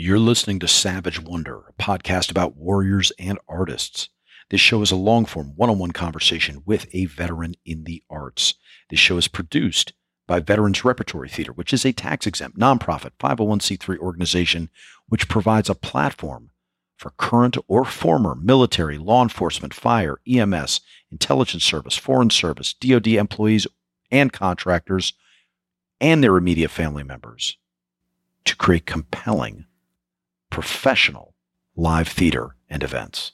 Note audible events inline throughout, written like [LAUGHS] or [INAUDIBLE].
You're listening to Savage Wonder, a podcast about warriors and artists. This show is a long form, one on one conversation with a veteran in the arts. This show is produced by Veterans Repertory Theater, which is a tax exempt, nonprofit 501c3 organization which provides a platform for current or former military, law enforcement, fire, EMS, intelligence service, foreign service, DoD employees and contractors, and their immediate family members to create compelling, professional live theater and events.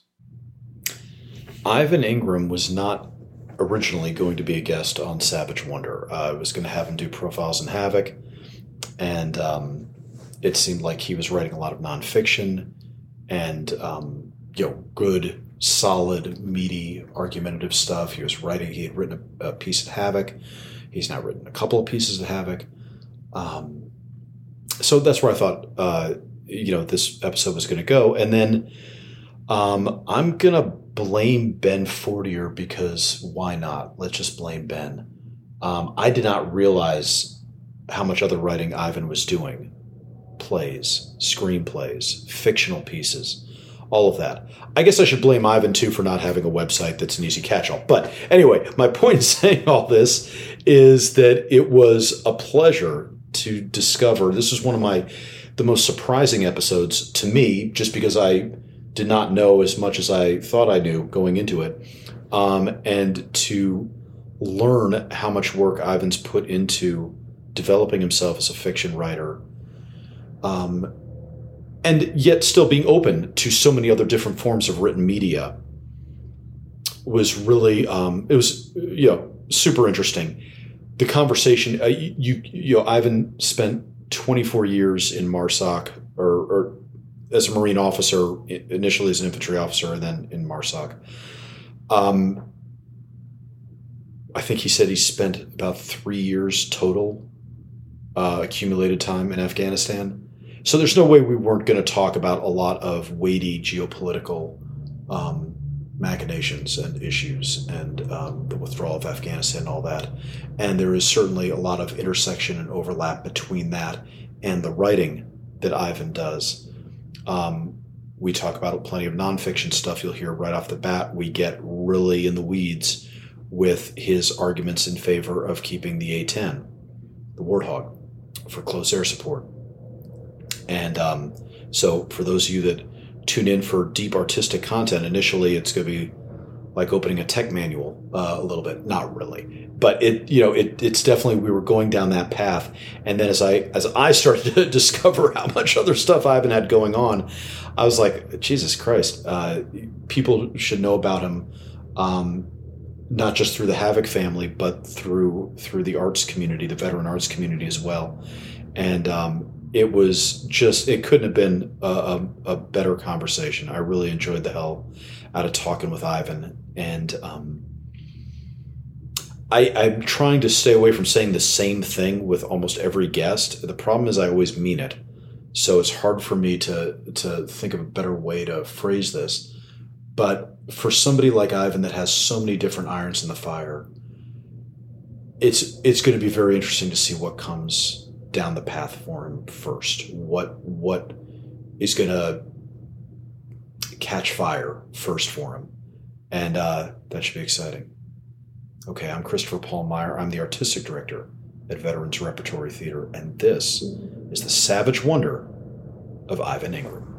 Ivan Ingraham was not originally going to be a guest on Savage Wonder. Uh, I was going to have him do Profiles in Havok, and um, it seemed like he was writing a lot of nonfiction and um, you know good, solid, meaty, argumentative stuff. He was writing. He had written a, a piece of Havok. He's now written a couple of pieces of Havok. Um, so that's where I thought uh, you know this episode was going to go, and then um, I'm gonna blame Ben Fortier because why not? Let's just blame Ben. Um, I did not realize how much other writing Ivan was doing plays, screenplays, fictional pieces, all of that. I guess I should blame Ivan too for not having a website that's an easy catch all. But anyway, my point in [LAUGHS] saying all this is that it was a pleasure to discover this is one of my the most surprising episodes to me just because I did not know as much as I thought I knew going into it. Um, and to learn how much work Ivan's put into developing himself as a fiction writer um, and yet still being open to so many other different forms of written media was really um, it was you know super interesting the conversation uh, you you know ivan spent 24 years in marsoc or, or as a marine officer initially as an infantry officer and then in marsoc um, i think he said he spent about three years total uh, accumulated time in afghanistan. So there's no way we weren't going to talk about a lot of weighty geopolitical um, machinations and issues and um, the withdrawal of Afghanistan and all that. And there is certainly a lot of intersection and overlap between that and the writing that Ivan does. Um, we talk about plenty of nonfiction stuff. You'll hear right off the bat, we get really in the weeds with his arguments in favor of keeping the A 10, the Warthog, for close air support. And um, so, for those of you that tune in for deep artistic content, initially it's going to be like opening a tech manual uh, a little bit. Not really, but it you know it, it's definitely we were going down that path. And then as I as I started to [LAUGHS] discover how much other stuff Ivan had going on, I was like, Jesus Christ, uh, people should know about him. Um, not just through the Havok family, but through through the arts community, the veteran arts community as well. And um, it was just it couldn't have been a, a, a, better conversation. I really enjoyed the hell out of talking with Ivan, and um, I, I'm trying to stay away from saying the same thing with almost every guest. The problem is I always mean it, so it's hard for me to to think of a better way to phrase this. But for somebody like Ivan that has so many different irons in the fire, it's it's going to be very interesting to see what comes down the path for him first. What what is going to catch fire first for him, and uh, that should be exciting. Okay, I'm Christopher Paul Meyer. I'm the artistic director at Veterans Repertory Theater, and this is the Savage Wonder of Ivan Ingraham.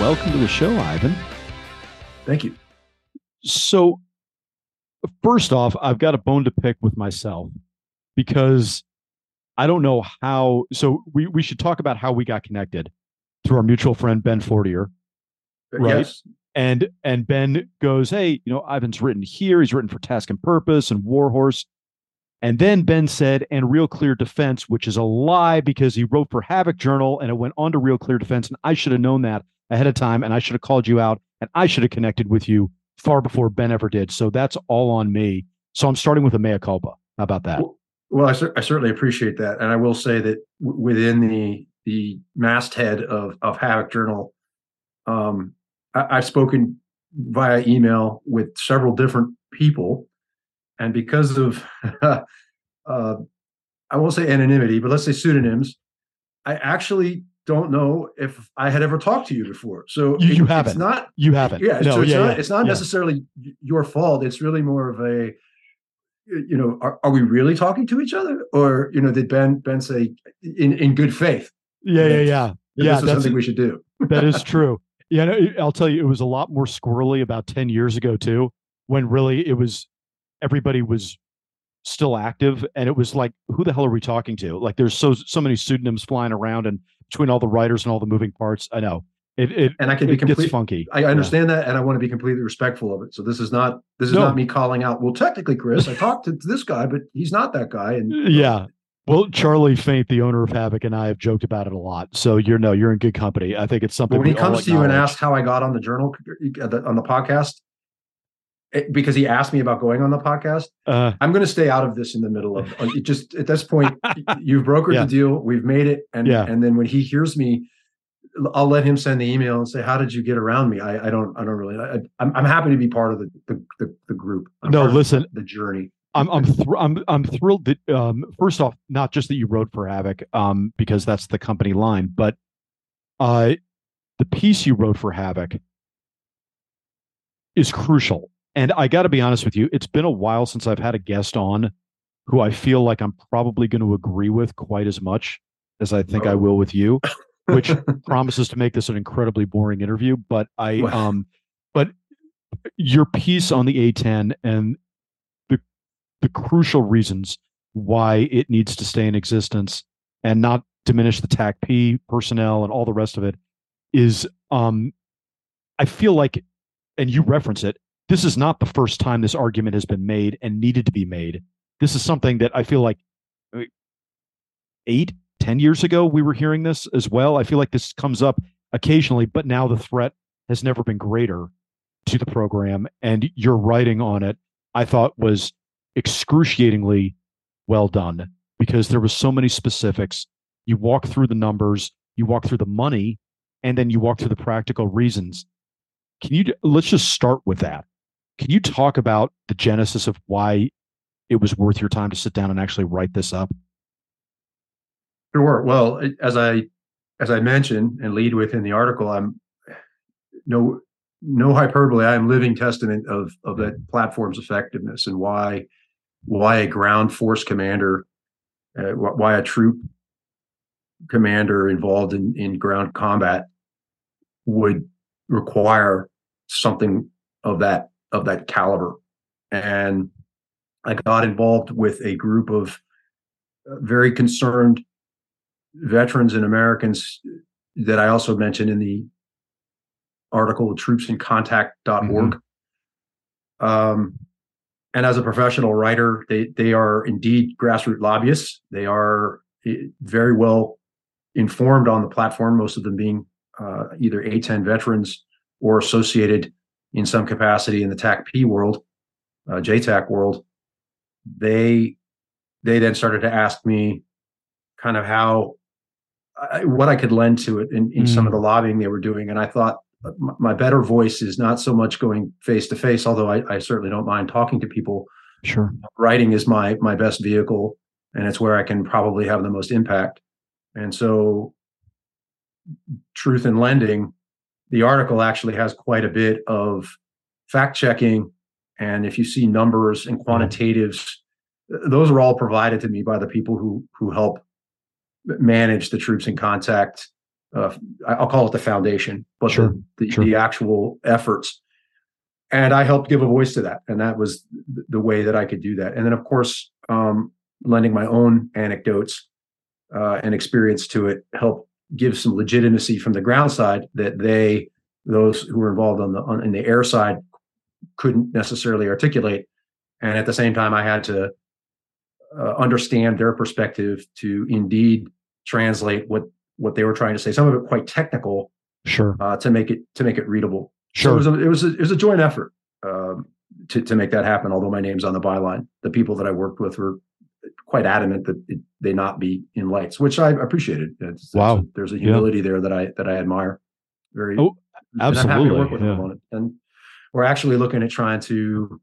Welcome to the show, Ivan. Thank you. So, first off, I've got a bone to pick with myself because I don't know how. So, we, we should talk about how we got connected through our mutual friend, Ben Fortier. Uh, right. Yes. And and Ben goes, Hey, you know, Ivan's written here. He's written for Task and Purpose and War Horse. And then Ben said, and Real Clear Defense, which is a lie because he wrote for Havok Journal and it went on to Real Clear Defense. And I should have known that ahead of time and I should have called you out and I should have connected with you far before Ben ever did. So that's all on me. So I'm starting with a mea culpa. How about that? Well, I, cer- I, certainly appreciate that. And I will say that w- within the the masthead of, of Havok Journal, um, I, I've spoken via email with several different people and because of [LAUGHS] uh, I won't say anonymity, but let's say pseudonyms, I actually don't know if I had ever talked to you before. So you, you it, haven't. It's not you haven't. Yeah. No, so it's yeah, not, yeah, it's not yeah. necessarily your fault. It's really more of a you know, are, are we really talking to each other, or you know, did Ben Ben say in in good faith? Yeah, yeah, yeah, yeah. This is something we should do. that is [LAUGHS] true. Yeah, no, I'll tell you, it was a lot more squirrely about ten years ago too, when really it was everybody was still active and it was like who the hell are we talking to like there's so so many pseudonyms flying around and between all the writers and all the moving parts i know. It, it and i can be completely funky. I understand yeah. that and i want to be completely respectful of it. So this is not this is no. not me calling out well technically chris i [LAUGHS] talked to this guy but he's not that guy and uh, yeah. Well charlie faint the owner of havok and i have joked about it a lot. So you're no you're in good company. I think it's something when he comes to you and asks how i got on the journal uh, on the podcast because he asked me about going on the podcast. Uh, I'm going to stay out of this in the middle of it. Just at this point, [LAUGHS] you've brokered yeah. the deal. We've made it, and yeah. and then when he hears me, I'll let him send the email and say, "How did you get around me?" I, I don't I don't really. I, am I'm, I'm happy to be part of the the, the, the group. I'm no, listen, the, the journey. I'm I'm [LAUGHS] thr- I'm I'm thrilled that um, first off, not just that you wrote for Havok, um, because that's the company line, but uh, the piece you wrote for Havok is crucial and I got to be honest with you, it's been a while since I've had a guest on who I feel like I'm probably going to agree with quite as much as I think oh. I will with you, which [LAUGHS] promises to make this an incredibly boring interview. But I, um, but your piece on the A10 and the the crucial reasons why it needs to stay in existence and not diminish the TACP personnel and all the rest of it is, um, I feel like, and you reference it, this is not the first time this argument has been made and needed to be made. This is something that I feel like uh, eight, ten years ago we were hearing this as well. I feel like this comes up occasionally, but now the threat has never been greater to the program. And your writing on it, I thought was excruciatingly well done because there was so many specifics. You walk through the numbers, you walk through the money, and then you walk through the practical reasons. Can you let's just start with that? Can you talk about the genesis of why it was worth your time to sit down and actually write this up? Sure. Well, as I as I mentioned and lead with in the article, I'm no no hyperbole. I am living testament of of that platform's effectiveness and why why a ground force commander, uh, why a troop commander involved in in ground combat would require something of that of that caliber. And I got involved with a group of uh, very concerned veterans and Americans that I also mentioned in the article, troopsincontact.org. Mm-hmm. Um, and as a professional writer, they they are indeed grassroots lobbyists. They are eh, very well informed on the platform, most of them being uh, either A10 veterans or associated in some capacity in the TACP world, uh, JTAC world, they they then started to ask me kind of how I, what I could lend to it in, in mm. some of mm. the lobbying they were doing, and I thought uh, my better voice is not so much going face to face, although I, I certainly don't mind talking to people. Sure, writing is my my best vehicle, and it's where I can probably have the most impact. And so, truth in lending the article actually has quite a bit of fact checking. And if you see numbers and quantitatives, those are all provided to me by the people who who help manage the troops in contact. Uh, I'll call it the foundation, but sure. the, the, sure. the actual efforts. And I helped give a voice to that, and that was the way that I could do that. And then, of course, um, lending my own anecdotes uh, and experience to it helped give some legitimacy from the ground side that they, those who were involved on the on, in the air side, couldn't necessarily articulate. And at the same time, I had to uh, understand their perspective to indeed translate what what they were trying to say. Some of it quite technical, sure, uh, to make it to make it readable. Sure, so it was a, it was a, it was a joint effort um, to to make that happen. Although my name's on the byline, the people that I worked with were quite adamant that it, they not be in lights, which I appreciated. It's, wow, there's a, there's a humility yeah. there that I that I admire. Very, oh, absolutely, and, yeah. and we're actually looking at trying to.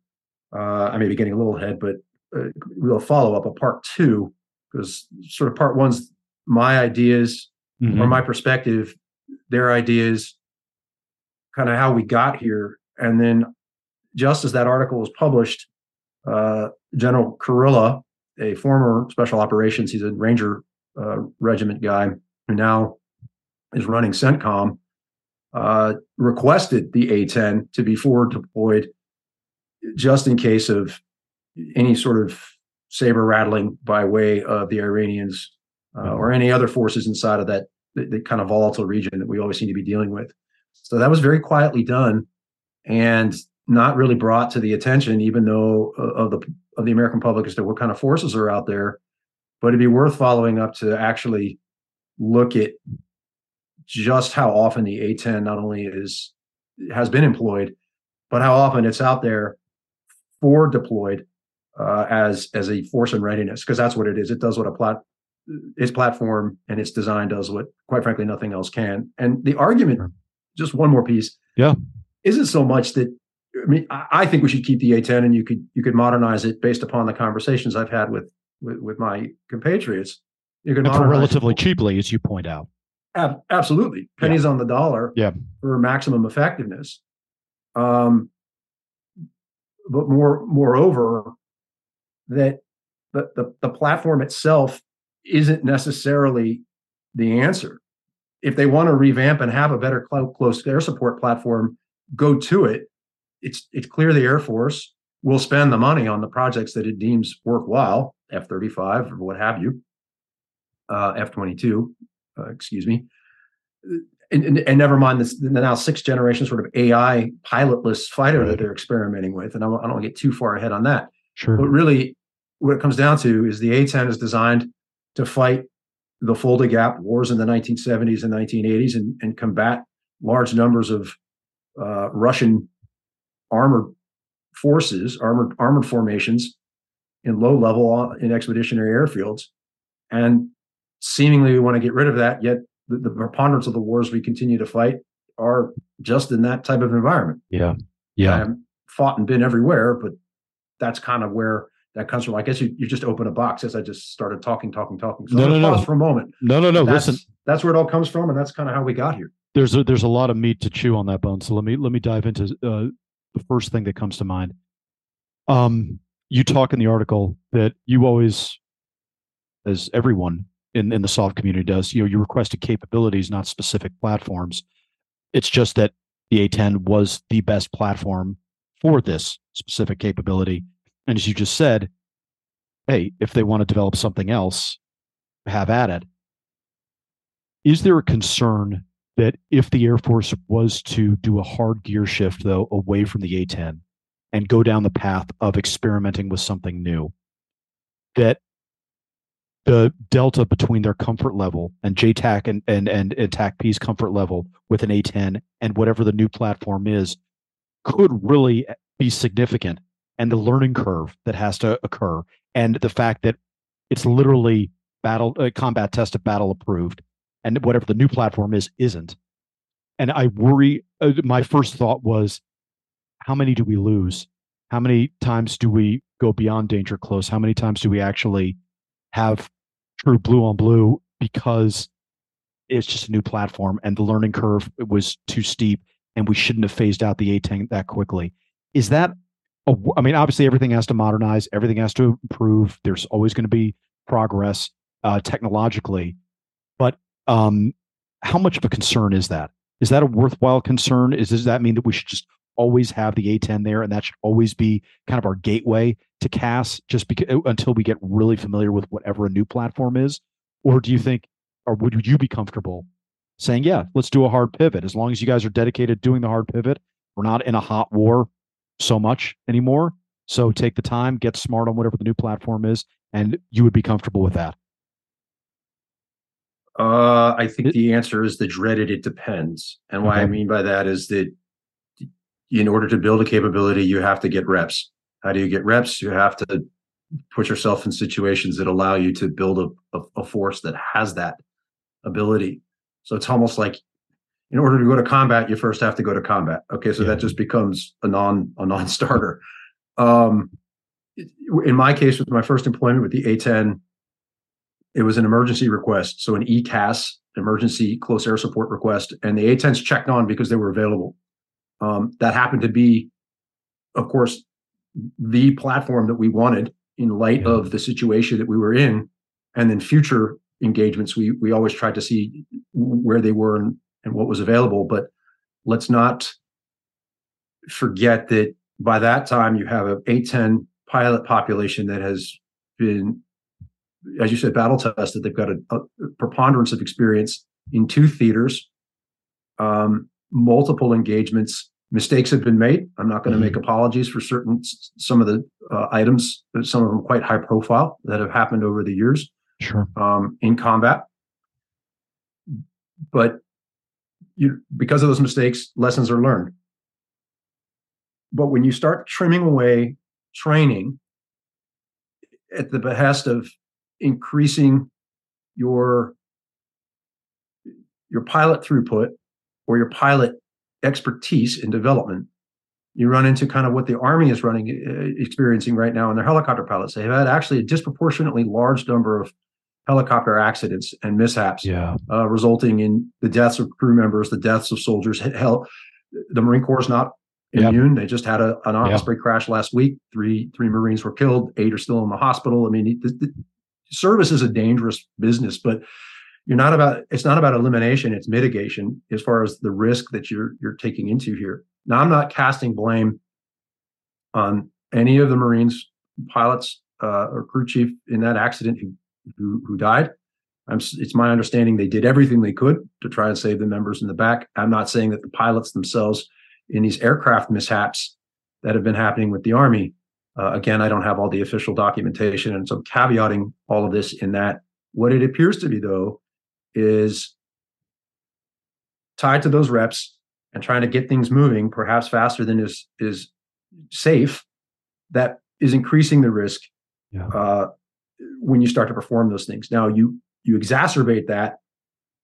Uh, I may be getting a little ahead, but uh, we'll follow up a part two because sort of part one's my ideas mm-hmm. or my perspective, their ideas, kind of how we got here, and then just as that article was published, uh, General Kurilla, a former special operations, he's a Ranger uh, regiment guy who now is running CENTCOM, uh, requested the A-10 to be forward deployed just in case of any sort of saber rattling by way of the Iranians uh, or any other forces inside of that, that, that kind of volatile region that we always seem to be dealing with. So that was very quietly done and not really brought to the attention, even though uh, of the of the American public as to what kind of forces are out there. But it'd be worth following up to actually look at just how often the A10 not only is has been employed, but how often it's out there for deployed uh, as as a force in readiness because that's what it is. It does what a plat its platform and its design does what, quite frankly, nothing else can. And the argument, just one more piece, yeah, isn't so much that I mean I, think we should keep the A10 and you could you could modernize it based upon the conversations I've had with with, with my compatriots. You can for relatively it. cheaply, as you point out. Ab- absolutely, pennies yeah. on the dollar. Yeah. for maximum effectiveness. Um, but more moreover, that the, the, the platform itself isn't necessarily the answer. If they want to revamp and have a better close air support platform, go to it. It's it's clear the Air Force will spend the money on the projects that it deems worthwhile, F thirty five or what have you, uh, F twenty two, uh, excuse me, and, and, and, never mind this the now sixth generation sort of AI pilotless fighter right. that they're experimenting with. And I, I don't want to get too far ahead on that. Sure. But really, what it comes down to is the A10 is designed to fight the Fulda Gap wars in the 1970s and 1980s and, and combat large numbers of uh, Russian armored forces, armored armored formations in low level uh, in expeditionary airfields. And seemingly we want to get rid of that, yet the, the preponderance of the wars we continue to fight are just in that type of environment. Yeah. Yeah. And fought and been everywhere, but that's kind of where that comes from. I guess you, you just open a box as I just started talking, talking, talking. So no, no, pause no. for a moment. No, no, no. That's, Listen, that's where it all comes from, and that's kind of how we got here. There's a, there's a lot of meat to chew on that bone. So let me let me dive into uh, the first thing that comes to mind. Um, you talk in the article that you always, as everyone in in the soft community does, you know, you requested capabilities, not specific platforms. It's just that the A10 was the best platform for this specific capability and as you just said, hey, if they want to develop something else, have at it. Is there a concern that if the Air Force was to do a hard gear shift, though, away from the A 10 and go down the path of experimenting with something new, that the delta between their comfort level and JTAC and, and, and, and TACP's comfort level with an A10 and whatever the new platform is could really be significant. And the learning curve that has to occur and the fact that it's literally battle uh, combat tested battle approved and whatever the new platform is isn't and i worry uh, my first thought was how many do we lose how many times do we go beyond danger close how many times do we actually have true blue on blue because it's just a new platform and the learning curve was too steep and we shouldn't have phased out the A10 that quickly. Is that I mean, obviously, everything has to modernize, everything has to improve. There's always going to be progress uh, technologically, um, how much of a concern is that? Is that a worthwhile concern? Is does that mean that we should just always have the A10 there, and that should always be kind of our gateway to CAS, just because until we get really familiar with whatever a new platform is? Or do you think, or would you be comfortable saying, yeah, let's do a hard pivot as long as you guys are dedicated doing the hard pivot? We're not in a hot war so much anymore. So take the time, get smart on whatever the new platform is, and you would be comfortable with that? Uh, I think the answer is the dreaded it depends. And what I mean by that is that in order to build a capability, you have to get reps. How do you get reps? You have to put yourself in situations that allow you to build a, a, a force that has that ability. So it's almost like in order to go to combat, you first have to go to combat. Okay, so Yeah. that just becomes a non a non-starter. Um, in my case, with my first employment with the A10, it was an emergency request, so an ECAS, emergency close air support request, and the A10s checked on because they were available. Um, that happened to be, of course, the platform that we wanted in light Yeah. of the situation that we were in, and then future engagements. We we always tried to see where they were and, and what was available, but let's not forget that by that time you have a A10 pilot population that has been as you said, battle tested. They've got a, a preponderance of experience in two theaters, um, multiple engagements. Mistakes have been made. I'm not going to Mhm. make apologies for certain some of the uh, items, some of them quite high profile that have happened over the years Sure. um, in combat. But you, because of those mistakes, lessons are learned. But when you start trimming away training at the behest of increasing your your pilot throughput or your pilot expertise in development, you run into kind of what the Army is running uh, experiencing right now in their helicopter pilots. They've had actually a disproportionately large number of helicopter accidents and mishaps, Yeah. uh, resulting in the deaths of crew members, the deaths of soldiers. Hell, the Marine Corps is not Yep. immune. They just had a, an. Osprey crash last week. Three three Marines were killed. Eight are still in the hospital. I mean, service is a dangerous business, but you're not about. It's not about elimination. It's mitigation as far as the risk that you're you're taking into here. Now, I'm not casting blame on any of the Marines pilots uh, or crew chief in that accident who who, who died. I'm, it's my understanding they did everything they could to try and save the members in the back. I'm not saying that the pilots themselves in these aircraft mishaps that have been happening with the Army. Uh, again, I don't have all the official documentation, and so I'm caveating all of this in that what it appears to be though is tied to those reps and trying to get things moving, perhaps faster than is is safe. That is increasing the risk Yeah. uh, when you start to perform those things. Now you you exacerbate that,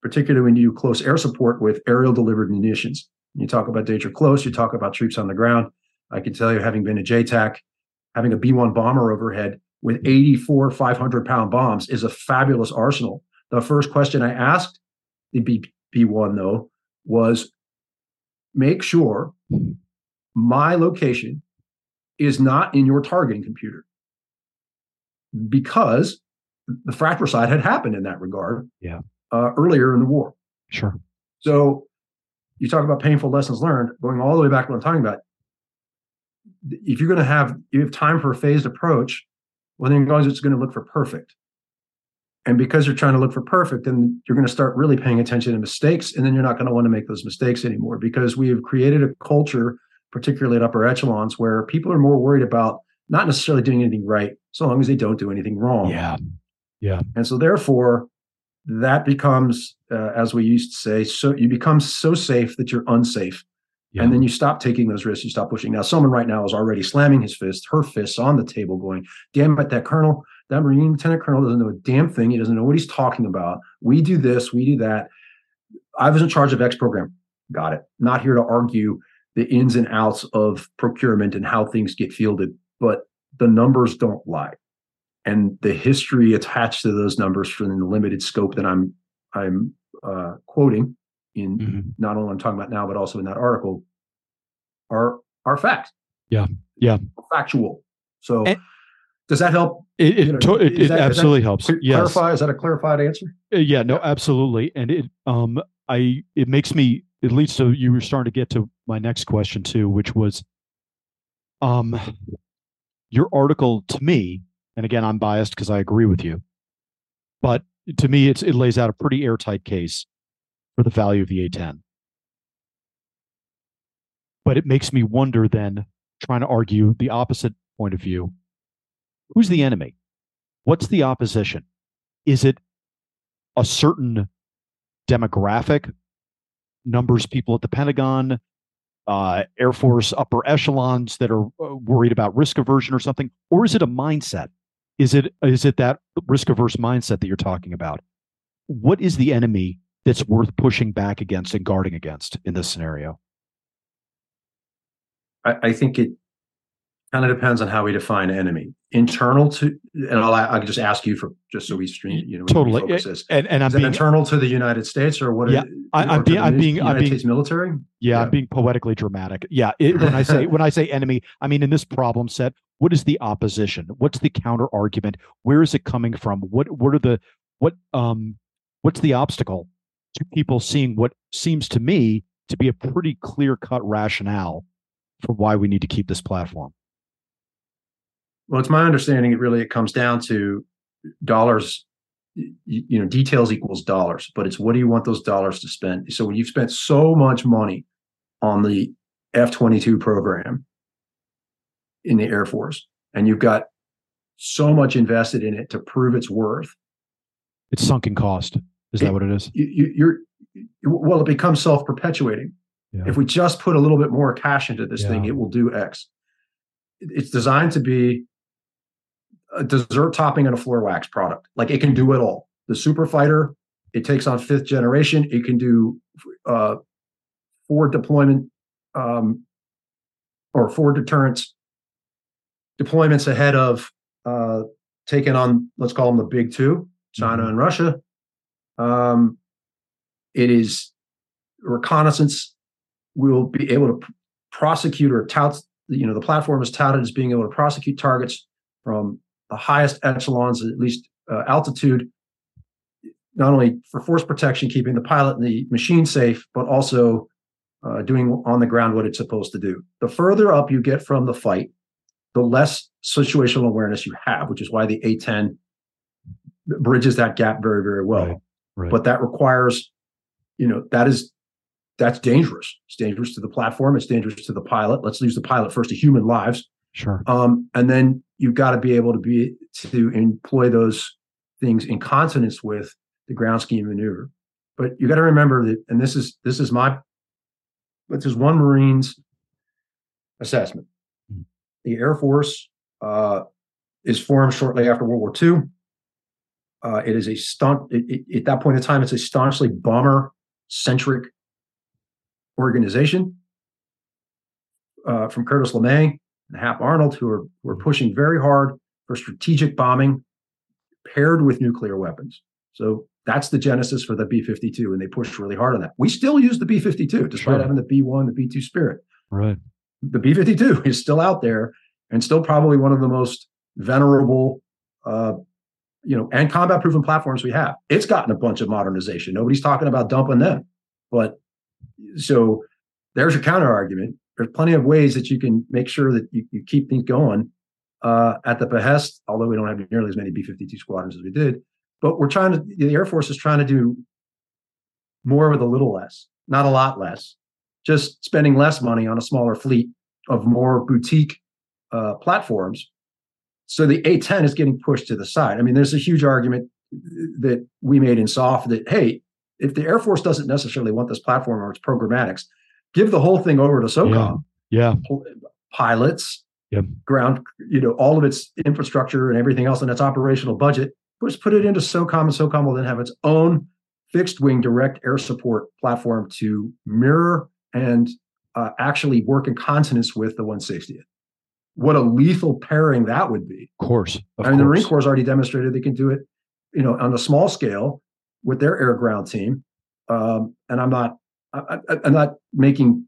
particularly when you do close air support with aerial delivered munitions. You talk about danger close, you talk about troops on the ground. I can tell you, having been a JTAC, having a B 1 bomber overhead with 84 500 pound bombs is a fabulous arsenal. The first question I asked the B, B1, though, was make sure my location is not in your targeting computer because the fratricide had happened in that regard Yeah. uh, earlier in the war. Sure. So you talk about painful lessons learned, going all the way back to what I'm talking about. If you're going to have you have time for a phased approach, well, then you're just going to look for perfect. And because you're trying to look for perfect, then you're going to start really paying attention to mistakes, and then you're not going to want to make those mistakes anymore because we have created a culture, particularly at upper echelons, where people are more worried about not necessarily doing anything right, so long as they don't do anything wrong. Yeah. Yeah. And so, therefore, that becomes, uh, as we used to say, so you become so safe that you're unsafe. Yeah. And then you stop taking those risks, you stop pushing. Now, someone right now is already slamming his fist, her fists on the table, going, damn it, that colonel, that Marine Lieutenant Colonel doesn't know a damn thing. He doesn't know what he's talking about. We do this, we do that. I was in charge of X program. Got it. Not here to argue the ins and outs of procurement and how things get fielded, but the numbers don't lie and the history attached to those numbers from the limited scope that I'm I'm uh, quoting in Mhm. not only I'm talking about now, but also in that article are are facts. Yeah. Yeah. Factual. So And- does that help? It it, You know, to- it, it that absolutely helps. cl- Yes. Clarify? Is that a clarified answer? Uh, Yeah, no, absolutely. And it um I it makes me it leads to you were starting to get to my next question too, which was um your article to me, and again I'm biased because I agree with you, but to me it's it lays out a pretty airtight case for the value of the A10. But it makes me wonder then, trying to argue the opposite point of view, who's the enemy? what's the opposition? Is it a certain demographic, numbers people at the Pentagon, uh, Air Force upper echelons that are uh, worried about risk aversion or something, or is it a mindset? Is it is it that risk averse mindset that you're talking about? What is the enemy that's worth pushing back against and guarding against in this scenario? I, I think it kind of depends on how we define enemy. Internal to, and I'll, I'll just ask you for just so we stream, you know, totally. And, and I'm is being internal to the United States or what? Yeah, I, am being, I'm being, United I'm being, States military. Yeah, yeah, I'm being poetically dramatic. Yeah, [LAUGHS] it, when I say when I say enemy, I mean in this problem set, what is the opposition? What's the counter argument? Where is it coming from? What what are the what um what's the obstacle to people seeing what seems to me to be a pretty clear cut rationale for why we need to keep this platform? Well, it's my understanding it really it comes down to dollars. You, know, details equals dollars, but it's what do you want those dollars to spend? So when you've spent so much money on the F twenty two program in the Air Force, and you've got so much invested in it to prove its worth, it's sunken cost. Is it, that what it is? You, you're well, it becomes self perpetuating. Yeah. If we just put a little bit more cash into this yeah. thing, it will do X. It's designed to be a dessert topping and a floor wax product. Like it can do it all. The Super Fighter, it takes on fifth generation. It can do uh, forward deployment um, or forward deterrence deployments ahead of uh, taking on, let's call them the big two, China mm-hmm. and Russia. Um, it is reconnaissance. We'll be able to prosecute or tout, you know, the platform is touted as being able to prosecute targets from the highest echelons, at least uh, altitude, not only for force protection, keeping the pilot and the machine safe, but also uh, doing on the ground what it's supposed to do. The further up you get from the fight, the less situational awareness you have, which is why the A10 bridges that gap very, very well. Right, right. But that requires, you know, that is that's dangerous. It's dangerous to the platform. It's dangerous to the pilot. Let's use the pilot first to human lives. Sure. Um, and then you've got to be able to be to employ those things in consonance with the ground scheme maneuver. But you got to remember that, and this is this is my, this is one Marine's assessment. Mm-hmm. The Air Force uh, is formed shortly after World War II. Uh, it is a stunt. At that point in time, it's a staunchly bomber centric organization. Uh, from Curtis LeMay and Hap Arnold, who are, who are pushing very hard for strategic bombing paired with nuclear weapons. So that's the genesis for the B 52, and they pushed really hard on that. We still use the B 52 despite sure. having the B 1, the B 2 Spirit. Right. The B 52 is still out there and still probably one of the most venerable, uh, you know, and combat proven platforms we have. It's gotten a bunch of modernization. Nobody's talking about dumping them. But so there's your counter argument there's plenty of ways that you can make sure that you, you keep things going uh, at the behest, although we don't have nearly as many B 52 squadrons as we did. But we're trying to, the Air Force is trying to do more with a little less, not a lot less, just spending less money on a smaller fleet of more boutique uh, platforms. So the A10 is getting pushed to the side. I mean, there's a huge argument that we made in SOF that, hey, if the Air Force doesn't necessarily want this platform or its programmatics, give the whole thing over to SOCOM. Yeah. yeah. Pilots, yep. ground, you know, all of its infrastructure and everything else and its operational budget. Just put it into SOCOM, and SOCOM will then have its own fixed wing direct air support platform to mirror and uh, actually work in consonance with the 160th. What a lethal pairing that would be. Of course. Of I mean, course. the Marine Corps has already demonstrated they can do it, you know, on a small scale with their air ground team. Um, and I'm not I, am not making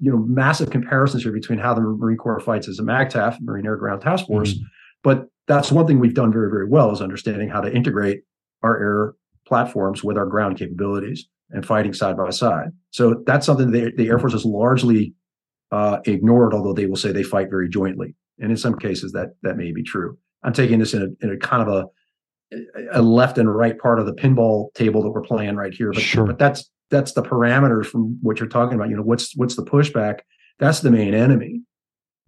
you know massive comparisons here between how the Marine Corps fights as a MAGTF, Marine Air Ground Task Force, mm-hmm. but that's one thing we've done very very well is understanding how to integrate our air platforms with our ground capabilities and fighting side by side. So that's something the, the Air Force has largely uh, ignored, although they will say they fight very jointly, and in some cases that that may be true. I'm taking this in a, in a kind of a a left and right part of the pinball table that we're playing right here, but sure. but that's that's the parameters from what you're talking about. You know, what's what's the pushback? That's the main enemy.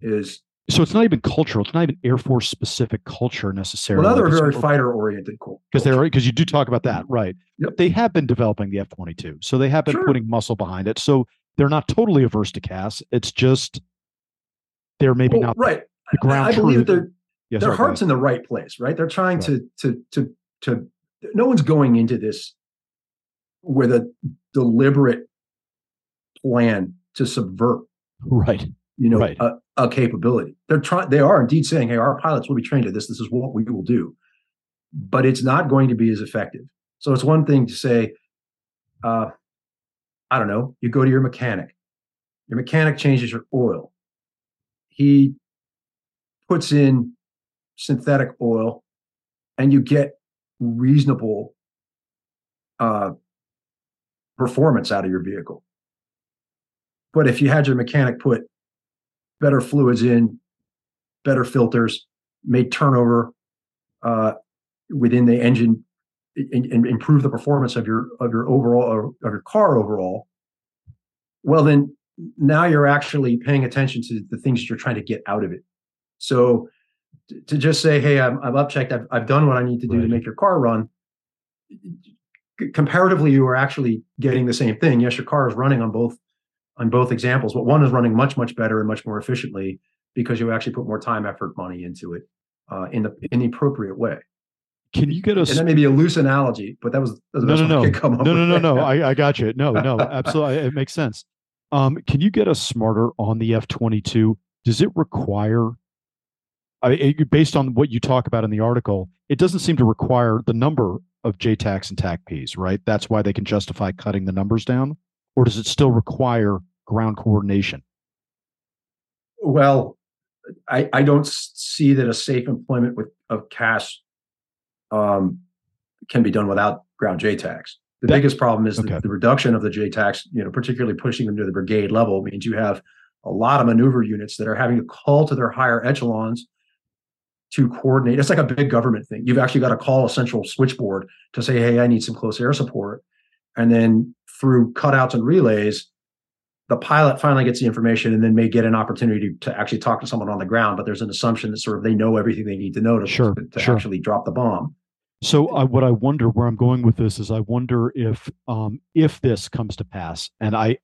Is so it's not even cultural. It's not even Air Force specific culture necessarily. Well, they're very fighter oriented. Cool. because they're because you do talk about that, right? Yep. They have been developing the F twenty two, so they have been Sure. putting muscle behind it. So they're not totally averse to CAS. It's just they're maybe Well, not right. the ground. I believe their Yeah, their sorry, heart's in the right place, right? They're trying Right. to to to to. No one's going into this with a deliberate plan to subvert, right. you know, Right. a, a capability. They're trying. They are indeed saying, "Hey, our pilots will be trained to this. This is what we will do," but it's not going to be as effective. So it's one thing to say, uh, I don't know. You go to your mechanic. Your mechanic changes your oil. He puts in synthetic oil, and you get reasonable uh, performance out of your vehicle. But if you had your mechanic put better fluids in, better filters, made turnover uh, within the engine, and, and improve the performance of your of your overall of your car overall, well then now you're actually paying attention to the things that you're trying to get out of it. So to just say, hey, I'm, I'm upchecked, I've, I've done what I need to do Right. to make your car run. Comparatively, you are actually getting the same thing. Yes, your car is running on both on both examples, but one is running much much better and much more efficiently because you actually put more time, effort, money into it uh, in the in the appropriate way. Can you get And us? that may be a loose analogy, but that was, that was the No, best no, no, could come up no, no, with. no, no. I, [LAUGHS] I got you. No, no, absolutely. It makes sense. Um, can you get us smarter on the F twenty two? Does it require? I, it- based on what you talk about in the article, it doesn't seem to require the number of JTACs and TACPs, right? That's why they can justify cutting the numbers down, or does it still require ground coordination? Well, I, I don't see that a safe employment with of CAS um, can be done without ground JTACs. The That- biggest problem is okay. the, the reduction of the JTACs, you know, particularly pushing them to the brigade level means you have a lot of maneuver units that are having to call to their higher echelons to coordinate. It's like a big government thing. You've actually got to call a central switchboard to say, hey, I need some close air support. And then through cutouts and relays, the pilot finally gets the information and then may get an opportunity to actually talk to someone on the ground. But there's an assumption that sort of they know everything they need to know to, Sure, to, to sure. actually drop the bomb. So uh, what I wonder, where I'm going with this, is I wonder if um, if this comes to pass, and I,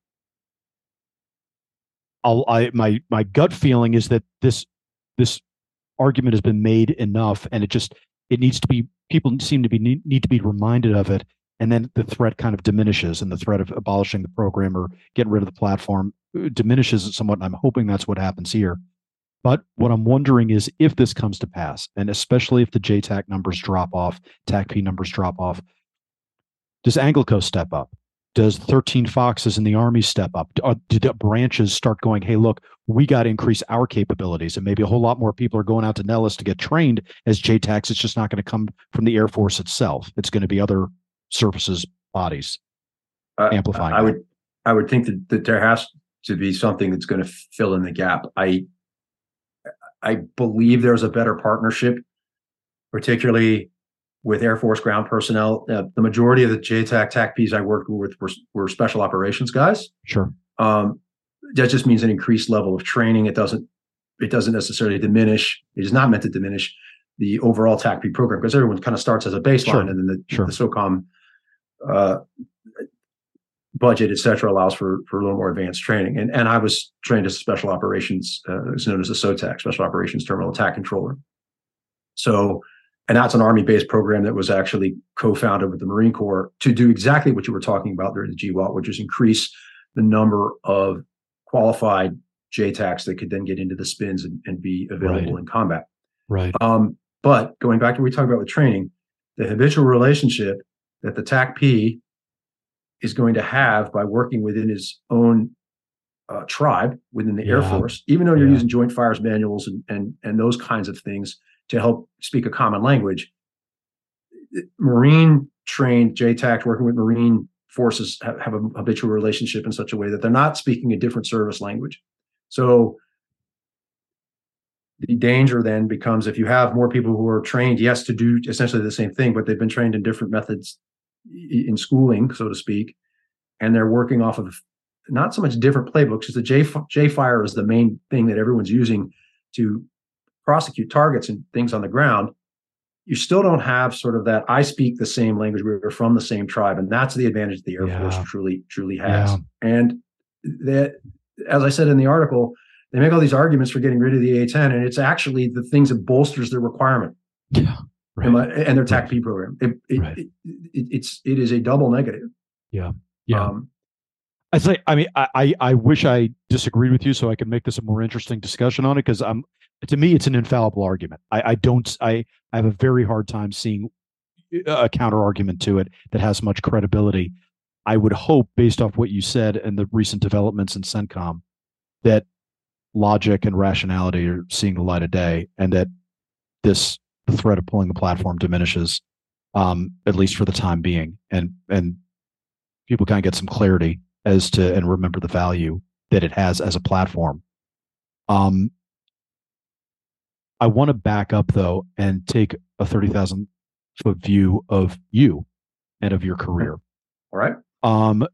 I'll, I my my gut feeling is that this this argument has been made enough, and it just it needs to be people seem to be need, need to be reminded of it, and then the threat kind of diminishes, and the threat of abolishing the program or getting rid of the platform uh, diminishes somewhat. And I'm hoping that's what happens here. But what I'm wondering is if this comes to pass, and especially if the JTAC numbers drop off, TACP numbers drop off, does Anglico step up? Does 13 Foxes in the Army step up? Do, uh, the branches start going, hey, look, we got to increase our capabilities? And maybe a whole lot more people are going out to Nellis to get trained as JTACs. It's just not going to come from the Air Force itself. It's going to be other services bodies Uh, amplifying. I that. would I would think that, that there has to be something that's going to fill in the gap. I I believe there's a better partnership, particularly with Air Force ground personnel. Uh, the majority of the JTAC TACPs I worked with were, were special operations guys. Sure. Um, that just means an increased level of training. It doesn't it doesn't necessarily diminish. It is not meant to diminish the overall TACP program because everyone kind of starts as a baseline, Sure. and then the, Sure. the SOCOM uh, budget, et cetera, allows for for a little more advanced training. And and I was trained as a special operations, uh, it's known as a SOTAC, Special Operations Terminal Attack Controller. So, and that's an Army based program that was actually co-founded with the Marine Corps to do exactly what you were talking about during the GWOT, which is increase the number of qualified JTACs that could then get into the spins and, and be available Right. in combat. Right. Um, but going back to what we talked about with training, the habitual relationship that the TACP is going to have by working within his own uh, tribe within the Air Force, even though you're Yeah. using joint fires manuals and, and and those kinds of things to help speak a common language. Marine trained JTACs working with Marine forces have, have a habitual relationship in such a way that they're not speaking a different service language. So the danger then becomes if you have more people who are trained, yes, to do essentially the same thing, but they've been trained in different methods in schooling, so to speak, and they're working off of not so much different playbooks because the J J Fire is the main thing that everyone's using to prosecute targets and things on the ground, you still don't have sort of that I speak the same language, we're from the same tribe. And that's the advantage the Air yeah. Force truly, truly has. Yeah. And that, as I said in the article, they make all these arguments for getting rid of the A-10, and it's actually the things that bolsters their requirement. Yeah. Right. And their TACP right. program. It, it, right. it, it's it is a double negative. Yeah. Yeah. Um, I say, I mean, I, I wish I disagreed with you so I could make this a more interesting discussion on it because I'm, to me, it's an infallible argument. I, I don't, I, I have a very hard time seeing a counter argument to it that has much credibility. I would hope, based off what you said and the recent developments in CENTCOM, that logic and rationality are seeing the light of day, and that this the threat of pulling the platform diminishes, um, at least for the time being, and and people kind of get some clarity as to and remember the value that it has as a platform. Um, I want to back up though and take a thirty thousand foot view of you and of your career. All right. Um,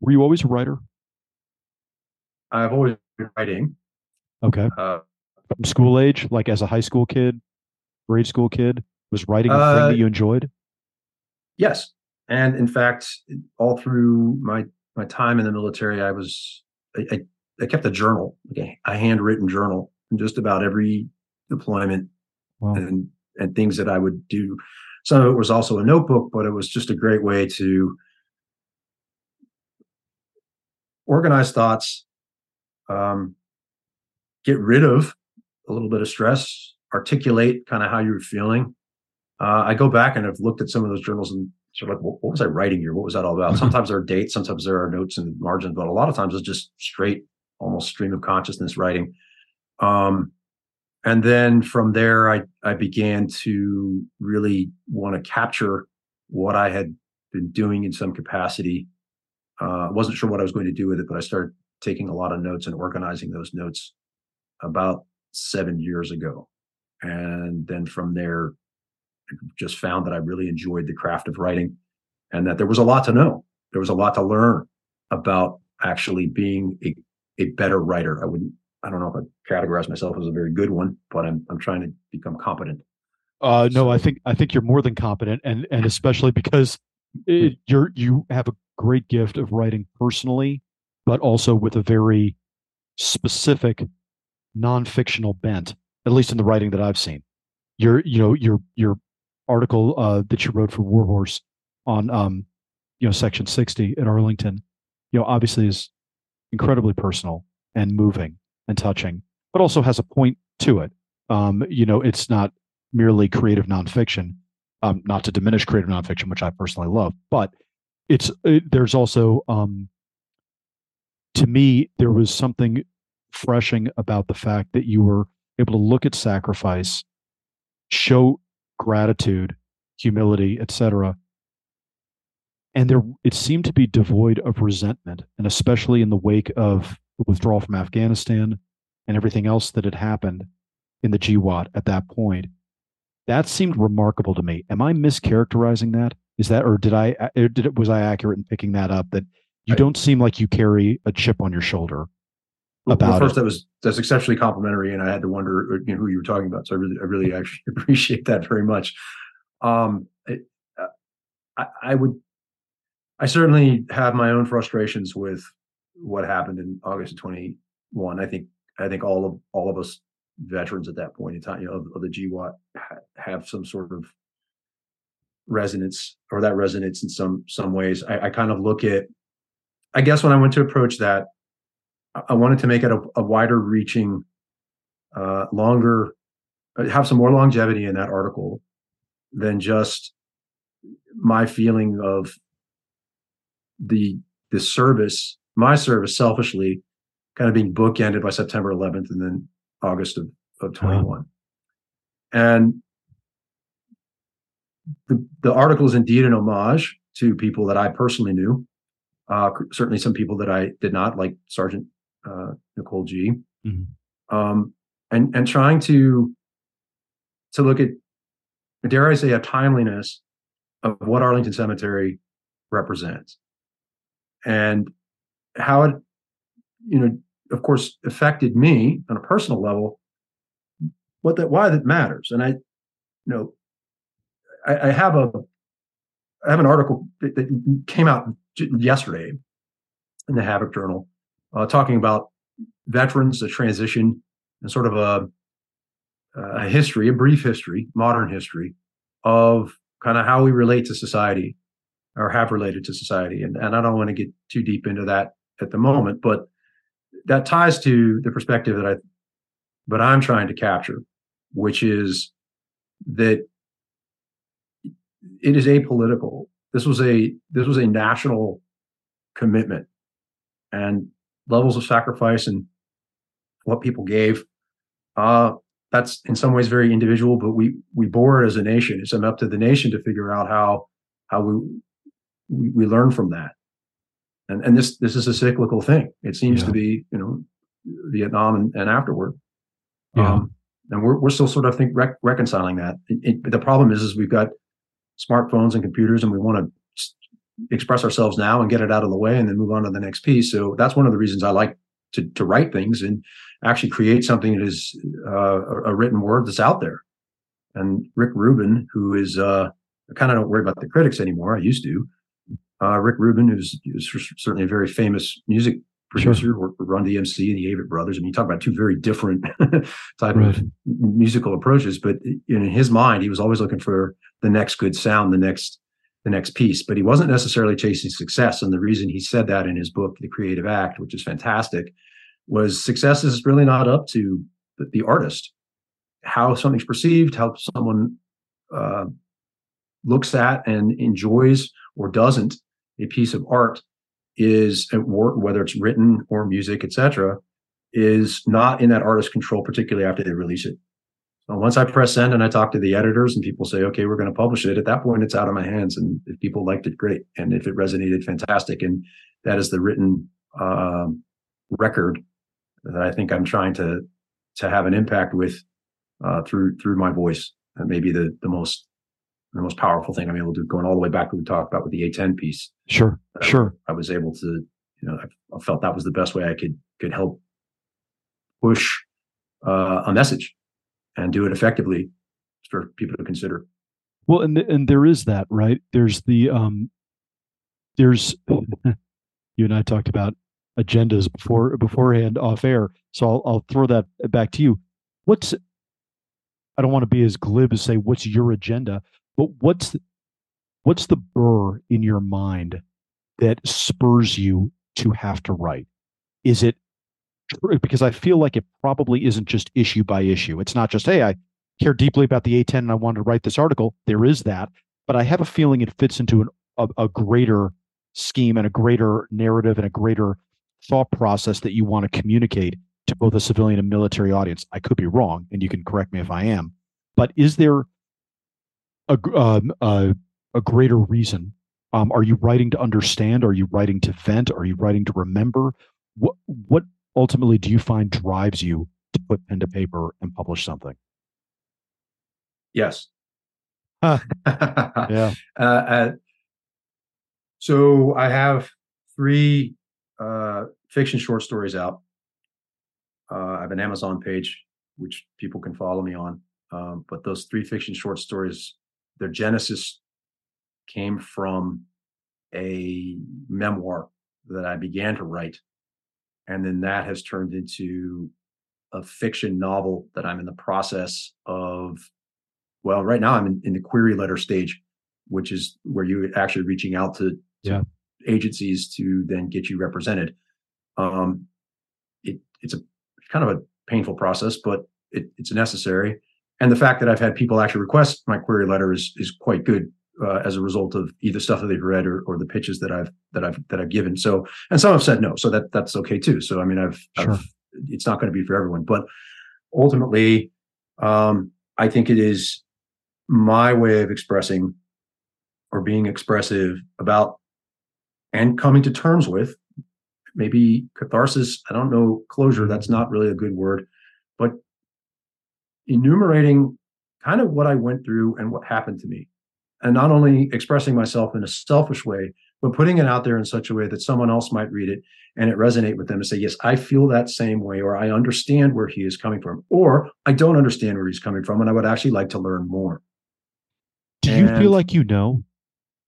were you always a writer? I've always been writing. Okay. Uh, From school age, like as a high school kid, grade school kid, was writing a uh, thing that you enjoyed? Yes, and in fact, all through my my time in the military, I was I, I, I kept a journal, like a, a, handwritten journal, in just about every deployment wow. and and things that I would do. Some of it was also a notebook, but it was just a great way to organize thoughts, um, get rid of a little bit of stress, articulate kind of how you're feeling. Uh, I go back and I've looked at some of those journals and sort of like, what, what was I writing here? What was that all about? sometimes there are dates, sometimes there are notes and margins, but a lot of times it's just straight, almost stream of consciousness writing. Um, and then from there, I I began to really want to capture what I had been doing in some capacity. Uh, wasn't sure what I was going to do with it, but I started taking a lot of notes and organizing those notes about seven years ago. And then from there, just found that I really enjoyed the craft of writing and that there was a lot to know. There was a lot to learn about actually being a, a better writer. I wouldn't, I don't know if I categorize myself as a very good one, but I'm, I'm trying to become competent. Uh, no, I think, I think you're more than competent and, and especially because it, you're, you have a great gift of writing personally, but also with a very specific non-fictional bent, at least in the writing that I've seen. Your, you know, your, your article uh, that you wrote for War Horse on um, you know Section 60 at Arlington, you know, obviously is incredibly personal and moving and touching, but also has a point to it. Um, you know, it's not merely creative nonfiction. Um, not to diminish creative nonfiction, which I personally love, but it's it, there's also um, to me there was something freshing about the fact that you were able to look at sacrifice, show gratitude, humility, etc. And there, it seemed to be devoid of resentment, and especially in the wake of the withdrawal from Afghanistan and everything else that had happened in the GWOT at that point. That seemed remarkable to me. Am I mischaracterizing that? Is that, or did I, uh, did it, was I accurate in picking that up? That you don't seem like you carry a chip on your shoulder about well, first it. that was that's exceptionally complimentary and i had to wonder uh, you know, who you were talking about so i really i really actually [LAUGHS] appreciate that very much. Um it, I, I would i certainly have my own frustrations with what happened in august of 21 i think i think all of all of us veterans at that point in time you know of, of the GWOT ha- have some sort of resonance or that resonance in some some ways. I, I kind of look at i guess when i went to approach that I wanted to make it a, a wider reaching, uh, longer, uh, have some more longevity in that article than just my feeling of the the service, my service selfishly, kind of being bookended by September 11th and then August of, of 21. And the, the article is indeed an homage to people that I personally knew. Uh, certainly some people that I did not, like Sergeant uh, Nicole Gee Mm-hmm. Um, and and trying to to look at dare I say a timeliness of what Arlington Cemetery represents and how it you know of course, affected me on a personal level. What that why that matters, and I, you know, I, I have a I have an article that, that came out yesterday in the Havok Journal uh, talking about veterans, the transition, and sort of a, a history, a brief history, modern history of kind of how we relate to society or have related to society. And, and I don't want to get too deep into that at the moment, but that ties to the perspective that I, but I'm trying to capture, which is that it is apolitical. This was a this was a national commitment, and levels of sacrifice and what people gave. Uh, that's in some ways very individual, but we we bore it as a nation. It's up to the nation to figure out how how we we, we learn from that. And and this this is a cyclical thing. It seems yeah. to be you know Vietnam and, and afterward. Yeah. Um, and we're we're still sort of I think rec- reconciling that. It, it, the problem is is we've got smartphones and computers, and we want to express ourselves now and get it out of the way, and then move on to the next piece. So that's one of the reasons I like to to write things and actually create something that is uh, a written word that's out there. And Rick Rubin, who is uh, I kind of don't worry about the critics anymore. I used to. Uh, Rick Rubin, who's, who's, certainly a very famous music producer, sure. worked with Run DMC and the Avett Brothers. I mean, you talk about two very different [LAUGHS] type right. of musical approaches, but in his mind, he was always looking for the next good sound, the next the next piece. But he wasn't necessarily chasing success. And the reason he said that in his book, The Creative Act, which is fantastic, was success is really not up to the, the artist. How something's perceived, how someone uh, looks at and enjoys or doesn't a piece of art is whether it's written or music, etc., is not in that artist's control, particularly after they release it. So once I press send and I talk to the editors and people say, okay, we're going to publish it, at that point it's out of my hands. And if people liked it, great. And if it resonated, fantastic. And that is the written um, record that I think I'm trying to to have an impact with uh, through through my voice. That may be the the most the most powerful thing I'm able to do. Going all the way back to what we talked about with the A10 piece. Sure, uh, sure. I was able to, you know, I, I, felt that was the best way I could could help push uh, a message and do it effectively for people to consider. Well, and and there is that right. There's the um, there's [LAUGHS] you and I talked about agendas before beforehand off air. So I'll, I'll throw that back to you. What's I don't want to be as glib as say what's your agenda, but what's what's the burr in your mind that spurs you to have to write? Is it because I feel like it probably isn't just issue by issue. It's not just hey, I care deeply about the A10 and I wanted to write this article. There is that, but I have a feeling it fits into an, a, a greater scheme and a greater narrative and a greater thought process that you want to communicate to both a civilian and military audience. I could be wrong, and you can correct me if I am. But is there a um, a, a, greater reason? Um, are you writing to understand? Are you writing to vent? Are you writing to remember? What what ultimately do you find drives you to put pen to paper and publish something? Yes. [LAUGHS] yeah. Uh, uh, so I have three uh, fiction short stories out. Uh, I have an Amazon page which people can follow me on. Um, but those three fiction short stories, their genesis came from a memoir that I began to write. And then that has turned into a fiction novel that I'm in the process of. Well, right now I'm in, in the query letter stage, which is where you're actually reaching out to, to yeah agencies to then get you represented. Um, it, it's a kind of a painful process, but it, it's necessary. And the fact that I've had people actually request my query letter is is quite good uh, as a result of either stuff that they've read or, or the pitches that I've that I've that I've given. So and some have said no, so that that's okay too. So I mean, I've, sure. I've it's not going to be for everyone, but ultimately, um, I think it is my way of expressing or being expressive about and coming to terms with maybe catharsis i don't know closure that's not really a good word but enumerating kind of what i went through and what happened to me and not only expressing myself in a selfish way but putting it out there in such a way that someone else might read it and it resonate with them and say, yes, I feel that same way, or I understand where he is coming from, or I don't understand where he's coming from, and I would actually like to learn more. Do you feel like you know?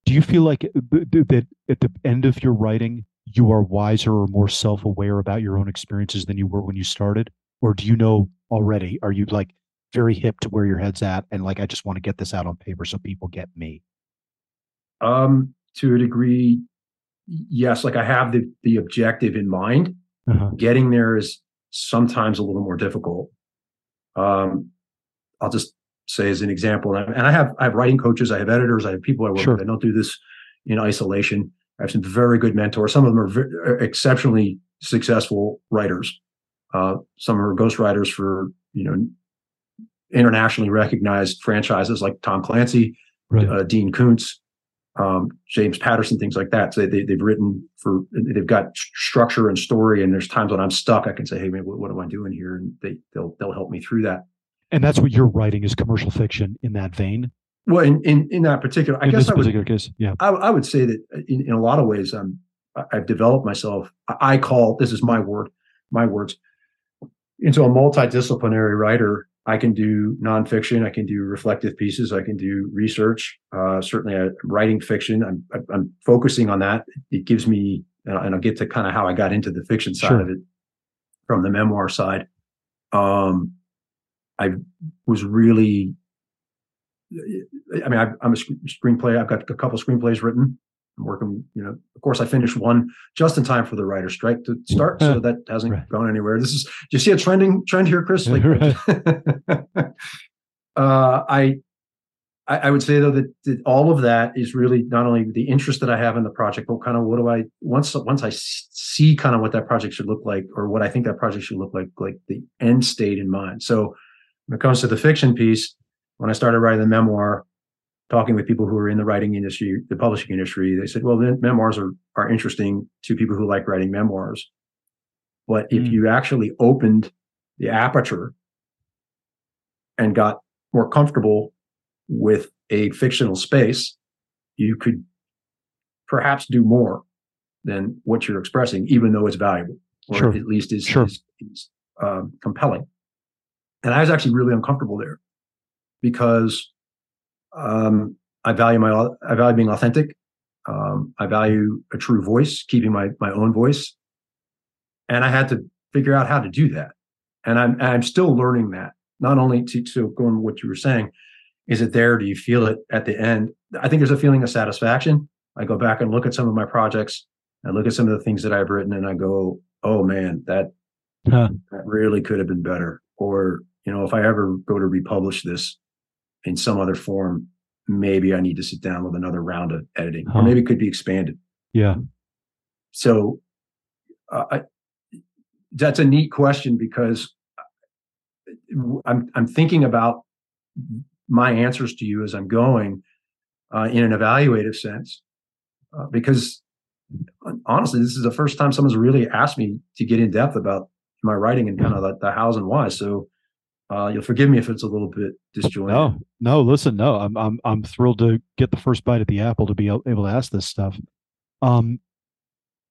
Do you feel like uh, that at the end of your writing, you are wiser or more self aware about your own experiences than you were when you started? Or do you know already? Are you like very hip to where your head's at and like, I just want to get this out on paper so people get me? Um, to a degree, yes. Like I have the the objective in mind. Uh-huh. Getting there is sometimes a little more difficult. Um, I'll just say as an example, and I, and I have I have writing coaches, I have editors, I have people I work sure. with. I don't do this in isolation. I have some very good mentors. Some of them are very, exceptionally successful writers. Uh, some are ghostwriters for you know internationally recognized franchises like Tom Clancy, right. uh, Dean Koontz, um, James Patterson, things like that. So they, have written for, they've got structure and story. And there's times when I'm stuck, I can say, Hey, man, what, what am I doing here? And they, they'll, they'll help me through that. And that's what you're writing is commercial fiction in that vein. Well, in, in, in that particular, I in guess I would, case, yeah, I, I, would say that in, in a lot of ways, um, I've developed myself. I call this is my word, my words, into a multidisciplinary writer I can do nonfiction. I can do reflective pieces. I can do research. Uh, certainly, uh, writing fiction. I'm, I'm focusing on that. It gives me, and I'll get to kind of how I got into the fiction side sure. of it from the memoir side. Um, I was really, I mean, I, am a screenplay. I've got a couple screenplays written. I'm working, you know, of course I finished one just in time for the writer strike to start. So [LAUGHS] that hasn't right. gone anywhere. This is, do you see a trending trend here, Chris? [LAUGHS] Like, [LAUGHS] uh, I, I would say though that, that, all of that is really not only the interest that I have in the project, but kind of what do I once once I see kind of what that project should look like, or what I think that project should look like, like the end state in mind. So when it comes to the fiction piece, when I started writing the memoir, talking with people who are in the writing industry, the publishing industry, they said, well, memoirs are, are interesting to people who like writing memoirs. But if mm. you actually opened the aperture and got more comfortable with a fictional space, you could perhaps do more than what you're expressing, even though it's valuable, or sure. at least is, sure. is, is um, compelling. And I was actually really uncomfortable there because um, I value my I value being authentic. Um, I value a true voice, keeping my my own voice, and I had to figure out how to do that. And I'm I'm still learning that. Not only to to go on what you were saying, is it there? Do you feel it at the end? I think there's a feeling of satisfaction. I go back and look at some of my projects. I look at some of the things that I've written, and I go, "Oh man, that huh. that really could have been better." Or you know, if I ever go to republish this, in some other form, maybe I need to sit down with another round of editing, huh. or maybe it could be expanded. Yeah. So uh, I, that's a neat question because I'm I'm thinking about my answers to you as I'm going uh, in an evaluative sense, uh, because honestly, this is the first time someone's really asked me to get in depth about my writing and kind of the, the hows and whys. So uh, you'll forgive me if it's a little bit disjointed. No, no, listen, no, I'm I'm I'm thrilled to get the first bite at the apple to be able to ask this stuff. Um,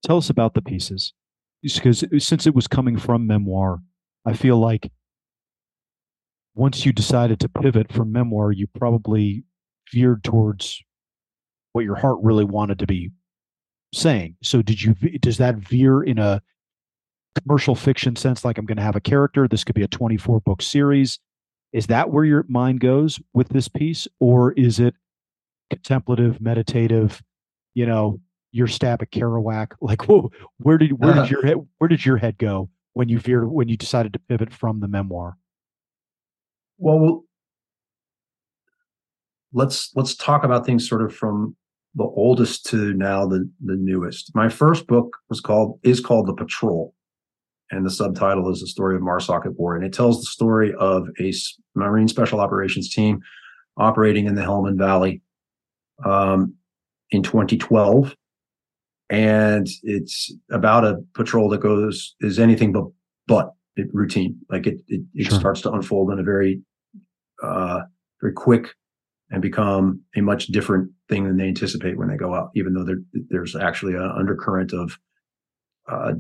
tell us about the pieces, because since it was coming from memoir, I feel like once you decided to pivot from memoir, you probably veered towards what your heart really wanted to be saying. So, did you? Does that veer in a commercial fiction sense, like I'm going to have a character. This could be a 24 book series. Is that where your mind goes with this piece, or is it contemplative, meditative? You know, your stab at Kerouac. [LAUGHS] Like, whoa, where did where did uh-huh. your head where did your head go when you veered when you decided to pivot from the memoir? Well, let's let's talk about things sort of from the oldest to now the the newest. My first book was called is called The Patrol and the subtitle is the story of Marsoc at War. And it tells the story of a Marine Special Operations team operating in the Helmand Valley um, in 2012. And it's about a patrol that goes is anything but but routine. Like it it, it sure. starts to unfold in a very uh, very quick and become a much different thing than they anticipate when they go out, even though there, there's actually an undercurrent of, uh,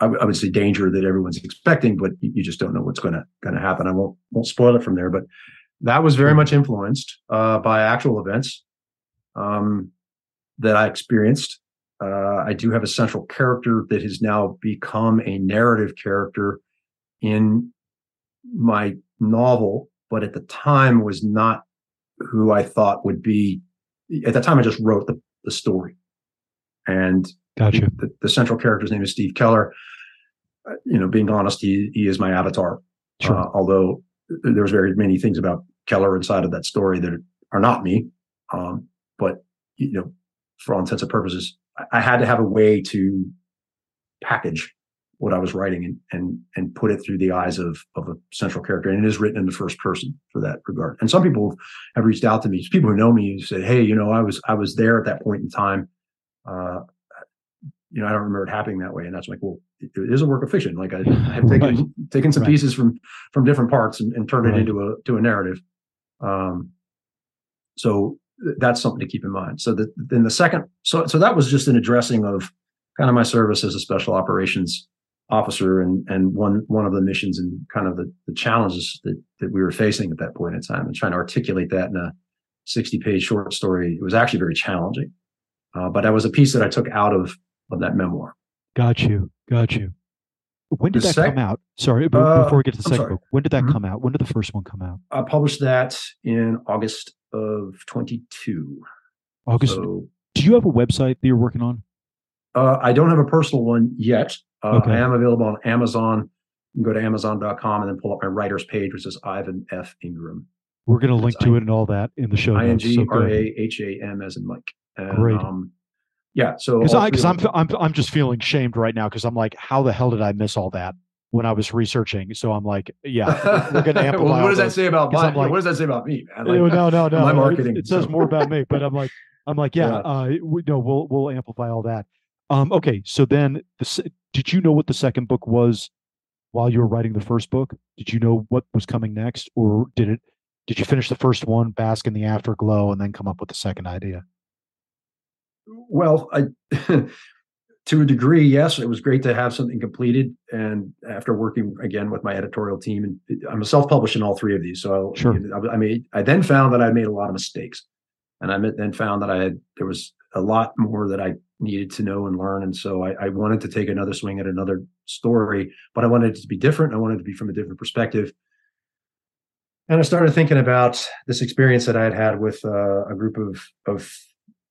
I, w- I would say danger that everyone's expecting, but you, you just don't know what's going to going to happen. I won't won't spoil it from there, but that was very much influenced uh, by actual events um, that I experienced. Uh, I do have a central character that has now become a narrative character in my novel, but at the time was not who I thought would be. At the time, I just wrote the, the story, and Gotcha. the, the central character's name is Steve Keller. Uh, you know, being honest, he he is my avatar. Sure. Uh, although there's very many things about Keller inside of that story that are not me. Um, but you know, for all intents and purposes, I, I had to have a way to package what I was writing and and and put it through the eyes of of a central character. And it is written in the first person for that regard. And some people have reached out to me, people who know me, said, "Hey, you know, I was I was there at that point in time." Uh, you know, I don't remember it happening that way. And that's like, well, it, it is a work of fiction. Like I, [LAUGHS] I have taken Right. taken some Right. pieces from from different parts and, and turned Right. it into a to a narrative. Um, so that's something to keep in mind. So that then the second, so so that was just an addressing of kind of my service as a special operations officer and and one one of the missions and kind of the, the challenges that that we were facing at that point in time and trying to articulate that in a 60 page short story. It was actually very challenging. Uh, but that was a piece that I took out of of that memoir. Got you. Got you. When did The that sec- come out? Sorry, Uh, before we get to the I'm second sorry. book, when did that Mhm. come out? When did the first one come out? I published that in August of 22. August. So do you have a website that you're working on? uh, I don't have a personal one yet. Uh, Okay. I am available on Amazon. You can go to Amazon.com and then pull up my writer's page, which is Ivan F. Ingraham. We're going to link to I- it and all that in the show I N notes. G R A H A M as in Mike. And, Great. Um, yeah. So Because I three because of I'm I'm I'm just feeling shamed right now because I'm like, how the hell did I miss all that when I was researching? So I'm like, yeah, we're going [LAUGHS] to amplify. well, what does that say about my? Like- what does that say about me? Man? Like, no, no, [LAUGHS] no. my marketing, It, says so- more about me, but I'm like, I'm like, yeah, Yeah. uh, we, no, we'll we'll amplify all that. Um, okay, so then, the, did you know what the second book was while you were writing the first book? Did you know what was coming next, or did it? Did you finish the first one, bask in the afterglow, and then come up with the second idea? Well, I, [LAUGHS] to a degree, yes, it was great to have something completed. And after working again with my editorial team, and I'm a self-published in all three of these, so Sure. I, I made. I then found that I made a lot of mistakes, and I then found that I had there was a lot more that I needed to know and learn. And so I, I wanted to take another swing at another story, but I wanted it to be different. I wanted it to be from a different perspective. And I started thinking about this experience that I had had with uh, a group of of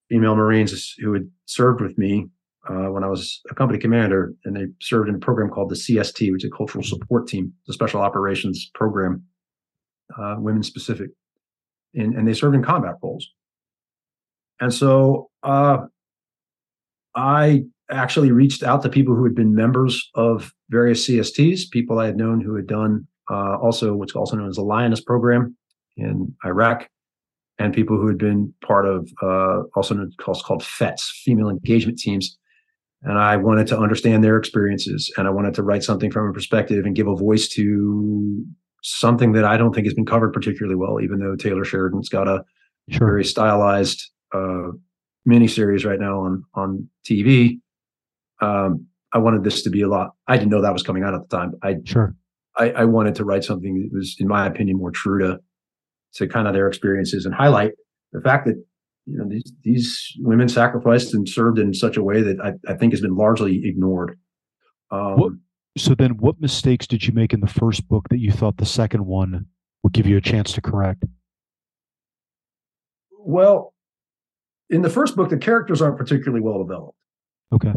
female Marines who had served with me uh, when I was a company commander, and they served in a program called the CST, which is a Cultural Support Team, the Special Operations Program, uh, women specific, and, and they served in combat roles. And so uh, I actually reached out to people who had been members of various CSTs, people I had known who had done uh, also what's also known as the Lioness program in Iraq, and people who had been part of uh, also called FETs, female engagement teams. And I wanted to understand their experiences, and I wanted to write something from a perspective and give a voice to something that I don't think has been covered particularly well, even though Taylor Sheridan's got a Sure. very stylized uh, miniseries right now on on TV. Um, I wanted this to be a lot. I didn't know that was coming out at the time. I, Sure. I I wanted to write something that was, in my opinion, more true to to kind of their experiences and highlight the fact that you know these these women sacrificed and served in such a way that I, I think has been largely ignored. Um, What- So then, what mistakes did you make in the first book that you thought the second one would give you a chance to correct? Well, in the first book, the characters aren't particularly well developed. Okay.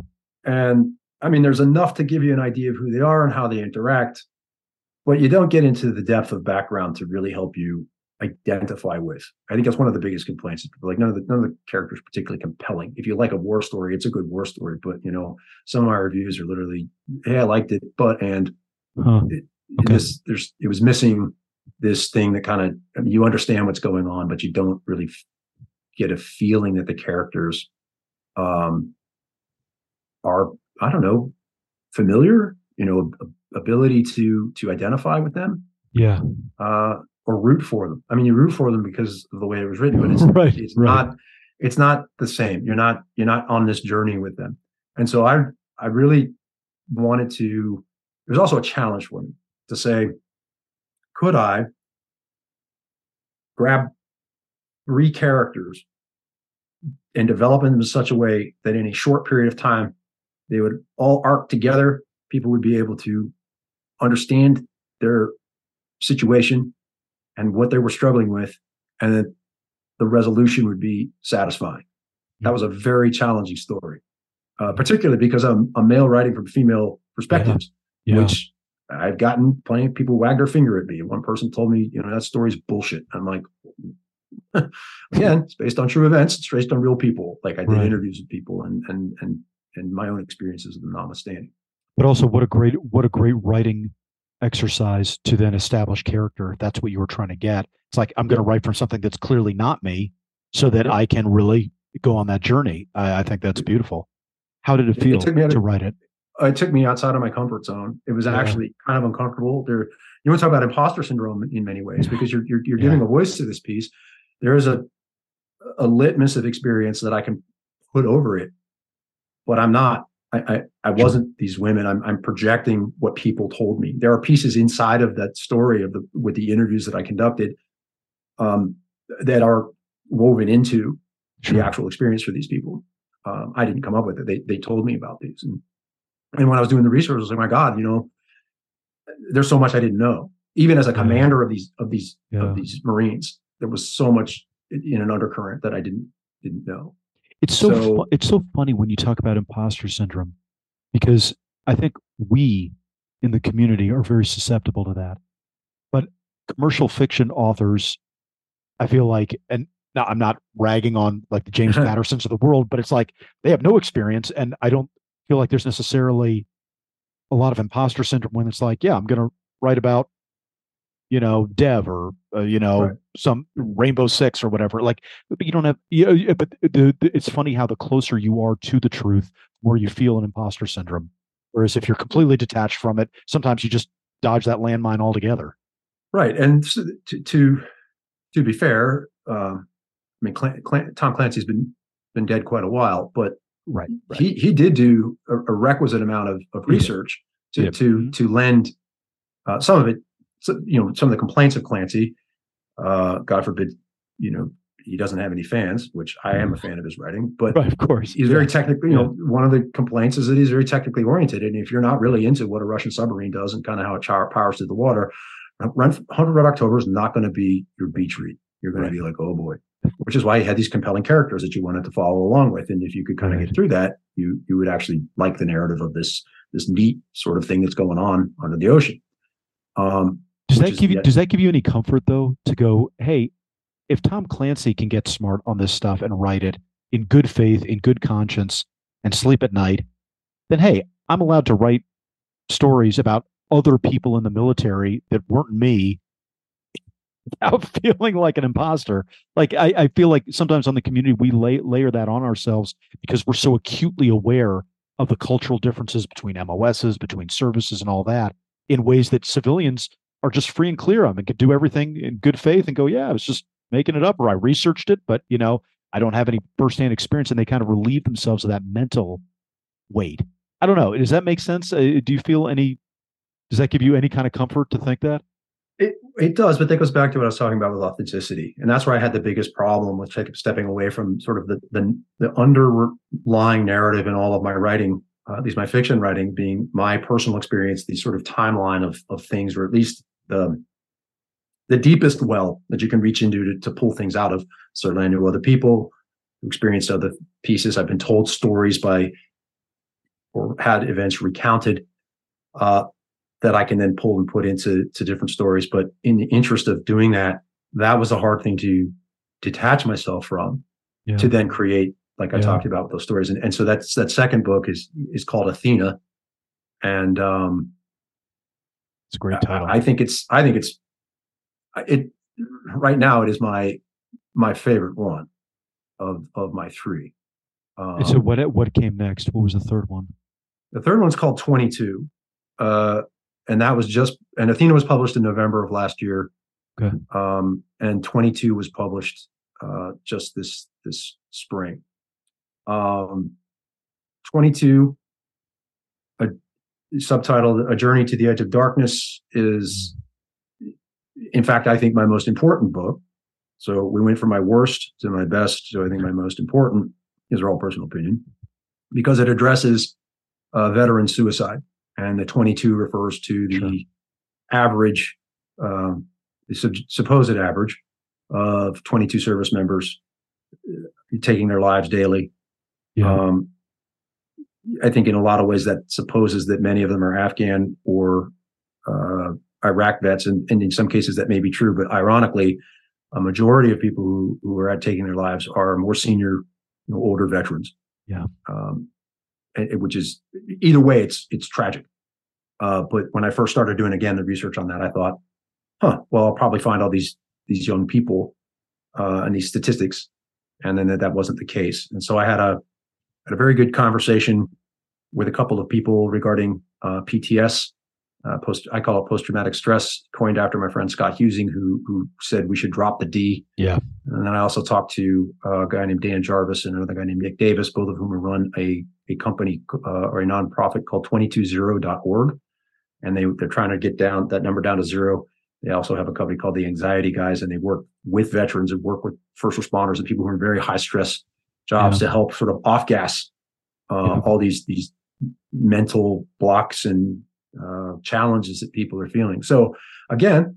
And I mean, there's enough to give you an idea of who they are and how they interact, but you don't get into the depth of background to really help you identify with. I think that's one of the biggest complaints. people Like none of the none of the characters particularly compelling. If you like a war story, it's a good war story. But you know, some of my reviews are literally, "Hey, I liked it, but and Huh. Okay. this there's it was missing this thing that kind of I mean, you understand what's going on, but you don't really get a feeling that the characters um are I don't know familiar, you know, ability to to identify with them. Yeah. Uh, or root for them. I mean, you root for them because of the way it was written, but it's [LAUGHS] Right, it's right. not it's not the same. You're not you're not on this journey with them. And so I I really wanted to. There's also a challenge for me to say, could I grab three characters and develop them in such a way that in a short period of time they would all arc together. People would be able to understand their situation and what they were struggling with, and that the resolution would be satisfying. That was a very challenging story, uh, particularly because I'm a male writing from female perspectives, Yeah. which I've gotten plenty of people wag their finger at me. One person told me, you know, that story's bullshit. I'm like, [LAUGHS] again, it's based on true events. It's based on real people. Like I did Right. interviews with people and and and and my own experiences of them notwithstanding. but also what a great what a great writing exercise to then establish character if that's what you were trying to get it's like i'm going to write from something that's clearly not me so that i can really go on that journey i, I think that's beautiful how did it It- it feel me to write it it took me outside of my comfort zone. It was Yeah. actually kind of uncomfortable. There, you want to talk about imposter syndrome in many ways because you're you're, you're Yeah. giving a voice to this piece. There is a a litmus of experience that I can put over it, but I'm not. I I, I wasn't these women. I'm I'm projecting what people told me. There are pieces inside of that story of the with the interviews that I conducted, um, that are woven into the actual experience for these people. Um, I didn't come up with it. They they told me about these, and and when I was doing the research, I was like, my God, you know, there's so much I didn't know. Even as a Yeah. commander of these of these Yeah. of these Marines, there was so much in an undercurrent that I didn't didn't know. It's so, So- fu- it's so funny when you talk about imposter syndrome because I think we in the community are very susceptible to that. But commercial fiction authors, I feel like, and now I'm not ragging on like the James [LAUGHS] Pattersons of the world, but it's like they have no experience, and I don't feel like there's necessarily a lot of imposter syndrome when it's like, yeah, I'm going to write about, you know, Dev or uh, you know Right. some Rainbow Six or whatever. Like, but you don't have. You know, yeah, but the, the, it's funny how the closer you are to the truth, more you feel an imposter syndrome. Whereas if you're completely detached from it, sometimes you just dodge that landmine altogether. Right, and to to, to be fair, um, I mean, Clan, Clan, Tom Clancy's been been dead quite a while, but Right. he he did do a, a requisite amount of, of research to Yeah. to to lend uh, some of it. So, you know, some of the complaints of Clancy. Uh, God forbid, you know, he doesn't have any fans, which I am a fan of his writing, but Right. Of course. he's Yeah. very technically. You know, one of the complaints is that he's very technically oriented, and if you're not really into what a Russian submarine does and kind of how it char- powers through the water, Hunt for Red October is not going to be your beach read. You're going Right. to be like, oh boy. Which is why he had these compelling characters that you wanted to follow along with, and if you could kind of get through that, you you would actually like the narrative of this this neat sort of thing that's going on under the ocean. Um, Does that give you does that give you any comfort though to go, hey, if Tom Clancy can get smart on this stuff and write it in good faith, in good conscience, and sleep at night, then hey, I'm allowed to write stories about other people in the military that weren't me without [LAUGHS] feeling like an imposter. Like I, I feel like sometimes on the community we lay, layer that on ourselves because we're so acutely aware of the cultural differences between MOSs, between services, and all that in ways that civilians are just free and clear of and could do everything in good faith and go, yeah, I was just making it up or I researched it, but you know, I don't have any firsthand experience and they kind of relieve themselves of that mental weight. I don't know. Does that make sense? Uh, do you feel any, does that give you any kind of comfort to think that? It it does, but that goes back to what I was talking about with authenticity, and that's where I had the biggest problem with stepping away from sort of the the, the underlying narrative in all of my writing, uh, at least my fiction writing, being my personal experience, the sort of timeline of of things, or at least the the deepest well that you can reach into to, to pull things out of. Certainly, I knew other people who experienced other pieces. I've been told stories by or had events recounted. Uh, that I can then pull and put into to different stories. But in the interest of doing that, that was a hard thing to detach myself from Yeah. to then create, like I Yeah. talked about with those stories. And, and so that's that second book is is called Athena. And um It's a great I, title. I think it's I think it's it right now it is my my favorite one of of my three. Um, And so what, what came next? What was the third one? The third one's called 22. Uh, and that was just, and Athena was published in November of last year. Okay. Um, and 22 was published uh, just this this spring. Um, 22, a subtitled "A Journey to the Edge of Darkness," is, in fact, I think my most important book. So we went from my worst to my best. So I think my most important. These are all personal opinion, because it addresses uh, veteran suicide, and the 22 refers to the Sure. average, um, the sub- supposed average of 22 service members uh, taking their lives daily. Yeah. Um, I think in a lot of ways that supposes that many of them are Afghan or uh, Iraq vets, and, and in some cases that may be true. But ironically, a majority of people who, who are taking their lives are more senior, you know, older veterans. Yeah. Um, which is either way, it's it's tragic. Uh, but when I first started doing again the research on that, I thought, huh, well, I'll probably find all these these young people uh, and these statistics, and then that, that wasn't the case. And so I had a had a very good conversation with a couple of people regarding uh, PTS, uh, post I call it post traumatic stress, coined after my friend Scott Huesing, who who said we should drop the D. Yeah. And then I also talked to uh, a guy named Dan Jarvis and another guy named Nick Davis, both of whom run a a company uh, or a nonprofit called 22Zero.org, and they they're trying to get down that number down to zero. They also have a company called the Anxiety Guys, and they work with veterans and work with first responders and people who are in very high stress jobs to help sort of off gas uh, Yeah. all these these mental blocks and uh, challenges that people are feeling. So again,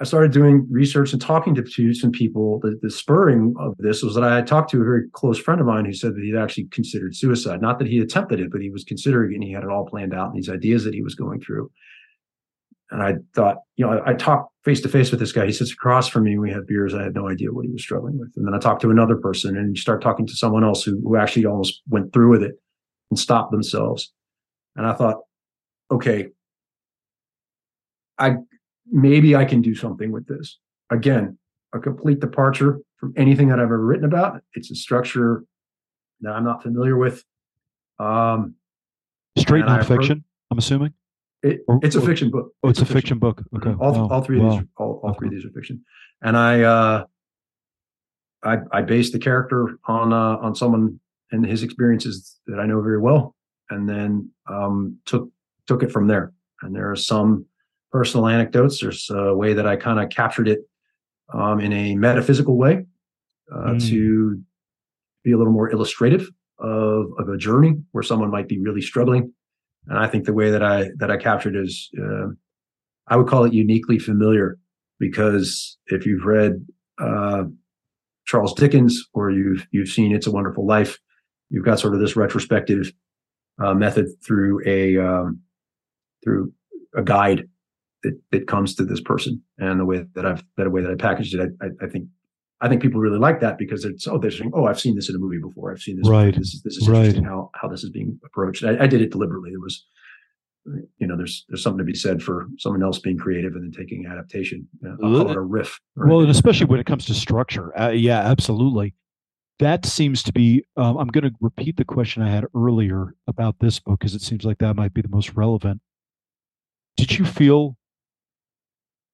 I started doing research and talking to, to some people. The, the spurring of this was that I had talked to a very close friend of mine who said that he'd actually considered suicide. Not that he attempted it, but he was considering it and he had it all planned out and these ideas that he was going through. And I thought, you know, I, I talked face to face with this guy. He sits across from me. We have beers. I had no idea what he was struggling with. And then I talked to another person and you start talking to someone else who, who actually almost went through with it and stopped themselves. And I thought, okay, I maybe I can do something with this. Again, a complete departure from anything that I've ever written about. It's a structure that I'm not familiar with. Um, Straight nonfiction, I'm assuming. It, it's a fiction book. Oh, it's a fiction book. Okay. All, Wow. all three of Wow. these, are, all, all three of these are fiction. And I, uh, I, I based the character on, uh, on someone and his experiences that I know very well, and then um, took took it from there. And there are some personal anecdotes. There's a way that I kind of captured it um, in a metaphysical way uh, Mm. to be a little more illustrative of, of a journey where someone might be really struggling. And I think the way that I that I captured is, uh, I would call it uniquely familiar, because if you've read uh, Charles Dickens or you've you've seen It's a Wonderful Life, you've got sort of this retrospective uh, method through a um, through a guide that that comes to this person, and the way that I've that way that I packaged it, I, I, I think. I think people really like that because it's oh they're saying oh I've seen this in a movie before I've seen this. Right. this is this is Right. interesting how how this is being approached I, I did it deliberately there was you know there's there's something to be said for someone else being creative and then taking adaptation uh, I'll call a riff Well, and especially when it comes to structure. Uh, yeah, absolutely. That seems to be. Um, I'm going to repeat the question I had earlier about this book because it seems like that might be the most relevant. Did you feel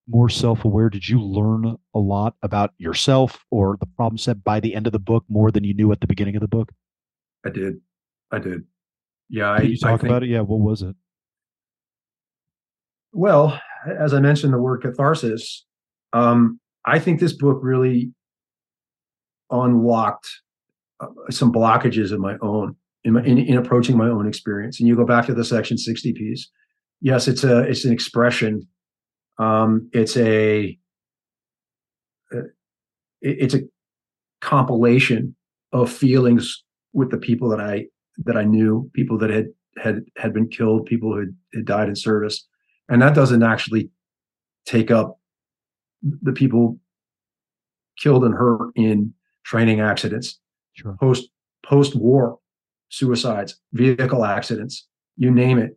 more self aware? Did you learn a lot about yourself or the problem set by the end of the book more than you knew at the beginning of the book? I did I did yeah I, Can you I talk think, about it? Yeah, what was it? Well, as I mentioned, the word catharsis. Um, I think this book really unlocked uh, some blockages of my own in, my, in in approaching my own experience. And you go back to the section sixty piece. Yes, it's a it's an expression. Um, it's a uh, it's a compilation of feelings with the people that I that I knew, people that had had had been killed, people who had, had died in service. And that doesn't actually take up the people killed and hurt in training accidents Sure. post post war suicides vehicle accidents you name it.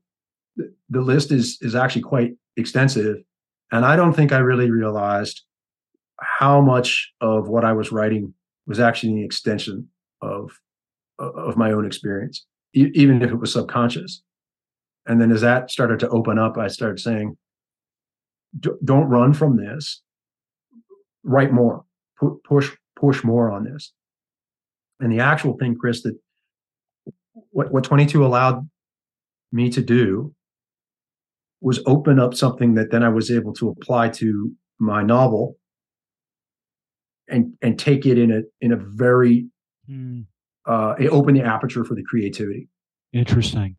The, the list is is actually quite extensive and i don't think i really realized how much of what i was writing was actually an extension of of my own experience even if it was subconscious and then as that started to open up, I started saying, don't run from this. write more, pu- push push more on this. And the actual thing, Chris, that what what 22 allowed me to do was open up something that then I was able to apply to my novel and and take it in a in a very Hmm. uh it opened the aperture for the creativity Interesting.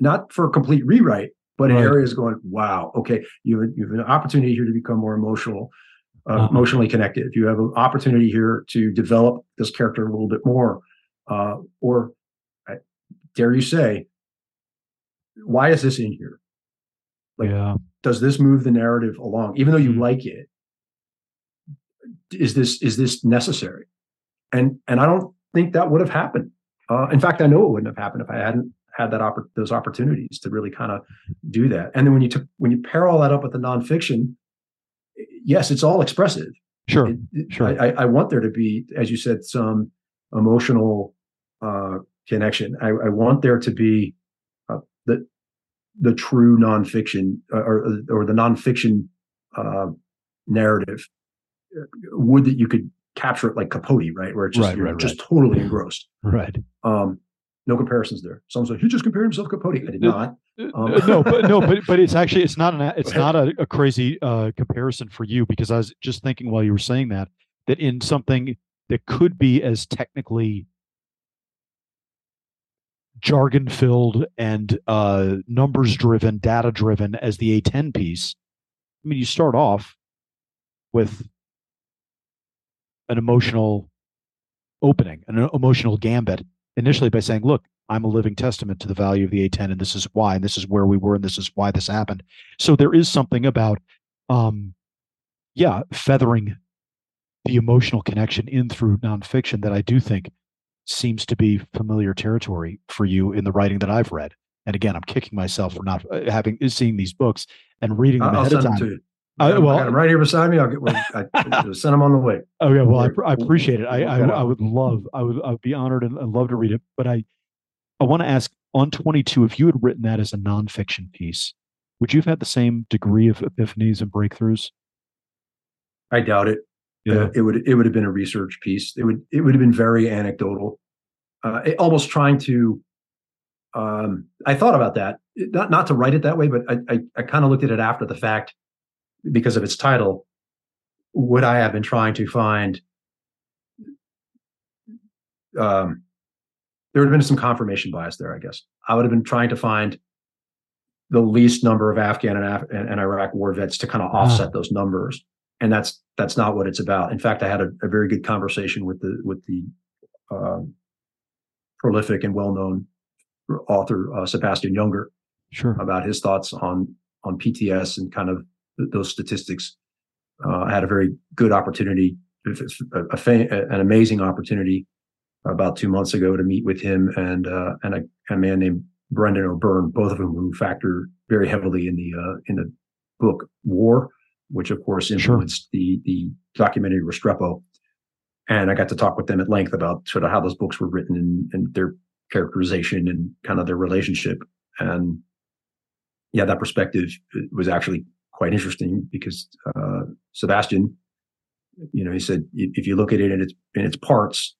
not for a complete rewrite but in Right. areas going wow okay you have, you have an opportunity here to become more emotional uh, Uh-huh. emotionally connected you have an opportunity here to develop this character a little bit more uh or I dare you say why is this in here Like- yeah. does this move the narrative along even though you Mhm. like it is this is this necessary and and i don't think that would have happened uh, in fact i know it wouldn't have happened if i hadn't had that oppor- those opportunities to really kind of do that and then when you took when you pair all that up with the nonfiction yes it's all expressive Sure. It- it- Sure. I, I, I want there to be as you said some emotional uh, connection I, I want there to be uh, the the true nonfiction uh, or or the nonfiction uh, narrative would that you could capture it like Capote, right? Where it's just Right, you're right, just totally engrossed. [LAUGHS] right. Um, no comparisons there. Someone's like, he just compared himself to Capote. I did Uh, not. Um, Uh, no, but no, but but it's actually it's not an [LAUGHS] it's not a, a crazy uh, comparison for you because I was just thinking while you were saying that that in something that could be as technically jargon filled and uh, numbers driven, data driven as the A10 piece. I mean, you start off with an emotional opening, an emotional gambit initially by saying, look, I'm a living testament to the value of the A10, and this is why, and this is where we were, and this is why this happened. So there is something about, um, yeah, feathering the emotional connection in through nonfiction that I do think seems to be familiar territory for you in the writing that I've read. And again, I'm kicking myself for not uh, having seeing these books and reading them I'll ahead of time. to you. Uh, I got them right here beside me. I'll get. Well, I, [LAUGHS] I send them on the way. Okay, well, I, I appreciate it. I, I, I would love, I would, I would be honored and, and love to read it. But I, I want to ask on 22, if you had written that as a nonfiction piece, would you have had the same degree of epiphanies and breakthroughs? I doubt it. Uh, it would it would have been a research piece. It would it would have been very anecdotal, uh, it- almost trying to. Um, I thought about that, not not to write it that way, but I I, I kind of looked at it after the fact because of its title. Would I have been trying to find? Um, there would have been some confirmation bias there, I guess. I would have been trying to find the least number of Afghan and, Af- and, and Iraq war vets to kind of offset those numbers and that's that's not what it's about. In fact, I had a, a very good conversation with the with the um, prolific and well-known author uh, Sebastian Junger Sure. about his thoughts on on PTS and kind of th- those statistics. Uh, I had a very good opportunity, if it's a, a fa- an amazing opportunity, about two months ago to meet with him and uh, and a, a man named Brendan O'Byrne, both of whom who factor very heavily in the uh, in the book War, which of course Sure. influenced the the documentary Restrepo. And I got to talk with them at length about sort of how those books were written and, and their characterization and kind of their relationship. And yeah, that perspective was actually quite interesting because uh, Sebastian, you know, he said if if you look at it in its in its parts,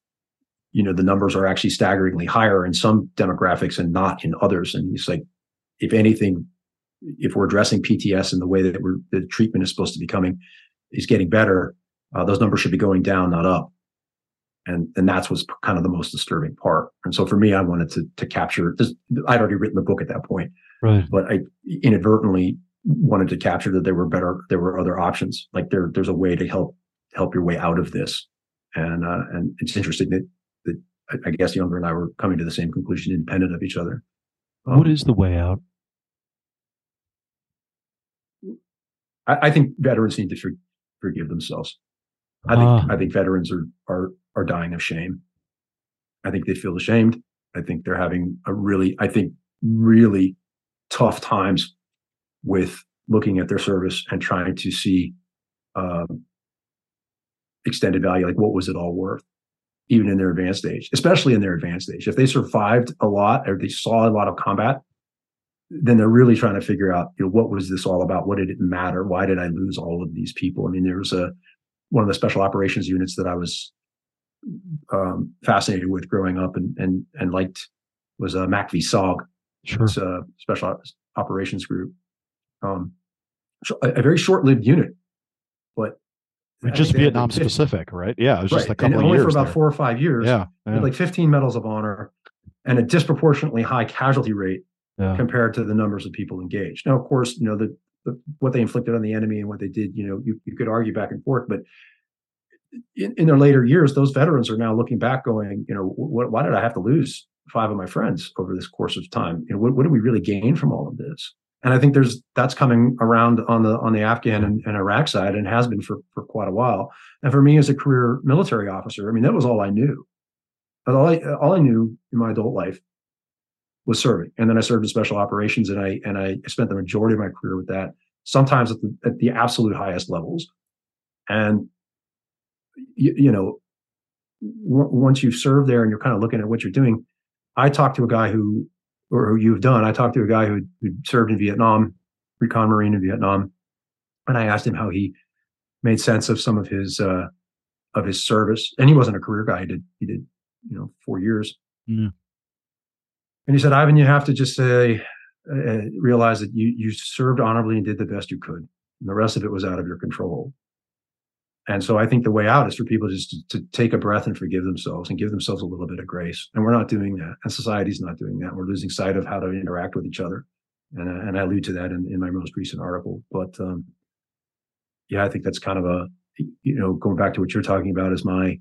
you know, the numbers are actually staggeringly higher in some demographics and not in others. And he's like, if anything, if we're addressing PTS in the way that we're the treatment is supposed to be coming is getting better, uh, those numbers should be going down, not up. And and that's what's kind of the most disturbing part. And so for me, I wanted to to capture. This, I'd already written the book at that point, Right. but I inadvertently wanted to capture that there were better, there were other options. Like there, there's a way to help help your way out of this. And uh, and it's interesting that that I- guess Junger and I were coming to the same conclusion, independent of each other. what Um, is the way out? I, I think veterans need to for, forgive themselves. I think Ah. I think veterans are are are dying of shame. I think they feel ashamed. I think they're having a really, I think, really tough times with looking at their service and trying to see um, extended value. Like, what was it all worth? Even in their advanced age, especially in their advanced age, if they survived a lot or they saw a lot of combat, then they're really trying to figure out, you know, what was this all about? What did it matter? Why did I lose all of these people? I mean, there was a one of the special operations units that I was um, fascinated with growing up and and and liked was a uh, MACV-SOG. Sure. It's a special operations group. Um, a, a very short-lived unit, but just Vietnam specific, right? Yeah, it was right. just a couple and of only years for about there. four or five years. Yeah, yeah. like 15 medals of honor and a disproportionately high casualty rate yeah. compared to the numbers of people engaged. Now, of course, you know the, the, what they inflicted on the enemy and what they did. You know, you, you could argue back and forth, but in, in their later years, those veterans are now looking back, going, you know, what, why did I have to lose five of my friends over this course of time? You know, what, what did we really gain from all of this? And I think there's that's coming around on the on the Afghan and, and Iraq side, and has been for for quite a while. And for me, as a career military officer, I mean, that was all I knew. But all I all I knew in my adult life was serving, and then I served in special operations, and I and I spent the majority of my career with that. Sometimes at the at the absolute highest levels, and you, you know, w- once you've served there and you're kind of looking at what you're doing, I talked to a guy who, or who you've done. I talked to a guy who who served in Vietnam, recon marine in Vietnam, and I asked him how he made sense of some of his uh, of his service. And he wasn't a career guy. He did he did you know four years. Mm. And he said, Ivan, you have to just say, uh, realize that you you served honorably and did the best you could, and the rest of it was out of your control. And so I think the way out is for people just to, to, take a breath and forgive themselves and give themselves a little bit of grace. And we're not doing that. And society's not doing that. We're losing sight of how to interact with each other. And, uh, and I allude to that in, in my most recent article. But um, yeah, I think that's kind of a, you know, going back to what you're talking about is my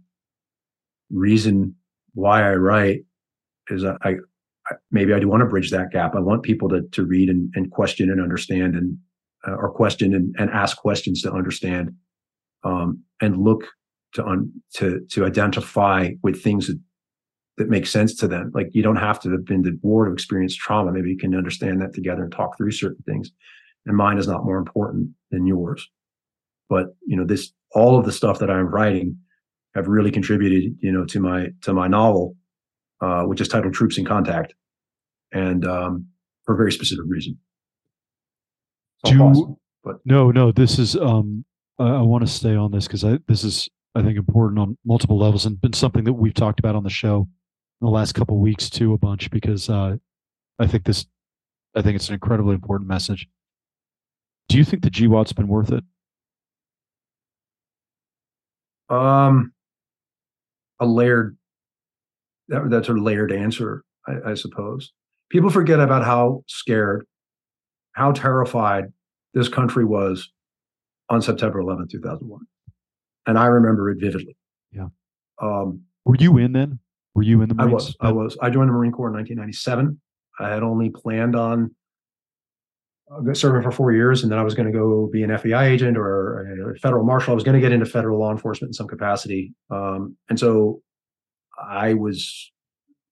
reason why I write is I maybe I do want to bridge that gap. I want people to, to read and, and question and understand and, uh, or question and, and ask questions to understand um, and look to un, to to identify with things that that make sense to them. Like you don't have to have been the war to experience trauma. Maybe you can understand that together and talk through certain things. And mine is not more important than yours. But you know, this all of the stuff that I'm writing have really contributed, you know, to my to my novel, uh, which is titled Troops in Contact, and um, for a very specific reason. Do awesome, but no, no, this is um I, I want to stay on this because I this is I think important on multiple levels and been something that we've talked about on the show in the last couple weeks too a bunch because uh, I think this I think it's an incredibly important message. Do you think the GWOT's been worth it? Um, a layered that that sort of layered answer, I, I suppose. People forget about how scared, how terrified this country was on September 11, 2001. And I remember it vividly. Yeah. Um, Were you in then? Were you in the Marines? I was. I was. I joined the Marine Corps in 1997. I had only planned on uh, serving for four years, and then I was going to go be an FBI agent or a federal marshal. I was going to get into federal law enforcement in some capacity. Um, and so I was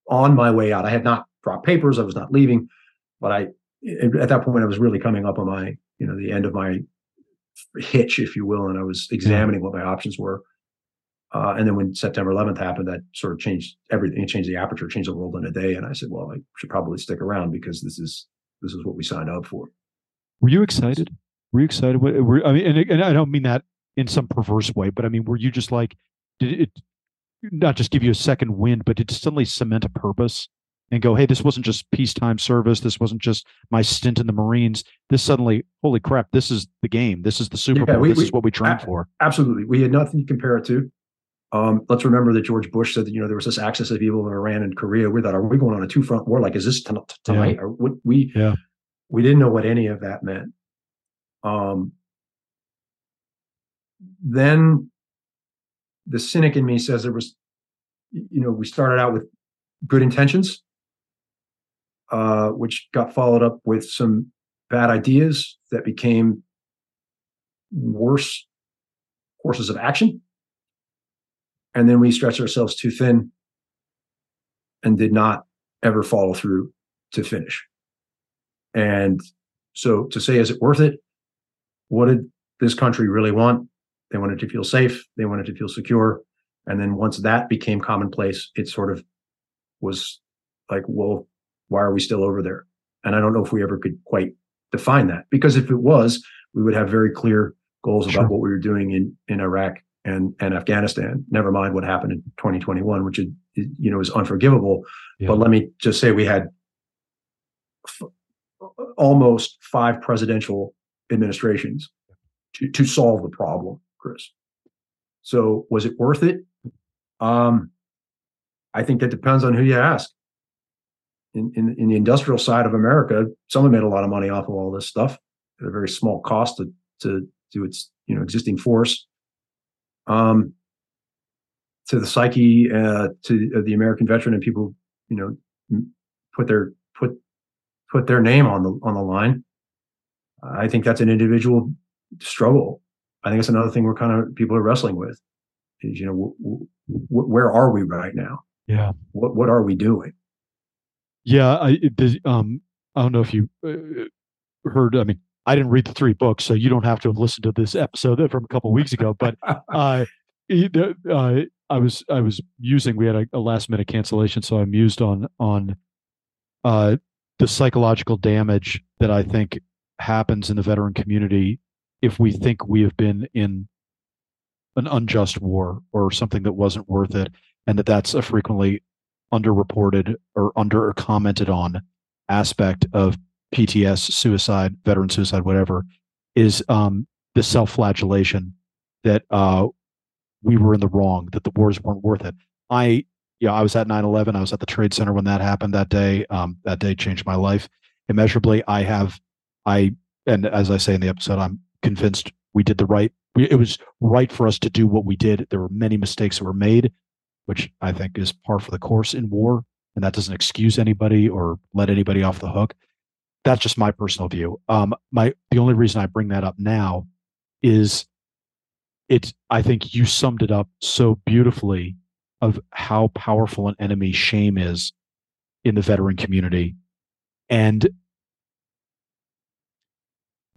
on my way out. I had not dropped papers. I was not leaving, but I, at that point, I was really coming up on my, you know, the end of my hitch, if you will, and I was examining what my options were. Uh, and then when September 11th happened, that sort of changed everything. It changed the aperture, changed the world in a day. And I said, well, I should probably stick around because this is this is what we signed up for. Were you excited? Were you excited? Were, I mean, and, and I don't mean that in some perverse way, but I mean, were you just like, did it not just give you a second wind, but it suddenly cement a purpose and go, hey, this wasn't just peacetime service. This wasn't just my stint in the Marines. This suddenly, holy crap, this is the game. This is the Super Bowl. We, this we, is what we trained for. Absolutely. We had nothing to compare it to. Um, let's remember that George Bush said that, you know, there was this axis of evil in Iran and Korea. We thought, are we going on a two front war? Like, is this t- tonight? Yeah. Or what we, yeah. we didn't know what any of that meant. Um, then the cynic in me says there was, you know, we started out with good intentions uh, which got followed up with some bad ideas that became worse courses of action. And then we stretched ourselves too thin and did not ever follow through to finish. And so to say, is it worth it? What did this country really want? They wanted to feel safe. They wanted to feel secure. And then once that became commonplace, it sort of was like, well, why are we still over there? And I don't know if we ever could quite define that because if it was, we would have very clear goals about what we were doing in, in Iraq and and Afghanistan. Never mind what happened in 2021, which is you know is unforgivable. Yeah. But let me just say we had f- almost five presidential administrations to to solve the problem, Chris. So was it worth it? Um, I think that depends on who you ask. In, in in the industrial side of America, someone made a lot of money off of all this stuff at a very small cost to to to its you know existing force. Um, to the psyche uh, to uh, the American veteran and people you know put their put put their name on the on the line. I think that's an individual struggle. I think it's another thing we're kind of people are wrestling with. Is you know w- w- where are we right now? Yeah. What what are we doing? Yeah, I the, um I don't know if you uh, heard. I mean, I didn't read the three books, so you don't have to have listened to this episode from a couple weeks ago. But [LAUGHS] uh, uh, I was I was using. We had a, a last minute cancellation, so I mused on on uh, the psychological damage that I think happens in the veteran community if we think we have been in an unjust war or something that wasn't worth it, and that that's a frequently underreported or under or commented on aspect of PTS, suicide, veteran suicide, whatever, is um, the self-flagellation that uh, we were in the wrong, that the wars weren't worth it. I, yeah, I was at 9/11. I was at the Trade Center when that happened that day. Um, that day changed my life immeasurably. I have, I, and as I say in the episode, I'm convinced we did the right. We, it was right for us to do what we did. There were many mistakes that were made, which I think is par for the course in war, and that doesn't excuse anybody or let anybody off the hook. That's just my personal view. Um, my the only reason I bring that up now is it. I think you summed it up so beautifully of how powerful an enemy shame is in the veteran community, and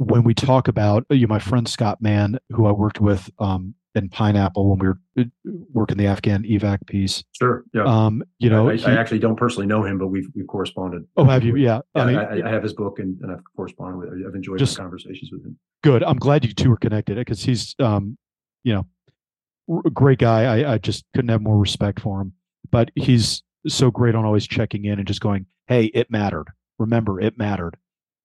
when we talk about you, know, my friend Scott Mann, who I worked with um, in Pineapple when we were uh, working the Afghan evac piece. Sure. Yeah. Um, you know, I, he- I actually don't personally know him, but we've we've corresponded. oh, have you? Yeah. Yeah, I mean, I, I have his book and, and I've corresponded with. I've enjoyed Just- conversations with him. good. I'm glad you two are connected because he's, um, you know, a great guy. I, I just couldn't have more respect for him. But he's so great on always checking in and just going, "Hey, it mattered. Remember, it mattered."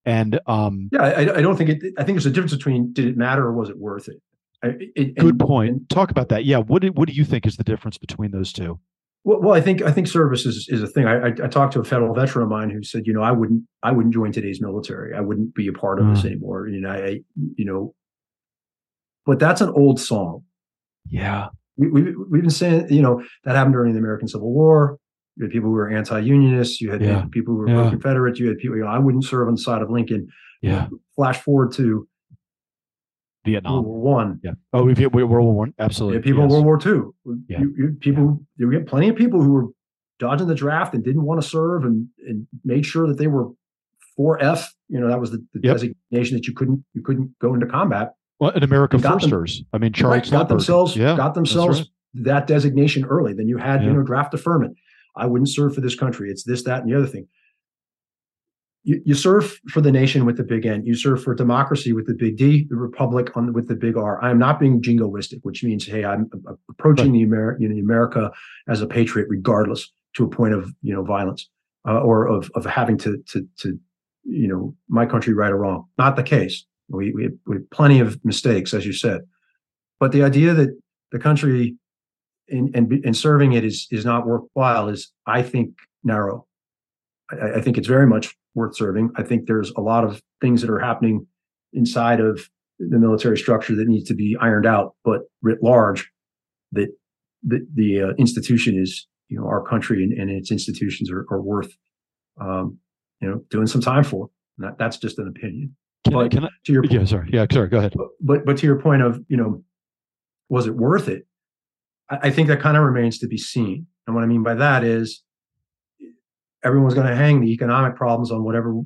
And um, Yeah, I, I don't think it. I think there's a difference between did it matter or was it worth it. I, it good and- point. and- Talk about that. Yeah. What do, what do you think is the difference between those two? Well, well, I think I think service is, is a thing. I, I, talked to a federal veteran of mine who said, you know, I wouldn't I wouldn't join today's military. I wouldn't be a part of this Mm. anymore. You know, I, you know, but that's an old song. Yeah. We, we we've been saying, you know, that happened during the American Civil War. You had people who were anti-unionists. You had Yeah. people who were Yeah. pro-Confederate. You had people. You know, I wouldn't serve on the side of Lincoln. Yeah. Flash forward to World Vietnam. War One. Yeah. Oh, we've hit World War One. Absolutely. people yes. World War Two. Yeah. You, you, people, you get plenty of people who were dodging the draft and didn't want to serve and, and made sure that they were 4F. You know, that was the, the Yep. designation that you couldn't you couldn't go into combat. Well, in America got them- firsters. I mean, Charles Right, got themselves Yeah. got themselves right. that designation early. Then you had, Yeah. you know, draft deferment. I wouldn't serve for this country. It's this, that, and the other thing. You, you serve for the nation with the big N. You serve for democracy with the big D, the republic on the, with the big R. I am not being jingoistic, which means, hey, I'm approaching the Amer- you know, America as a patriot, regardless to a point of you know violence uh, or of of having to to to you know my country right or wrong. Not the case. We we we have plenty of mistakes, as you said, but the idea that the country in and in serving it is is not worthwhile is I think narrow. I, I think it's very much worth serving. I think there's a lot of things that are happening inside of the military structure that needs to be ironed out, but writ large, that the the uh, institution is you know our country and, and its institutions are, are worth um, you know doing some time for. And that, that's just an opinion. Can, I, But can I? to your Yeah. Sorry. Yeah. Sorry. Go ahead. but- but but to your point of you know was it worth it i, think that kind of remains to be seen. And what i mean by that is everyone's going to hang the economic problems on whatever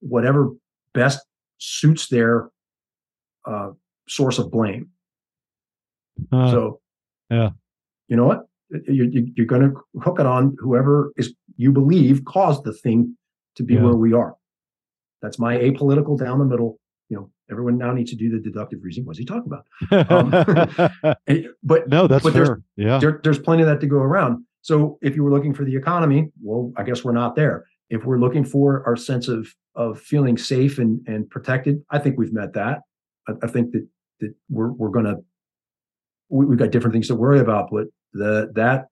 whatever best suits their uh, source of blame. Uh, so yeah. you know what? You, you, you're going to hook it on whoever is you believe caused the thing to be Yeah. where we are. That's my apolitical down the middle everyone now needs to do the deductive reasoning. What's he talking about? Um, [LAUGHS] but no, that's but there's- Yeah. there, there's plenty of that to go around. So if you were looking for the economy, well, I guess we're not there. If we're looking for our sense of of feeling safe and and protected, I think we've met that. I, I think that that we're we're gonna we, we've got different things to worry about, but the that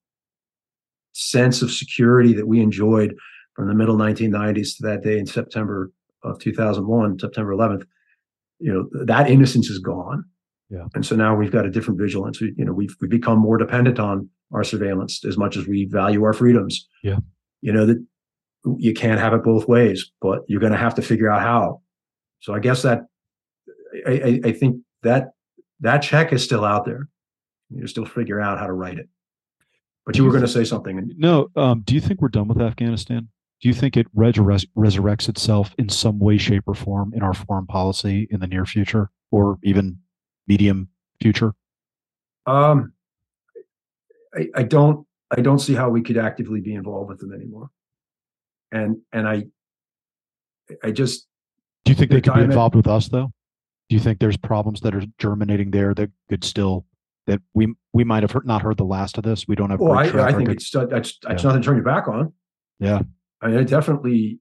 sense of security that we enjoyed from the middle 1990s to that day in September of 2001, September 11th, you know, that innocence is gone. Yeah. And so now we've got a different vigilance. We, you know, we've we've become more dependent on our surveillance as much as we value our freedoms. Yeah. You know that you can't have it both ways, but you're going to have to figure out how. So I guess that I, I, I think that that check is still out there. You're still figure out how to write it. But you were going to say something. No. Um, do you think we're done with Afghanistan? Do you think it resurre- resurrects itself in some way, shape, or form in our foreign policy in the near future or even medium future? Um, I, I don't I don't see how we could actively be involved with them anymore. And and I I just Do you think The they could be involved with us though? Do you think there's problems that are germinating there that could still that we we might have heard, not heard the last of this? We don't have. well I, I think it's that's that's Yeah. nothing to turn your back on. Yeah. I definitely,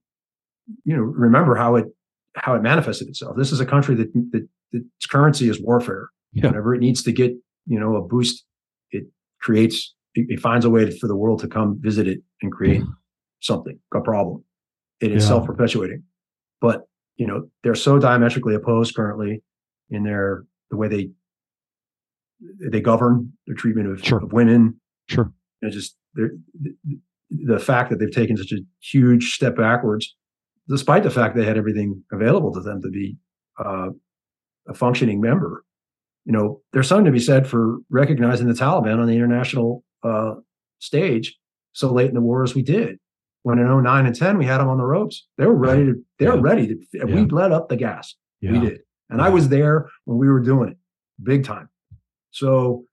you know, remember how it how it manifested itself. This is a country that that, that its currency is warfare. Yeah. Whenever it needs to get, you know, a boost, it creates it, it finds a way for the world to come visit it and create something, a problem. It is Yeah. self-perpetuating. But, you know, they're so diametrically opposed currently in their the way they they govern their treatment of, Sure. of women, Sure. you know, just they're, the, fact that they've taken such a huge step backwards, despite the fact they had everything available to them to be uh, a functioning member. You know, there's something to be said for recognizing the Taliban on the international uh, stage so late in the war as we did. When in 09 and 10, we had them on the ropes. They were ready to, they were Yeah. ready to, and we let up the gas. Yeah. We did. And I was there when we were doing it big time. So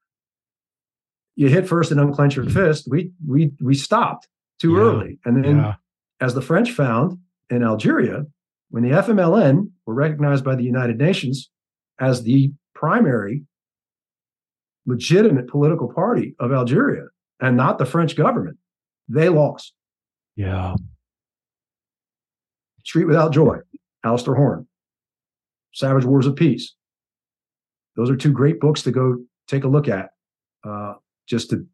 you hit first and unclench your fist. We we we stopped too Yeah. early. And then Yeah. as the French found in Algeria, when the FMLN were recognized by the United Nations as the primary legitimate political party of Algeria and not the French government, they lost. Yeah. Street Without Joy, Alistair Horne, Savage Wars of Peace. Those are two great books to go take a look at. Uh, just to,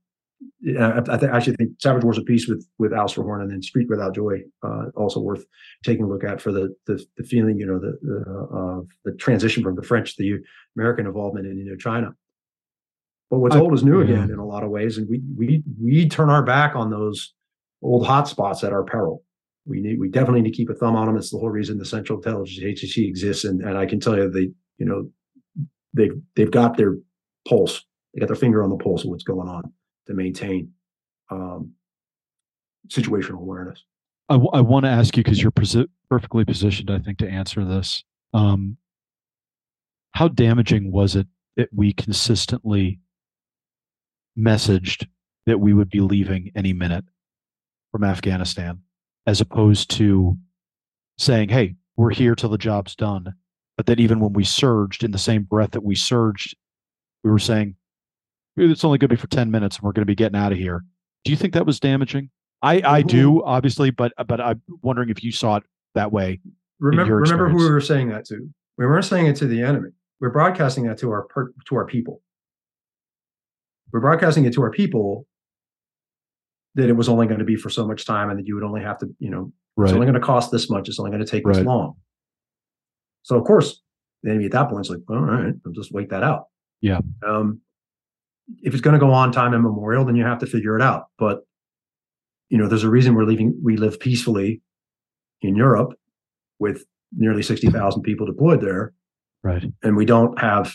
I, I, should think Savage Wars of Peace with with Alistair Horne, and then Street Without Joy, uh, also worth taking a look at for the the, the feeling, you know, the the, uh, the transition from the French to the American involvement in Indochina. But what's I- old is new yeah. again in a lot of ways, and we we we turn our back on those old hotspots at our peril we need we definitely need to keep a thumb on them. It's the whole reason the Central Intelligence Agency exists, and and I can tell you they you know they've they've got their pulse, they got their finger on the pulse of what's going on to maintain um, situational awareness. I, w- I want to ask you because you're perfectly positioned, I think, to answer this. Um, how damaging was it that we consistently messaged that we would be leaving any minute from Afghanistan, as opposed to saying, "Hey, we're here till the job's done," but that even when we surged, in the same breath that we surged, we were saying, "It's only going to be for ten minutes, and we're going to be getting out of here." Do you think that was damaging? I, I do obviously, but but I'm wondering if you saw it that way. Remember remember who we were saying that to. We weren't saying it to the enemy. We're broadcasting that to our per, to our people. We're broadcasting it to our people that it was only going to be for so much time, and that you would only have to you know It's only going to cost this much. It's only going to take this long. So of course, the enemy at that point is like, all right, I'll just wait that out. Yeah. Um, if it's going to go on time immemorial, then you have to figure it out. But you know, there's a reason we're leaving. We live peacefully in Europe with nearly sixty thousand people deployed there, Right. and we don't have,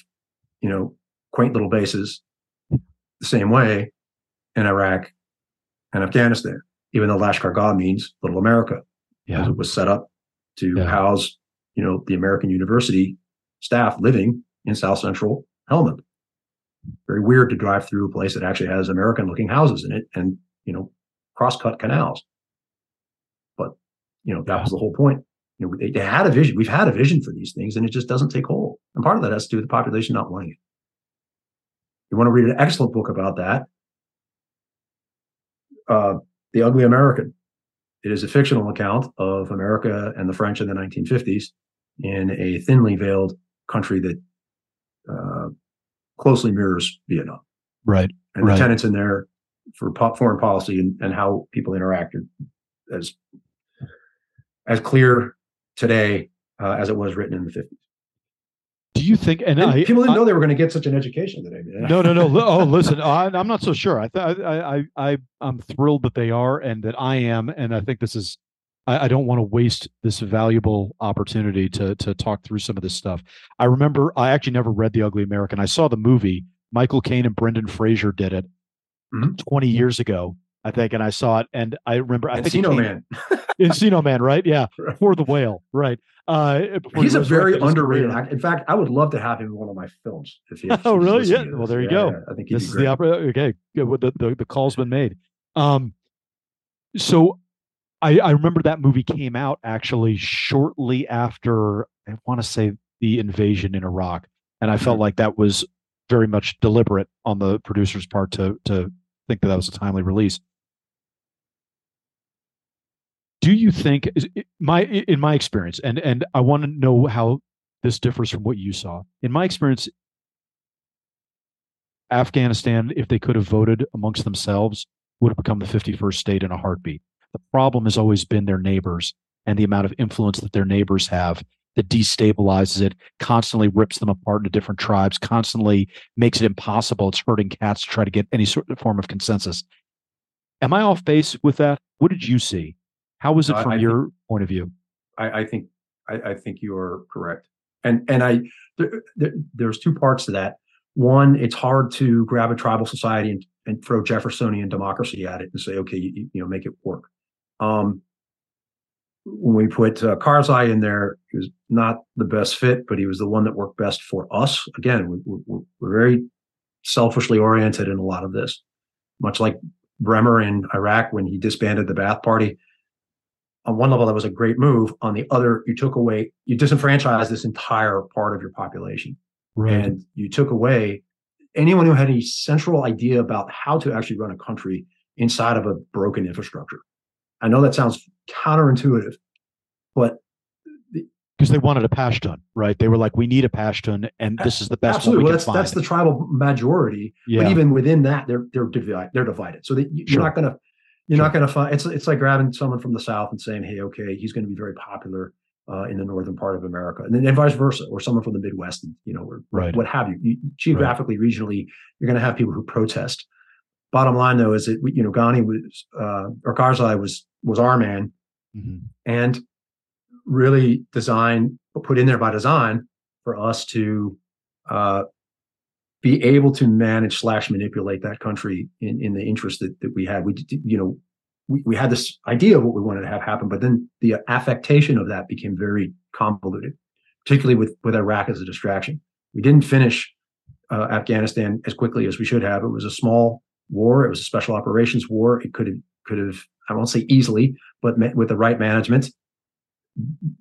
you know, quaint little bases the same way in Iraq and Afghanistan. Even though Lashkar Gah means Little America Yeah. as it was set up to Yeah. house, you know, the American university staff living in South Central Helmand. Very weird to drive through a place that actually has American looking houses in it and, you know, cross cut canals. But, you know, that was the whole point. You know, they, they had a vision. We've had a vision for these things, and it just doesn't take hold. And part of that has to do with the population not wanting it. You want to read an excellent book about that? Uh, the Ugly American. It is a fictional account of America and the French in the 1950s in a thinly veiled country that uh, closely mirrors Vietnam. Right. And right. the tenets in there for po- foreign policy and, and how people interacted as as clear today uh, as it was written in the 50s. Do you think? And, And I, people didn't I- know they were going to get such an education today. no, no, no. Oh, [LAUGHS] listen, I, I'm not so sure. I, th- I, I, I, I'm thrilled that they are, and that I am, and I think this is. I, I don't want to waste this valuable opportunity to to talk through some of this stuff. I remember I actually never read The Ugly American. I saw the movie. Michael Caine and Brendan Fraser did it Mhm. 20 years ago, I think, and I saw it, and I remember. I think Encino came- Man. [LAUGHS] Encino Man, right? Yeah, [LAUGHS] Right. for the whale, right? Uh, before he He's a very underrated actor. In fact, I would love to have him in one of my films. If he, [LAUGHS] Oh, really? Yeah. Well, there you Yeah, go. yeah. I think this is great. the opera. Okay, good. The, the the call's been made. Um, so I I remember that movie came out actually shortly after I want to say the invasion in Iraq, and I felt Mhm. like that was very much deliberate on the producer's part to to think that that was a timely release. Do you think my in my experience, and and I want to know how this differs from what you saw. In my experience, Afghanistan, if they could have voted amongst themselves, would have become the 51st state in a heartbeat. The problem has always been their neighbors and the amount of influence that their neighbors have that destabilizes it, constantly rips them apart into different tribes, constantly makes it impossible. It's hurting cats to try to get any sort of form of consensus. Am I off base with that? What did you see? How was it I- from I your point of view? I, I think I, I think you are correct. And and I there, there, there's two parts to that. One, it's hard to grab a tribal society and, and throw Jeffersonian democracy at it and say, okay, you, you know, make it work. Um, when we put uh, Karzai in there, he was not the best fit, but he was the one that worked best for us. Again, we, we, we're very selfishly oriented in a lot of this, much like Bremer in Iraq when he disbanded the Ba'ath Party. On one level that was a great move. On the other you took away you disenfranchised this entire part of your population. And you took away anyone who had any central idea about how to actually run a country inside of a broken infrastructure i know that sounds counterintuitive but because they wanted a Pashtun, right? They were like, we need a Pashtun, and this is the best absolutely well that's find. that's the tribal majority yeah, but even within that they're they're divided they're divided so that you're Sure. not going to you're Sure. not going to find it's it's like grabbing someone from the south and saying hey okay he's going to be very popular uh, in the northern part of america and then and vice versa or someone from the midwest you know or Right. what have you, you geographically regionally you're going to have people who protest bottom line though is that you know ghani was uh or karzai was was our man. Mhm. and really designed put in there by design for us to uh, be able to manage slash manipulate that country in, in the interest that, that we had. We you know we, we had this idea of what we wanted to have happen but then the affectation of that became very convoluted particularly with with iraq as a distraction. We didn't finish uh, afghanistan as quickly as we should have. It was a small war it was a special operations war it could have could have i won't say easily but with the right management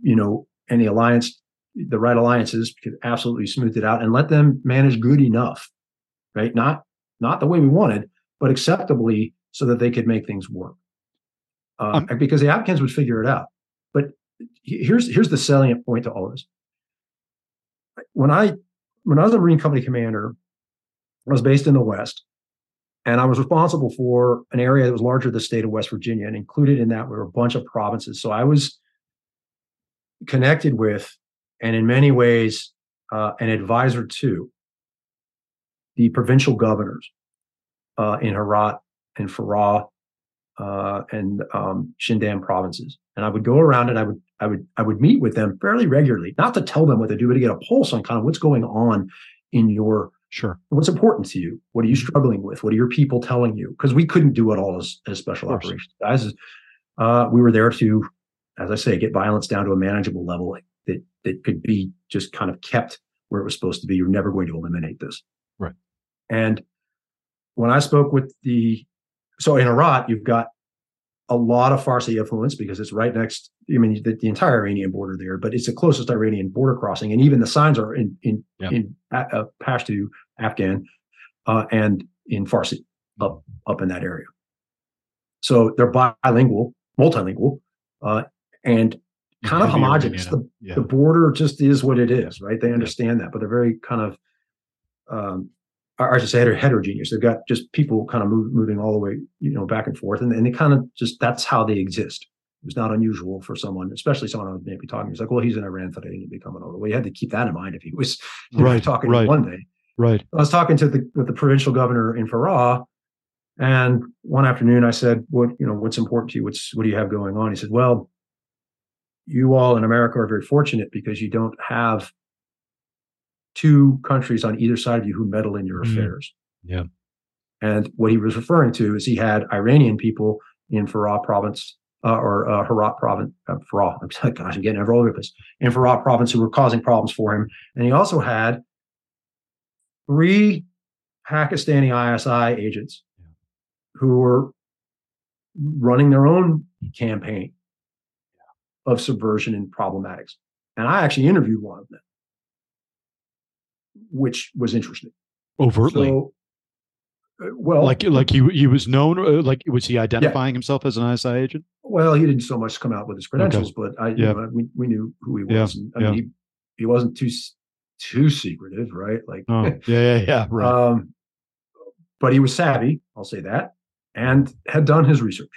you know, and the alliance, the right alliances could absolutely smooth it out and let them manage good enough, right? Not not the way we wanted, but acceptably so that they could make things work. Uh, because the Afghans would figure it out. But here's here's the salient point to all this. When I when I was a Marine Company commander, I was based in the West, and I was responsible for an area that was larger than the state of West Virginia, and included in that were a bunch of provinces. So I was connected with, and in many ways, uh, an advisor to the provincial governors uh, in Herat and Farah uh, and um, Shindan provinces. And I would go around and I would I would I would meet with them fairly regularly, not to tell them what to do, but to get a pulse on kind of what's going on in your Sure. what's important to you what are you struggling with what are your people telling you because we couldn't do it all as, as special operations guys uh, we were there to as i say get violence down to a manageable level that that could be just kind of kept where it was supposed to be you're never going to eliminate this Right. and when i spoke with the so in Herat, you've got a lot of Farsi influence because it's right next. I mean, the, the, entire Iranian border there, but it's the closest Iranian border crossing, and even the signs are in in yep. in uh, Pashto, Afghan, uh, and in Farsi up up in that area. So they're bilingual, multilingual, uh, and kind of homogenous. The, yeah. the border just is what it is, right? They understand that, but they're very kind of um, I should say heterogeneous. They've got just people kind of move, moving all the way, you know, back and forth, and, and they kind of just that's how they exist. It was not unusual for someone, especially someone I was maybe talking. He's like, "Well, he's in Iran today, and he'd be coming over." Well, you had to keep that in mind if he was [LAUGHS] right, talking right. one day. Right. I was talking to the with the provincial governor in Farah, and one afternoon I said, "What you know? What's important to you? What's what do you have going on?" He said, "Well, you all in America are very fortunate because you don't have two countries on either side of you who meddle in your mm. affairs. Yeah. And what he was referring to is he had Iranian people in Farah province uh, or uh, Herat province, uh, Farah, I'm, [LAUGHS] gosh, I'm getting all over the place, in Farah province who were causing problems for him. And he also had three Pakistani ISI agents who were running their own campaign of subversion and problematics. And I actually interviewed one of them which was interesting. Overtly. So, uh, well, like like he he was known. Uh, like was he identifying yeah. himself as an ISI agent? Well, he didn't so much come out with his credentials, okay. but I yeah. Know, we we knew who he was. Yeah. And, I mean, he he wasn't too too secretive, right? Like, oh, [LAUGHS] yeah, yeah, yeah, right. Um, but he was savvy. I'll say that, and had done his research.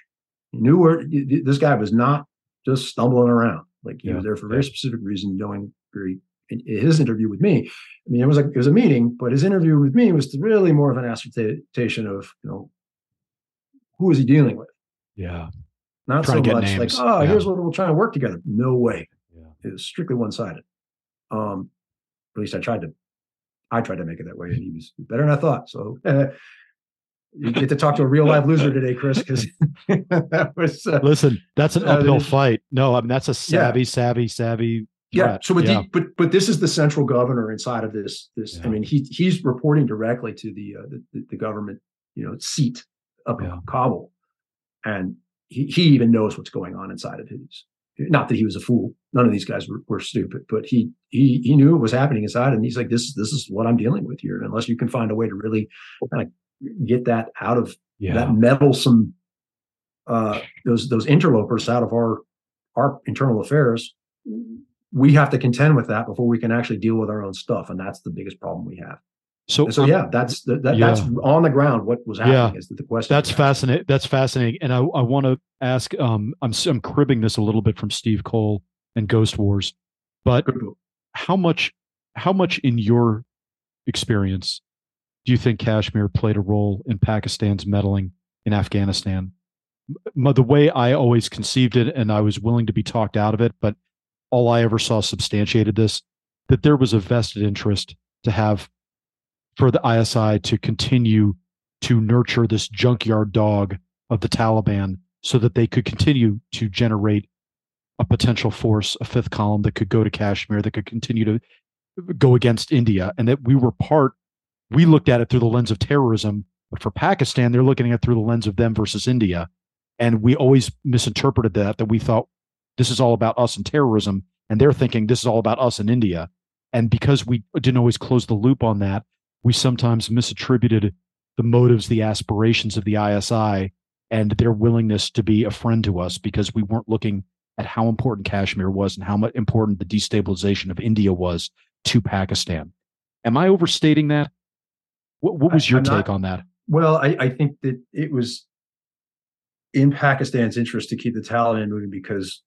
He knew where this guy was not just stumbling around. Like he yeah. was there for a very specific reason, knowing very his interview with me. I mean, it was a it was a meeting, but his interview with me was really more of an assertion of you know who is he dealing with? Yeah, not so much names. like oh, yeah. here's what we'll try and work together. No way. Yeah. It was strictly one sided. Um, at least I tried to. I tried to make it that way, and he was better than I thought. So. Uh, you get to talk to a real live loser today, Chris, because [LAUGHS] that was. Uh, Listen, that's an uphill uh, fight. No, I mean that's a savvy, yeah. savvy, savvy yeah. So, but, yeah. The, but but this is the central governor inside of this. This, yeah. I mean, he he's reporting directly to the, uh, the the government, you know, seat up in Kabul, and he he even knows what's going on inside of his. Not that he was a fool. None of these guys were, were stupid, but he he he knew what was happening inside, and he's like, this this is what I'm dealing with here. Unless you can find a way to really kind of get that out of that meddlesome uh, those those interlopers out of our our internal affairs we have to contend with that before we can actually deal with our own stuff, and that's the biggest problem we have. So, so um, yeah, that's that, yeah. that's on the ground. What was happening yeah. is the question. That's fascinating. That's fascinating, and I, I want to ask. Um, I'm I'm cribbing this a little bit from Steve Coll and Ghost Wars, but how much how much in your experience do you think Kashmir played a role in Pakistan's meddling in Afghanistan? The way I always conceived it, and I was willing to be talked out of it, but all I ever saw substantiated this that there was a vested interest to have for the ISI to continue to nurture this junkyard dog of the Taliban so that they could continue to generate a potential force, a fifth column that could go to Kashmir, that could continue to go against India, and that we were part. We looked at it through the lens of terrorism, but for Pakistan, they're looking at it through the lens of them versus India, and we always misinterpreted that. That we thought this is all about us and terrorism, and they're thinking this is all about us and India. And because we didn't always close the loop on that, we sometimes misattributed the motives, the aspirations of the ISI, and their willingness to be a friend to us because we weren't looking at how important Kashmir was and how much important the destabilization of India was to Pakistan. Am I overstating that? What, what was your take not, on that? Well, I, I, think that it was in Pakistan's interest to keep the Taliban moving because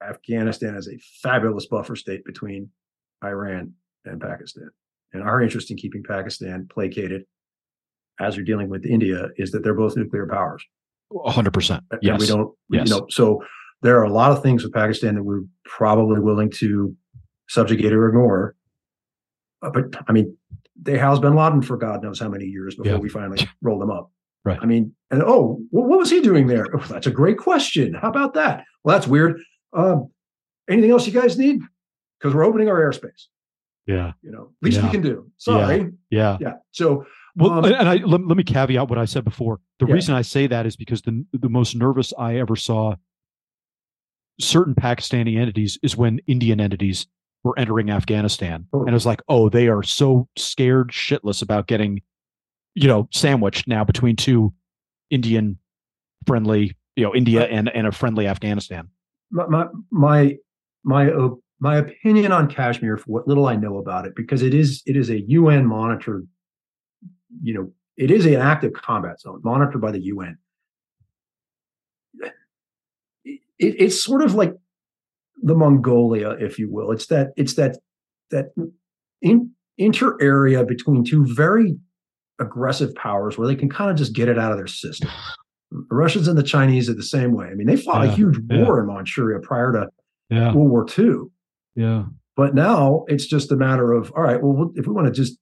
Afghanistan is a fabulous buffer state between Iran and Pakistan. And our interest in keeping Pakistan placated as you're dealing with India is that they're both nuclear powers. 100%. Yes. we don't, yes. you know, so there are a lot of things with Pakistan that we're probably willing to subjugate or ignore. Uh, but I mean, they housed bin Laden for God knows how many years before yeah. we finally rolled them up. Right. I mean, and oh, what was he doing there? Oh, that's a great question. How about that? Well, that's weird. Um, anything else you guys need? Because we're opening our airspace. Yeah. You know, least yeah. we can do. Sorry. Yeah. Yeah. So, Well, Um, and I let, let me caveat what I said before. The Yeah. reason I say that is because the the most nervous I ever saw certain Pakistani entities is when Indian entities were entering Afghanistan, and it was like, oh, they are so scared shitless about getting, you know, sandwiched now between two Indian friendly, you know, India and and a friendly Afghanistan. my my my my, uh, my opinion on Kashmir for what little I know about it because it is it is a UN monitored you know it is an active combat zone monitored by the UN it, it's sort of like the Mongolia if you will. It's that it's that that in, inter area between two very aggressive powers where they can kind of just get it out of their system. The Russians and the Chinese are the same way. I mean they fought a Yeah, huge yeah. war in Manchuria prior to Yeah, World War II. Yeah, But now it's just a matter of all right. Well, if we want to just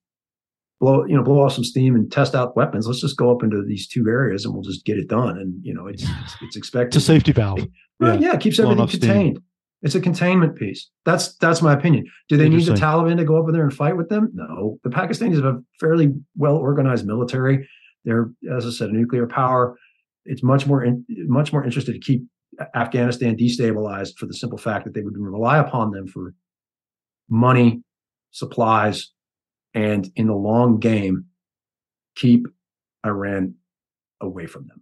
blow you know blow off some steam and test out weapons, let's just go up into these two areas and we'll just get it done. And you know it's it's, it's expected. it's a safety valve. Right, yeah, it keeps everything enough steam. contained. It's a containment piece. That's that's my opinion. Do they need the Taliban to go up in there and fight with them? No. The Pakistanis have a fairly well organized military. They're, as I said, a nuclear power. It's much more in, much more interested to keep Afghanistan destabilized for the simple fact that they would rely upon them for money, supplies, and in the long game, keep Iran away from them.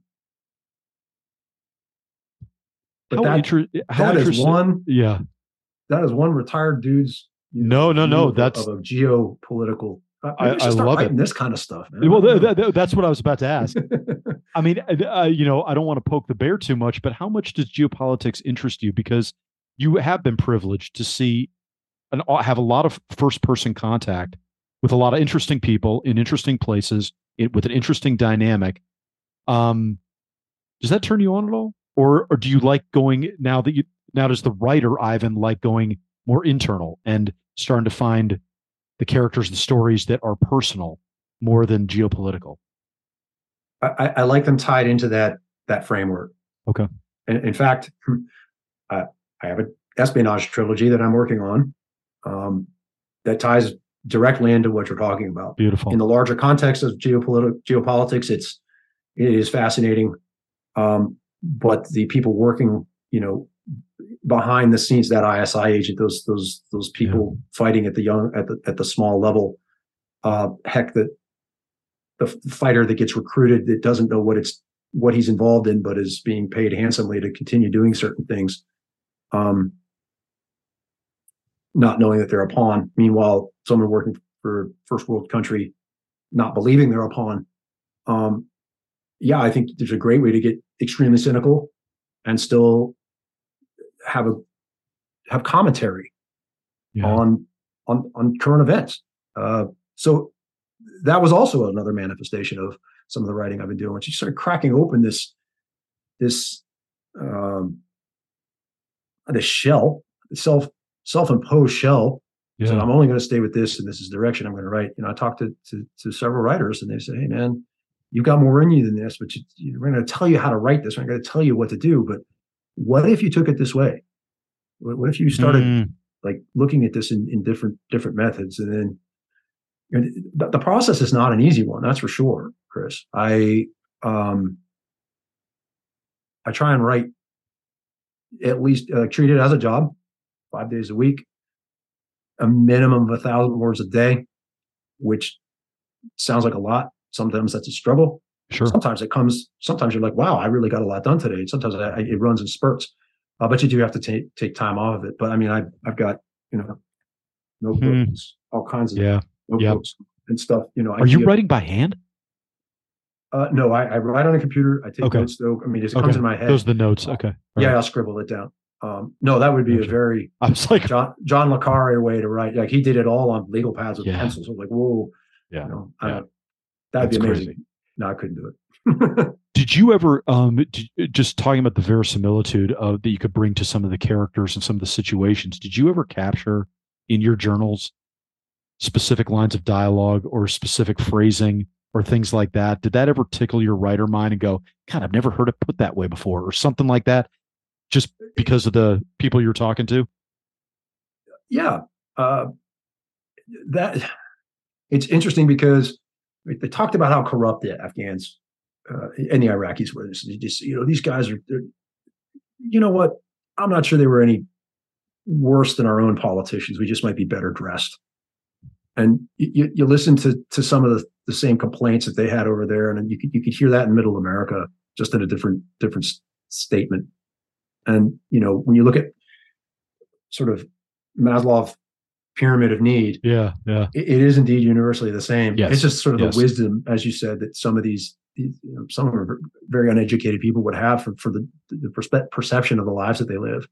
But How, that, inter- how that is one Yeah, that is one retired dude's No, no, no, view of a- that's- of a geopolitical. I- maybe I start love it. this kind of stuff. Man. well, th- th- th- that's what I was about to ask. [LAUGHS] I mean, uh, you know, I don't want to poke the bear too much, but how much does geopolitics interest you? Because you have been privileged to see and have a lot of first person contact with a lot of interesting people in interesting places it, with an interesting dynamic. Um, does that turn you on at all, or or do you like going now that you now does the writer Ivan like going more internal and starting to find the characters, the stories that are personal more than geopolitical? I, I- I like them tied into that that framework. Okay. In, in fact, [CLEARS THROAT] I, I have an espionage trilogy that I'm working on um, that ties directly into what you're talking about. Beautiful. in the larger context of geopolitical geopolitics, it's it is fascinating. Um, but the people working, you know, behind the scenes, that ISI agent, those those those people fighting at the young at the at the small level, uh, heck, the the fighter that gets recruited that doesn't know what it's what he's involved in, but is being paid handsomely to continue doing certain things. Um, not knowing that they're a pawn. Meanwhile, someone working for first world country, not believing they're a pawn. Um, yeah, I think there's a great way to get extremely cynical and still have a have commentary Yeah. on on on current events. Uh, so that was also another manifestation of some of the writing I've been doing, you started cracking open this this um, this shell, self self imposed shell. Yeah. So I'm only going to stay with this, and this is the direction I'm going to write. You know, I talked to to, to several writers, and they say, "Hey, man, you've got more in you than this, but you, you, we're going to tell you how to write this. We're going to tell you what to do. But what if you took it this way? What, if you started Mm, like looking at this in, in different different methods? And then know, the, the process is not an easy one that's for sure chris. I um i try and write at least uh, treat it as a job five days a week a minimum of a thousand words a day which sounds like a lot. Sometimes that's a struggle sure. sometimes it comes sometimes you're like wow i really got a lot done today sometimes I, I, it runs in spurts uh, but you do have to take take time off of it but i mean I, i've got you know notebooks all kinds of Hmm. Yeah. notebooks and stuff you know Are you writing by hand? uh, no I, I write on a computer i take Okay. notes though i mean it Okay. comes in my head Those are the notes. Okay. All yeah right. i'll scribble it down um, no that would be a very [LAUGHS] I was like, john john le Carre way to write like he did it all on legal pads with Yeah. pencils I'm like whoa Yeah. you know Yeah. that'd be That's amazing crazy. No i couldn't do it [LAUGHS] did you ever, um, did, just talking about the verisimilitude of that you could bring to some of the characters and some of the situations, did you ever capture in your journals specific lines of dialogue or specific phrasing or things like that? Did that ever tickle your writer mind and go, God, I've never heard it put that way before or something like that? Just because of the people you're talking to? yeah uh, that it's interesting because they talked about how corrupt the Afghans uh, and the Iraqis were. Just, you know, these guys are, you know what? I'm not sure they were any worse than our own politicians. We just might be better dressed. And you, you listen to to some of the, the same complaints that they had over there, and you could you could hear that in Middle America, just in a different different statement. And you know, when you look at sort of Maslow pyramid of need, yeah, yeah, it, it is indeed universally the same. Yes. It's just sort of Yes. the wisdom, as you said, that some of these, these you know, some are very uneducated people would have for, for the the perspe- perception of the lives that they live.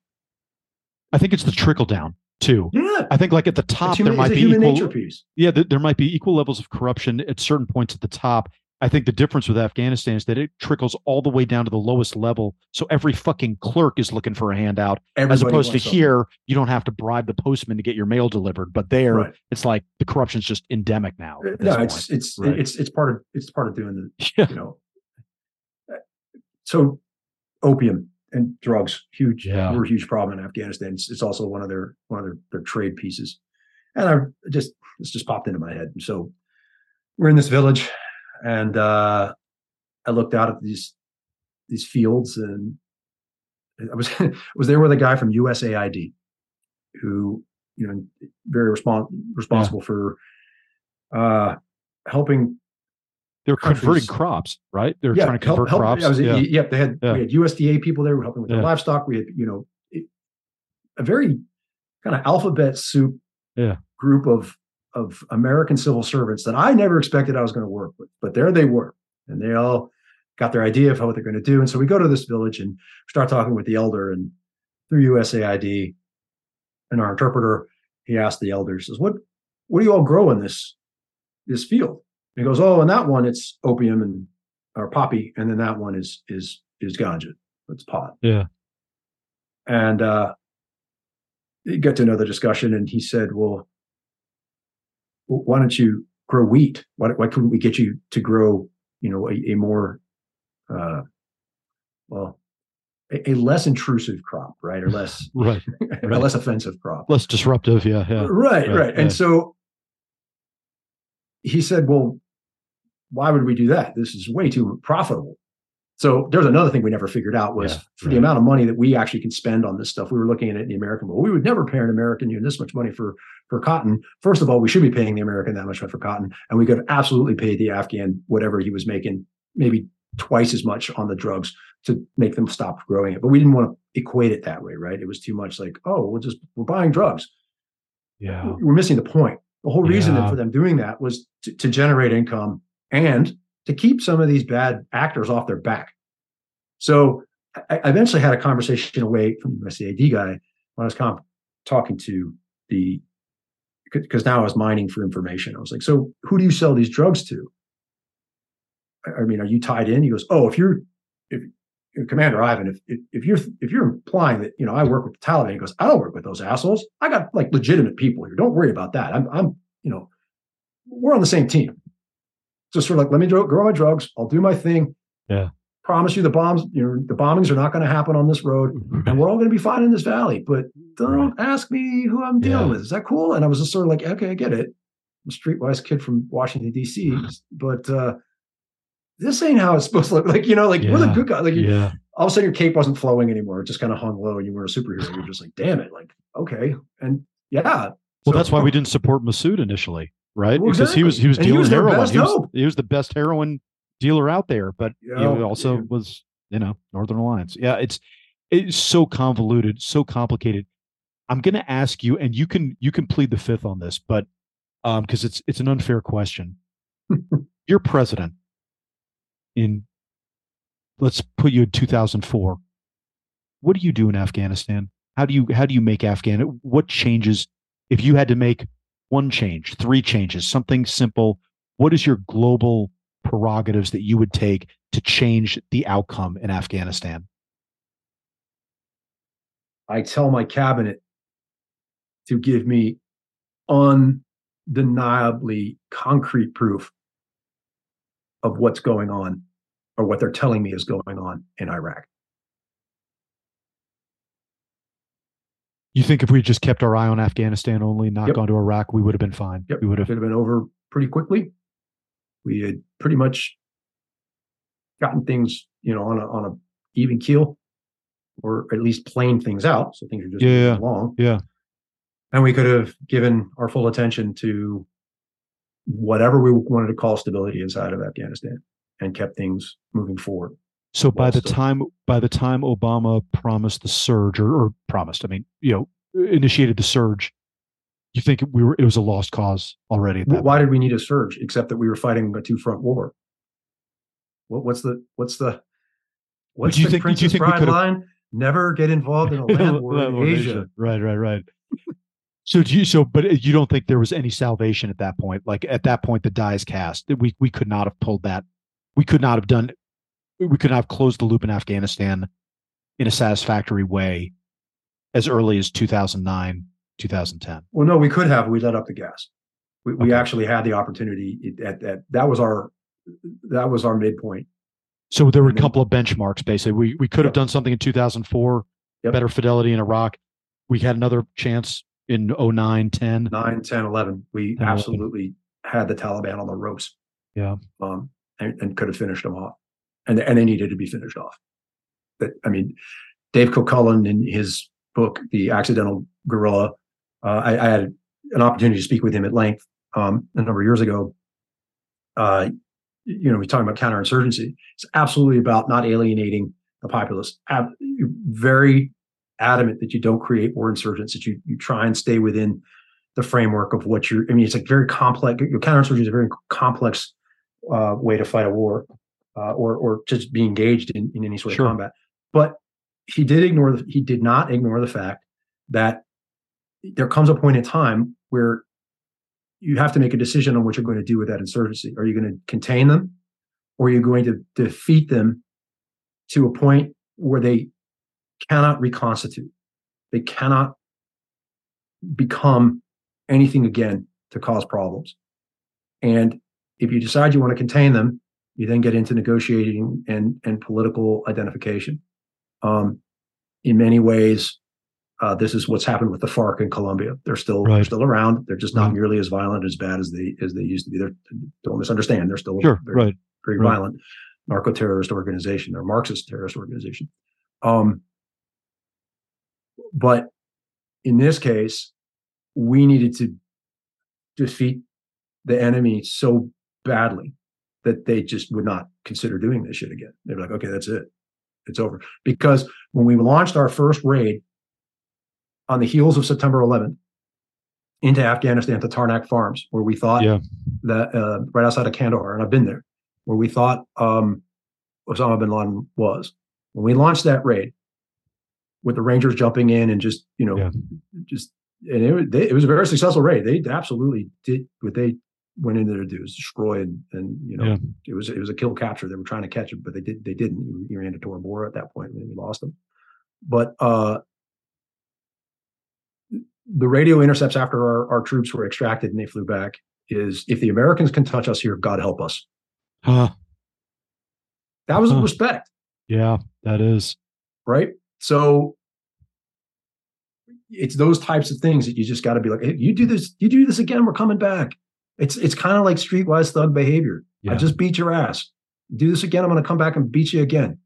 I think it's the trickle down too. Yeah, I think like at the top human, there might be equal, nature piece. yeah, th- there might be equal levels of corruption at certain points at the top. I think the difference with Afghanistan is that it trickles all the way down to the lowest level. So every fucking clerk is looking for a handout, as opposed to something. here, you don't have to bribe the postman to get your mail delivered. But there, Right. it's like the corruption's just endemic now. Uh, No, point. it's it's Right. it's it's part of it's part of doing the [LAUGHS] yeah, you know. uh, So, opium and drugs, huge, Yeah. were a huge problem in Afghanistan. It's, it's also one of their one of their their trade pieces, and I just this just popped into my head. And so, we're in this village, and uh, I looked out at these these fields, and I was [LAUGHS] was there with a guy from USAID, who you know very respons- responsible for uh helping they're converting crops, right? They're yeah, trying to convert help- crops. Was, yeah. Yep, they had Yeah. we had USDA people there helping with their Yeah. livestock. We had you know a very kind of alphabet soup Yeah. group of of American civil servants that I never expected I was going to work with, but there they were, and they all got their idea of what they're going to do. And so we go to this village and start talking with the elder, and through USAID and our interpreter, he asked the elders, says, "What what do you all grow in this this field?" And he goes, "Oh, in that one it's opium and or poppy, and then that one is is is ganja. It's pot." Yeah. And uh, you get to another discussion, and he said, "Well, why don't you grow wheat? Why, why couldn't we get you to grow, you know, a, a more, uh, well, a, a less intrusive crop, right, or less [LAUGHS] Right. [LAUGHS] a less offensive crop?" Less disruptive. Yeah. Yeah. Right, Right, right. yeah. And so he said, Well, why would we do that? This is way too profitable. So there's another thing we never figured out was Yeah, for the mm-hmm. amount of money that we actually can spend on this stuff. We were looking at it in the American, well, we would never pay an American union this much money for for cotton. First of all, we should be paying the American that much money for cotton, and we could absolutely pay the Afghan whatever he was making, maybe twice as much on the drugs to make them stop growing it. But we didn't want to equate it that way, right? It was too much like, oh, we're just we're buying drugs Yeah. we're missing the point. The whole reason Yeah. for them doing that was to, to generate income and to keep some of these bad actors off their back. So I, eventually had a conversation away from the CAD guy when I was com- talking to the because now I was mining for information. I was like, so who do you sell these drugs to? I- I mean, are you tied in? He goes, oh, if you're if Commander Ivan, if, if if you're if you're implying that you know I work with the Taliban, he goes, I don't work with those assholes. I got like legitimate people here. Don't worry about that. I'm I'm you know we're on the same team. So sort of like let me grow, grow my drugs. I'll do my thing. Yeah. Promise you the bombs. You know the bombings are not going to happen on this road, [LAUGHS] and we're all going to be fine in this valley. But don't ask me who I'm dealing Yeah. with. Is that cool? And I was just sort of like, okay, I get it. I'm a streetwise kid from Washington D.C., [LAUGHS] but uh this ain't how it's supposed to look. Like you know, like we're the good guy. Like yeah. all of a sudden your cape wasn't flowing anymore. It just kind of hung low and you were a superhero. You're just like, damn it. Like, okay. And yeah. Well, So- that's why we [LAUGHS] didn't support Masood initially, right? Well, because he was he was exactly. And he dealing was heroin. He was, he was the best heroin dealer out there, but Yeah, he also yeah. was, you know, Northern Alliance. Yeah, it's it's so convoluted, so complicated. I'm going to ask you, and you can you can plead the fifth on this, but um, because it's it's an unfair question. [LAUGHS] You're president in, let's put you in 2004. What do you do in Afghanistan? How do you how do you make Afghan? What changes if you had to make one change, three changes, something simple? What is your global prerogatives that you would take to change the outcome in Afghanistan? I tell my cabinet to give me undeniably concrete proof of what's going on or what they're telling me is going on in Iraq. You think if we just kept our eye on Afghanistan only, not Yep. gone to Iraq, we would have been fine. Yep. We would have. Been over pretty quickly. We had pretty much gotten things, you know, on a on a even keel, or at least planed things out, so things are just Yeah, moving along. yeah. And we could have given our full attention to whatever we wanted to call stability inside of Afghanistan, and kept things moving forward. So by the time by the time Obama promised the surge, or, or promised, I mean, you know, initiated the surge, you think we were it was a lost cause already Why did we need a surge except that we were fighting a two front war? What, what's the what's the what's you the think- Princess Bride line? Never get involved in a [LAUGHS] land war in Land Asia. Right, right, right. so do you so but you don't think there was any salvation at that point? Like at that point the die is cast. We we could not have pulled that. We could not have done we could have closed the loop in Afghanistan in a satisfactory way as early as 2009, 2010. Well, no, we could have. We let up the gas. We, we actually had the opportunity at that. That was our that was our midpoint. So there were a couple of benchmarks basically. We we could have Yep. done something in 2004, Yep. better fidelity in Iraq. We had another chance in 09, 10. 9, 10, 11. We 10, 11. absolutely had the Taliban on the ropes. Yeah. Um, and, and could have finished them off. And, and they needed to be finished off. But I mean, Dave Kilcullen in his book, The Accidental Guerrilla, uh, I, I had an opportunity to speak with him at length um, a number of years ago. Uh, you know, we're talking about counterinsurgency. It's absolutely about not alienating the populace. Ab- very adamant that you don't create war insurgents, that you you try and stay within the framework of what you're. I mean, it's a very complex. Your counterinsurgency is a very complex uh, way to fight a war, uh, or or just be engaged in, in any sort Sure. of combat. But he did ignore the. He did not ignore the fact that there comes a point in time where you have to make a decision on what you're going to do with that insurgency. Are you going to contain them, or are you going to defeat them to a point where they cannot reconstitute? They cannot become anything again to cause problems. And if you decide you want to contain them, you then get into negotiating and and political identification. Um, in many ways, uh, this is what's happened with the FARC in Colombia. They're still they're still around. They're just not Right. nearly as violent as bad as they as they used to be. They're don't misunderstand. They're still Sure, very, right. very right. violent narco terrorist organization. They're Marxist terrorist organization. Um, but in this case, we needed to defeat the enemy so badly that they just would not consider doing this shit again. They're like, okay, that's it. It's over. Because when we launched our first raid on the heels of September 11th into Afghanistan to Tarnak Farms, where we thought Yeah. that uh, right outside of Kandahar, and I've been there, where we thought um, Osama bin Laden was. When we launched that raid, with the Rangers jumping in and just you know, Yeah. just and it was they, it was a very successful raid. They absolutely did what they went in there to do is destroy and, and you know Yeah. it was it was a kill capture. They were trying to catch him, but they did they didn't. He ran to Tora Bora at that point and we lost him. But uh, the radio intercepts after our, our troops were extracted and they flew back is if the Americans can touch us here, God help us. Huh. That was a Huh. respect, Yeah, that is. right? So it's those types of things that you just got to be like, hey, you do this, you do this again, we're coming back. It's it's kind of like streetwise thug behavior. I just beat your ass. Do this again, I'm going to come back and beat you again.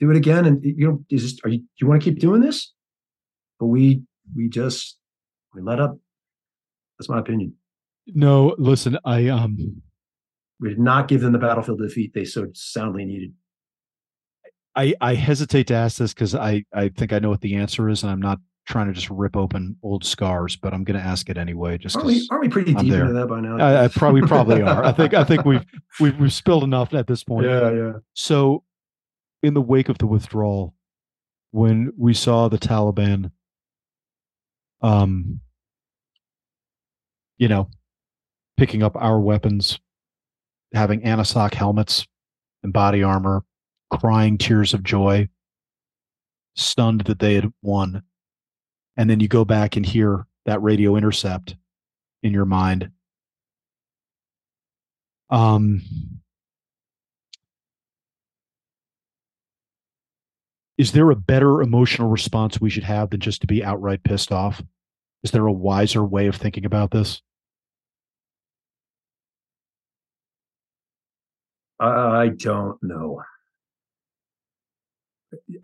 Do it again, and you know, is this, are you? Do you want to keep doing this? But we we just we let up. That's my opinion. No, listen, I um We did not give them the battlefield defeat they so soundly needed. I I hesitate to ask this because I I think I know what the answer is, and I'm not trying to just rip open old scars, but I'm going to ask it anyway. Just Aren't we, aren't we pretty I'm deep there. into that by now? I, I probably probably [LAUGHS] are. I think I think we've we've we've spilled enough at this point. yeah, yeah. So, in the wake of the withdrawal, when we saw the Taliban, um, you know, picking up our weapons, having Anasoc helmets and body armor, crying tears of joy, stunned that they had won, and then you go back and hear that radio intercept in your mind. Um, is there a better emotional response we should have than just to be outright pissed off? Is there a wiser way of thinking about this? I don't know.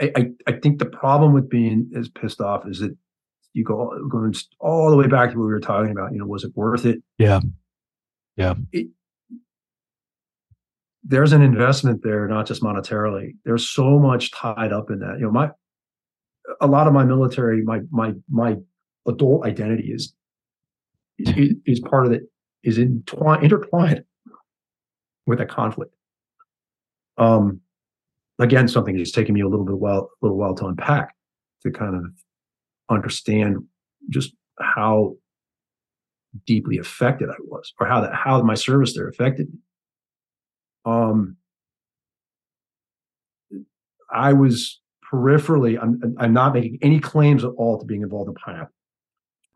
I, I, I think the problem with being as pissed off is that you go going all the way back to what we were talking about. You know, was it worth it? Yeah. Yeah. It, there's an investment there, not just monetarily. There's so much tied up in that. You know, my a lot of my military, my my my adult identity is [LAUGHS] is, is part of it is entwined intertwined with a conflict. Um, again, something that's taken me a little bit while a little while to unpack to kind of understand just how deeply affected I was, or how that how my service there affected me. Um, I was peripherally. I'm I'm not making any claims at all to being involved in pineapple.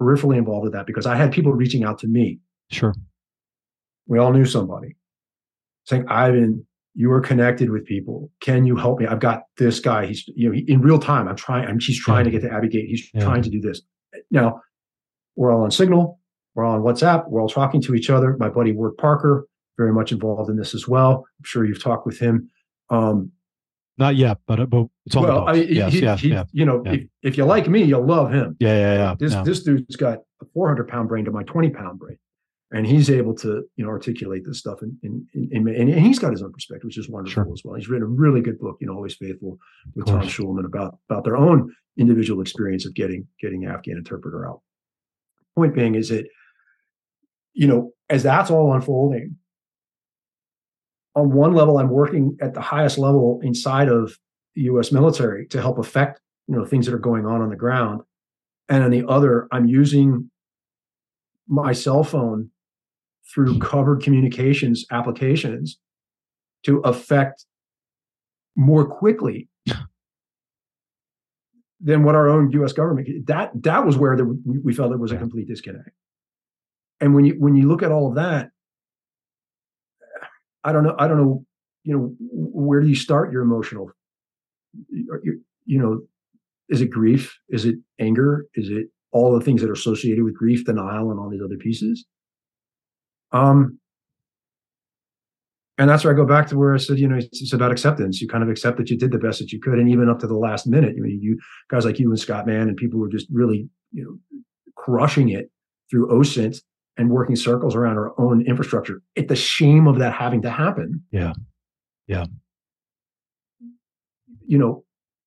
Peripherally involved with that because I had people reaching out to me. Sure. We all knew somebody saying, "Ivan, you are connected with people. Can you help me? I've got this guy. He's you know he, in real time. I'm trying. I'm, he's trying yeah. to get to Abbey Gate. He's yeah. trying to do this. Now we're all on Signal. We're all on WhatsApp. We're all talking to each other. My buddy Wirt Parker very much involved in this as well. I'm sure you've talked with him. Um, Not yet, but, uh, but it's on well, I yes, he, yes, he, yeah, you know, if, if you like me, you'll love him. Yeah, yeah, yeah. This yeah. this dude's got a 400 pound brain to my 20 pound brain and he's able to you know articulate this stuff and and, and, and he's got his own perspective which is wonderful sure. as well. He's written a really good book you know always faithful with tom schueman about about their own individual experience of getting getting afghan interpreter out. Point being is that you know as that's all unfolding on one level i'm working at the highest level inside of the us military to help affect you know things that are going on on the ground. And on the other i'm using my cell phone through covered communications applications to affect more quickly than what our own U.S. government that that was where there, we felt there was a complete disconnect. And when you when you look at all of that, I don't know I don't know you know where do you start your emotional you, you know is it grief is it anger is it all the things that are associated with grief denial and all these other pieces um, and that's where I go back to where I said, you know, it's, it's, about acceptance. You kind of accept that you did the best that you could, and even up to the last minute. I mean, you guys like you and Scott Mann and people were just really, you know, crushing it through OSINT and working circles around our own infrastructure. It the shame of that having to happen. Yeah, yeah. You know,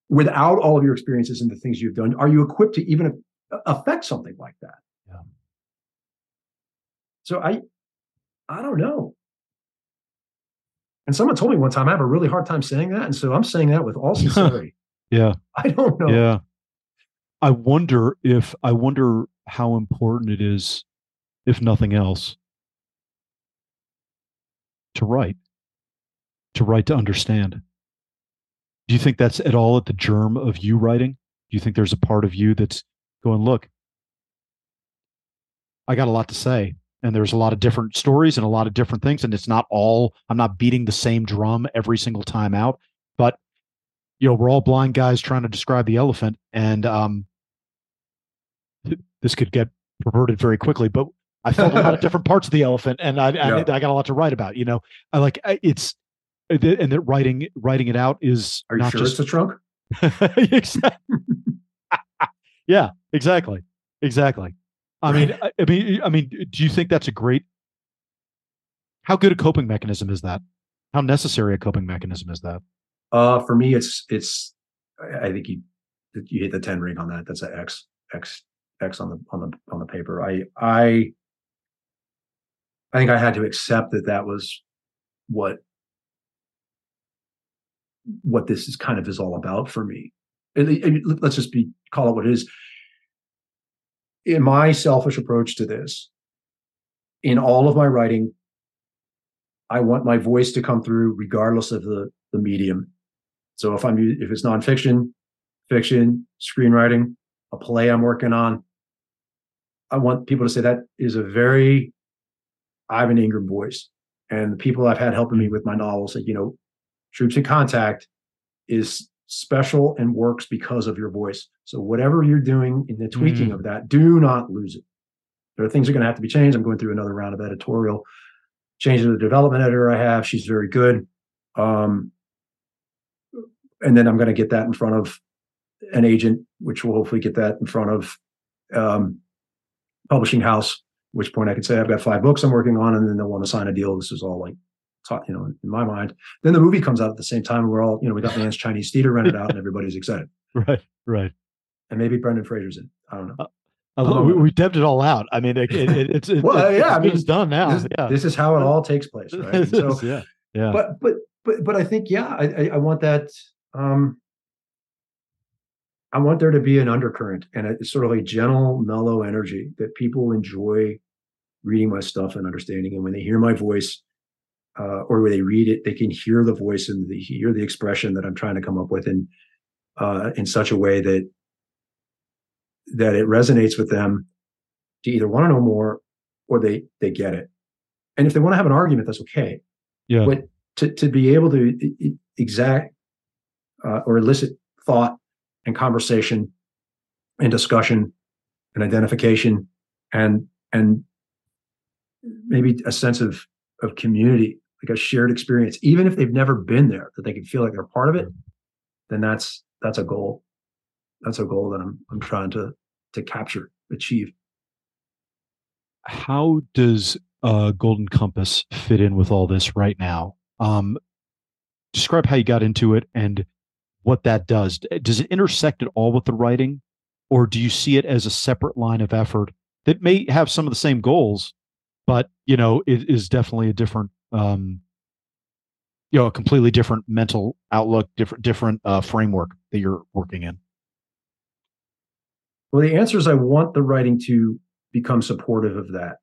without all of your experiences and the things you've done, are you equipped to even affect something like that? Yeah. So I, I don't know. And someone told me one time I have a really hard time saying that. And so I'm saying that with all [LAUGHS] sincerity. yeah. I don't know. Yeah. I wonder if, I wonder how important it is, if nothing else, to write, to write to understand. Do you think that's at all at the germ of you writing? Do you think there's a part of you that's going, look, I got a lot to say and there's a lot of different stories and a lot of different things and it's not all i'm not beating the same drum every single time out but you know we're all blind guys trying to describe the elephant and um this could get perverted very quickly but i [LAUGHS] felt a lot of different parts of the elephant and I, yeah. I, I got a lot to write about you know? I like it's and that writing writing it out is are you sure just, it's a trunk? [LAUGHS] [LAUGHS] Yeah exactly exactly I mean, I, I mean, I mean, do you think that's a great? How good a coping mechanism is that? How necessary a coping mechanism is that? Uh, for me, it's it's. I think you you hit the ten ring on that. That's an X X X on the on the on the paper. I I I think I had to accept that that was what what this is kind of is all about for me. and let's just be call it what it is in my selfish approach to this, in all of my writing, I want my voice to come through regardless of the, the medium. So if I'm if it's nonfiction, fiction, screenwriting, a play I'm working on, I want people to say that is a very Ivan Ingraham voice. And the people I've had helping me with my novels you know, Troops in Contact is special and works because of your voice. So whatever you're doing in the tweaking mm. of that, do not lose it. There are things that are going to have to be changed. I'm going through another round of editorial changes to the development editor I have. She's very good. Um, and then I'm going to get that in front of an agent, which will hopefully get that in front of um, publishing house. Which point I could say I've got five books I'm working on, and then they'll want to sign a deal. This is all like, you know, in my mind. Then the movie comes out at the same time. We're all, you know, we got [LAUGHS] Mann's Chinese Theater rented out, and everybody's excited. Right, right. And maybe Brendan Fraser's in. I don't know. Uh, we, we debbed it all out. I mean, it, it, it's it, well, it, yeah, I mean, it's done now. This, yeah, this is how it all takes [LAUGHS] place, right? so, yeah, yeah. But but but but I think yeah, I I, I want that. um I want there to be an undercurrent and a sort of a gentle, mellow energy that people enjoy reading my stuff and understanding. And when they hear my voice, uh, or they read it, they can hear the voice and they hear the expression that I'm trying to come up with in uh, in such a way that that it resonates with them to either want to know more or they they get it. And if they want to have an argument, that's okay. Yeah. But to to be able to exact uh, or elicit thought and conversation and discussion and identification and and maybe a sense of of community like a shared experience even if they've never been there that they can feel like they're part of it then that's that's a goal. That's a goal that i'm i'm trying to to capture achieve. How does uh, golden compass fit in with all this right now? Um describe how you got into it and what that does. Does it intersect at all with the writing, or do you see it as a separate line of effort that may have some of the same goals, but you know it is definitely a different, um, you know, a completely different mental outlook, different different uh, framework that you're working in? Well, the answer is I want the writing to become supportive of that.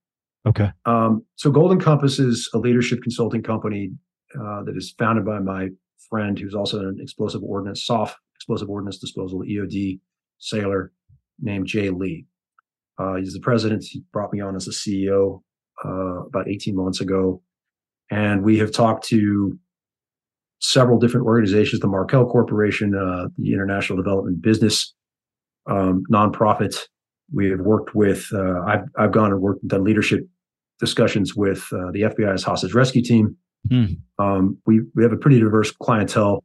Okay. Um, so Golden Compass is a leadership consulting company uh, that is founded by my friend who's also an explosive ordnance, soft explosive ordnance disposal EOD sailor named Jay Lee. Uh, he's the president. He brought me on as a CEO uh, about 18 months ago. And we have talked to several different organizations, the Markel Corporation, uh, the International Development Business um, nonprofit. We have worked with, uh, I've, I've gone and worked, done leadership discussions with uh, the FBI's hostage rescue team. Hmm. Um, we we have a pretty diverse clientele,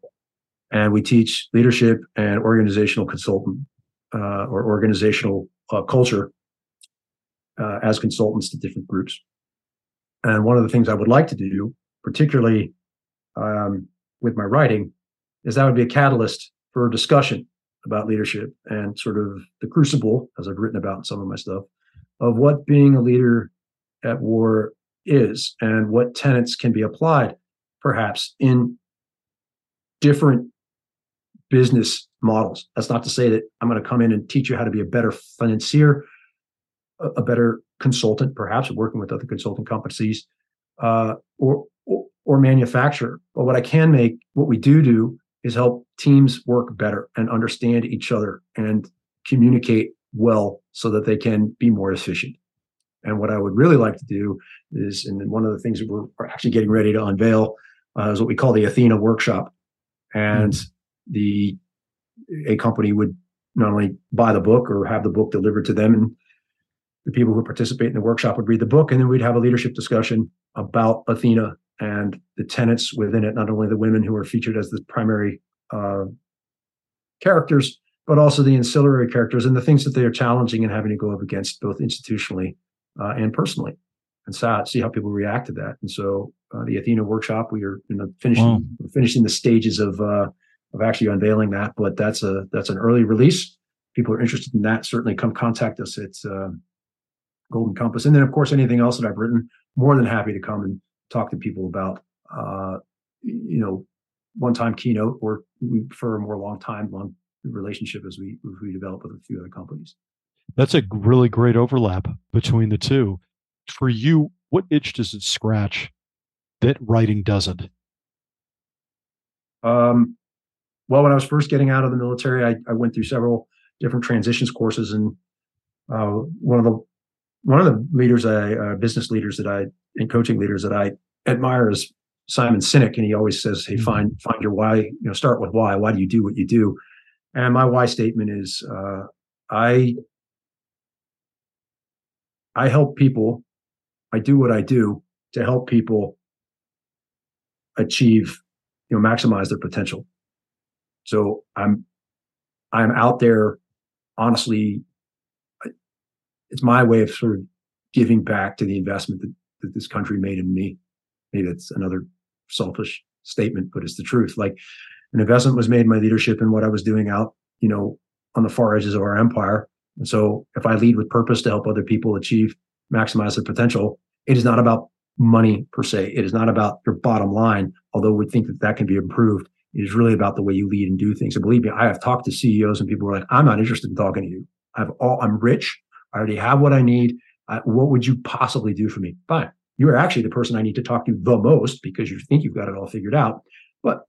and we teach leadership and organizational consultant uh, or organizational uh, culture uh, as consultants to different groups. And one of the things I would like to do, particularly um, with my writing, is that would be a catalyst for a discussion about leadership and sort of the crucible, as I've written about in some of my stuff, of what being a leader at war is and what tenets can be applied perhaps in different business models. That's not to say that I'm going to come in and teach you how to be a better financier, a, a better consultant, perhaps working with other consulting companies, uh, or, or or manufacturer. But what I can make, what we do do, is help teams work better and understand each other and communicate well so that they can be more efficient. And what I would really like to do is, and one of the things that we're, actually getting ready to unveil uh, is what we call the Athena Workshop. And mm-hmm. the a company would not only buy the book or have the book delivered to them, and the people who participate in the workshop would read the book, and then we'd have a leadership discussion about Athena and the tenets within it. Not only the women who are featured as the primary uh, characters, but also the ancillary characters and the things that they are challenging and having to go up against both institutionally uh, and personally, and so see how people react to that. And so uh, the Athena workshop, we are you know, finishing wow. finishing the stages of uh, of actually unveiling that, but that's a that's an early release. People are interested in that. Certainly, come contact us. It's uh, Golden Compass, and then of course anything else that I've written. More than happy to come and talk to people about. Uh, you know, one time keynote, or we prefer a more long time long relationship as we as we develop with a few other companies. That's a really great overlap between the two. For you, what itch does it scratch that writing doesn't? Um, well, when I was first getting out of the military, I, I went through several different transitions courses, and uh, one of the one of the leaders, I uh, business leaders that I and coaching leaders that I admire is Simon Sinek, and he always says, "Hey, mm-hmm. find find your why. You know, start with why. Why do you do what you do?" And my why statement is, uh, I I help people. I do what I do to help people achieve you know maximize their potential. So I'm I'm out there honestly it's my way of sort of giving back to the investment that, that this country made in me. Maybe that's another selfish statement, but it's the truth. Like an investment was made in my leadership and what I was doing out, you know, on the far edges of our empire. And so if I lead with purpose to help other people achieve, maximize their potential, it is not about money per se. It is not about your bottom line, although we think that that can be improved. It is really about the way you lead and do things. And believe me, I have talked to CEOs and people are like, I'm not interested in talking to you. I've all, I'm rich. I already have what I need. I, what would you possibly do for me? Fine. You are actually the person I need to talk to the most because you think you've got it all figured out. But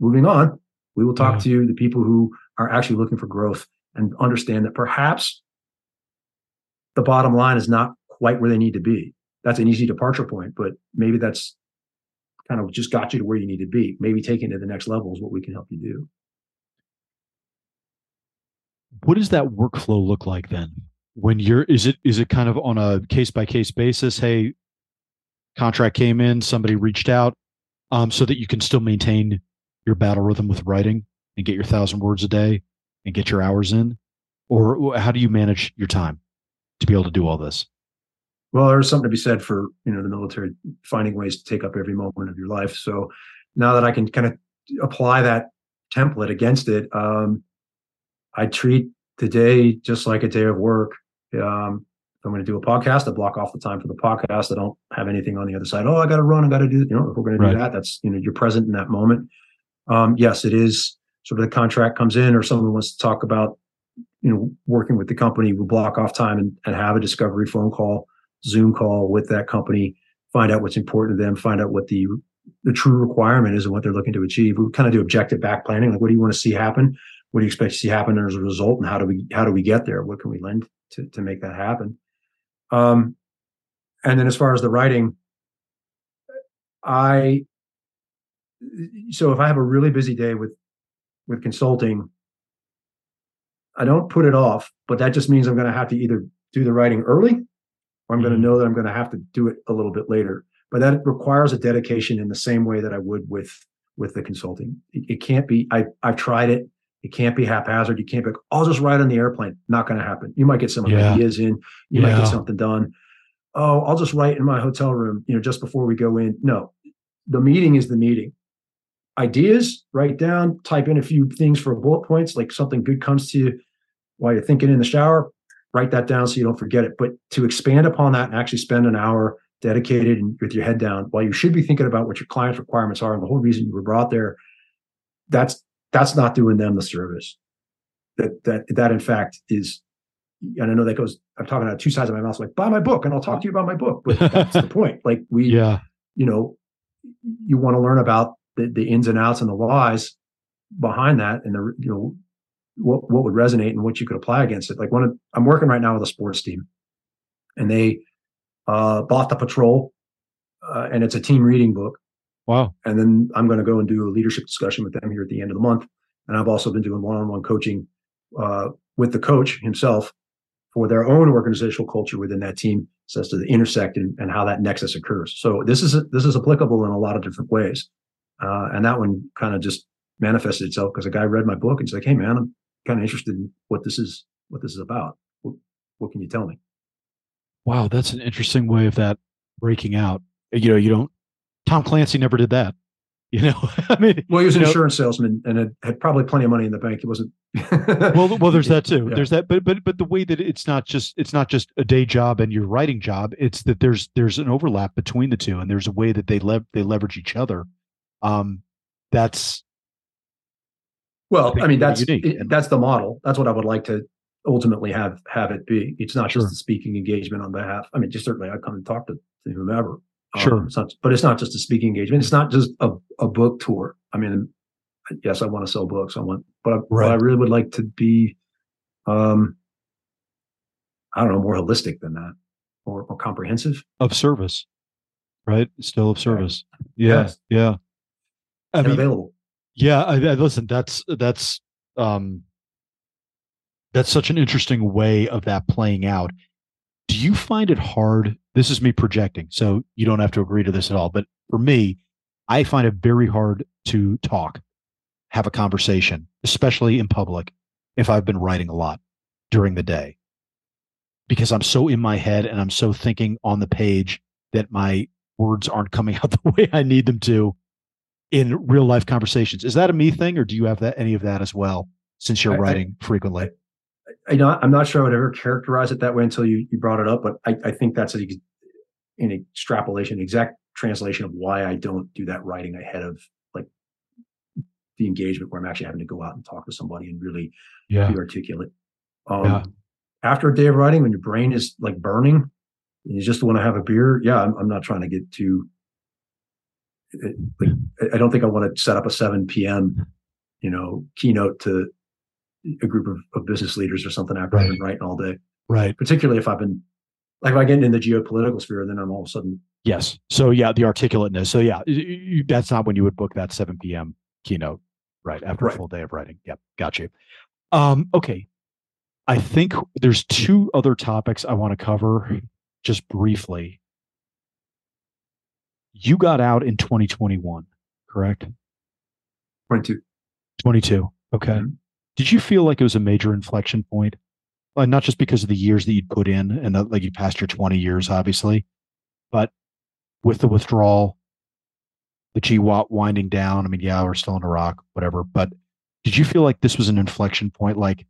moving on, we will talk yeah. to the people who are actually looking for growth and understand that perhaps the bottom line is not quite where they need to be. That's an easy departure point, but maybe that's kind of just got you to where you need to be. Maybe taking it to the next level is what we can help you do. What does that workflow look like then? When you're is it is it kind of on a case by case basis? Hey, contract came in, somebody reached out, um, so that you can still maintain your battle rhythm with writing and get your thousand words a day and get your hours in? Or how do you manage your time to be able to do all this? Well, there's something to be said for you know the military finding ways to take up every moment of your life. So now that I can kind of apply that template against it, um, I treat the day just like a day of work. Um, if I'm going to do a podcast, I block off the time for the podcast. I don't have anything on the other side. Oh, I got to run. I got to do. You know, if we're going to do right. that, that's you know you're present in that moment. Um, yes, it is sort of the contract comes in or someone wants to talk about, you know, working with the company, we'll block off time and, and have a discovery phone call, Zoom call with that company, find out what's important to them, find out what the the true requirement is and what they're looking to achieve. We kind of do objective back planning, like what do you want to see happen? What do you expect to see happen as a result, and how do we how do we get there? What can we lend to to make that happen? Um, and then as far as the writing, I so if I have a really busy day with with consulting, I don't put it off, but that just means I'm going to have to either do the writing early or I'm mm-hmm. going to know that I'm going to have to do it a little bit later. But that requires a dedication in the same way that I would with with the consulting. It, it can't be. I I've tried it. It can't be haphazard. You can't be. Like, I'll just write on the airplane. Not going to happen. You might get some yeah. ideas in. You yeah. might get something done. Oh, I'll just write in my hotel room. You know, just before we go in. No, the meeting is the meeting ideas, write down, type in a few things for bullet points, like something good comes to you while you're thinking in the shower, write that down so you don't forget it. But to expand upon that and actually spend an hour dedicated and with your head down while you should be thinking about what your client's requirements are and the whole reason you were brought there, that's that's not doing them the service. That that that in fact is and I know that goes, I'm talking out two sides of my mouth, like buy my book and I'll talk to you about my book. But that's the [LAUGHS] point. Like we, yeah. you know, you want to learn about the, the ins and outs and the whys behind that and the you know what what would resonate and what you could apply against it. Like one of, I'm working right now with a sports team, and they uh, bought the patrol, uh, and it's a team reading book. Wow! And then I'm going to go and do a leadership discussion with them here at the end of the month. And I've also been doing one-on-one coaching uh, with the coach himself for their own organizational culture within that team, as to the intersect and, and how that nexus occurs. So this is this is applicable in a lot of different ways. Uh, and that one kind of just manifested itself because a guy read my book and he's like, "Hey, man, I'm kind of interested in what this is, what this is about. What, what can you tell me?" Wow, that's an interesting way of that breaking out. You know, you don't. Tom Clancy never did that. You know, [LAUGHS] I mean, well, he was an insurance know, salesman and had, had, probably plenty of money in the bank. He wasn't. [LAUGHS] well, well, there's that too. [LAUGHS] Yeah. There's that, but but but the way that it's not just it's not just a day job and your writing job. It's that there's there's an overlap between the two, and there's a way that they lev- they leverage each other um, that's well, I, I mean that's it, that's the model. That's what I would like to ultimately have have it be. It's not sure. just a speaking engagement on behalf. I mean, just certainly I come and talk to, to whomever. Um, sure, it's not, but it's not just a speaking engagement. It's not just a, a book tour. I mean, yes, I want to sell books. I want, but I, right. but I really would like to be, um, I don't know, more holistic than that, more more comprehensive of service, right? Still of service. Right. Yeah, yes. yeah. I mean, available. Yeah, I, I, listen. That's that's um, that's such an interesting way of that playing out. Do you find it hard? This is me projecting, so you don't have to agree to this at all. But for me, I find it very hard to talk, have a conversation, especially in public, if I've been writing a lot during the day, because I'm so in my head and I'm so thinking on the page that my words aren't coming [LAUGHS] out the way I need them to in real life conversations. Is that a me thing, or do you have that any of that as well? Since you're I- I- writing frequently, I know I'm not sure I would ever characterize it that way until you, you brought it up, but I, I think that's a, an extrapolation, exact translation of why I don't do that writing ahead of like the engagement where I'm actually having to go out and talk to somebody and really yeah, be articulate. Um, Yeah. After a day of writing, when your brain is like burning, and you just want to have a beer. Yeah, I'm, I'm not trying to get too. it- Like, I- I don't think I want to set up a 7 p.m. You know, keynote to a group of, of business leaders or something after I've been writing all day. right. Particularly if I've been, like, if I get in the geopolitical sphere, then I'm all of a sudden Yes. So yeah, the articulateness. So yeah, you, that's not when you would book that 7 p.m. keynote, right? After Right. a full day of writing. Yep. Got you. Um, okay. I think there's two other topics I want to cover just briefly. You got out in 2021, correct? 22. 22. Okay. Mhm. Did you feel like it was a major inflection point? Like not just because of the years that you'd put in and like you passed your 20 years, obviously, but with the withdrawal, the GWOT winding down. I mean, yeah, we're still in Iraq, whatever. But did you feel like this was an inflection point? Like,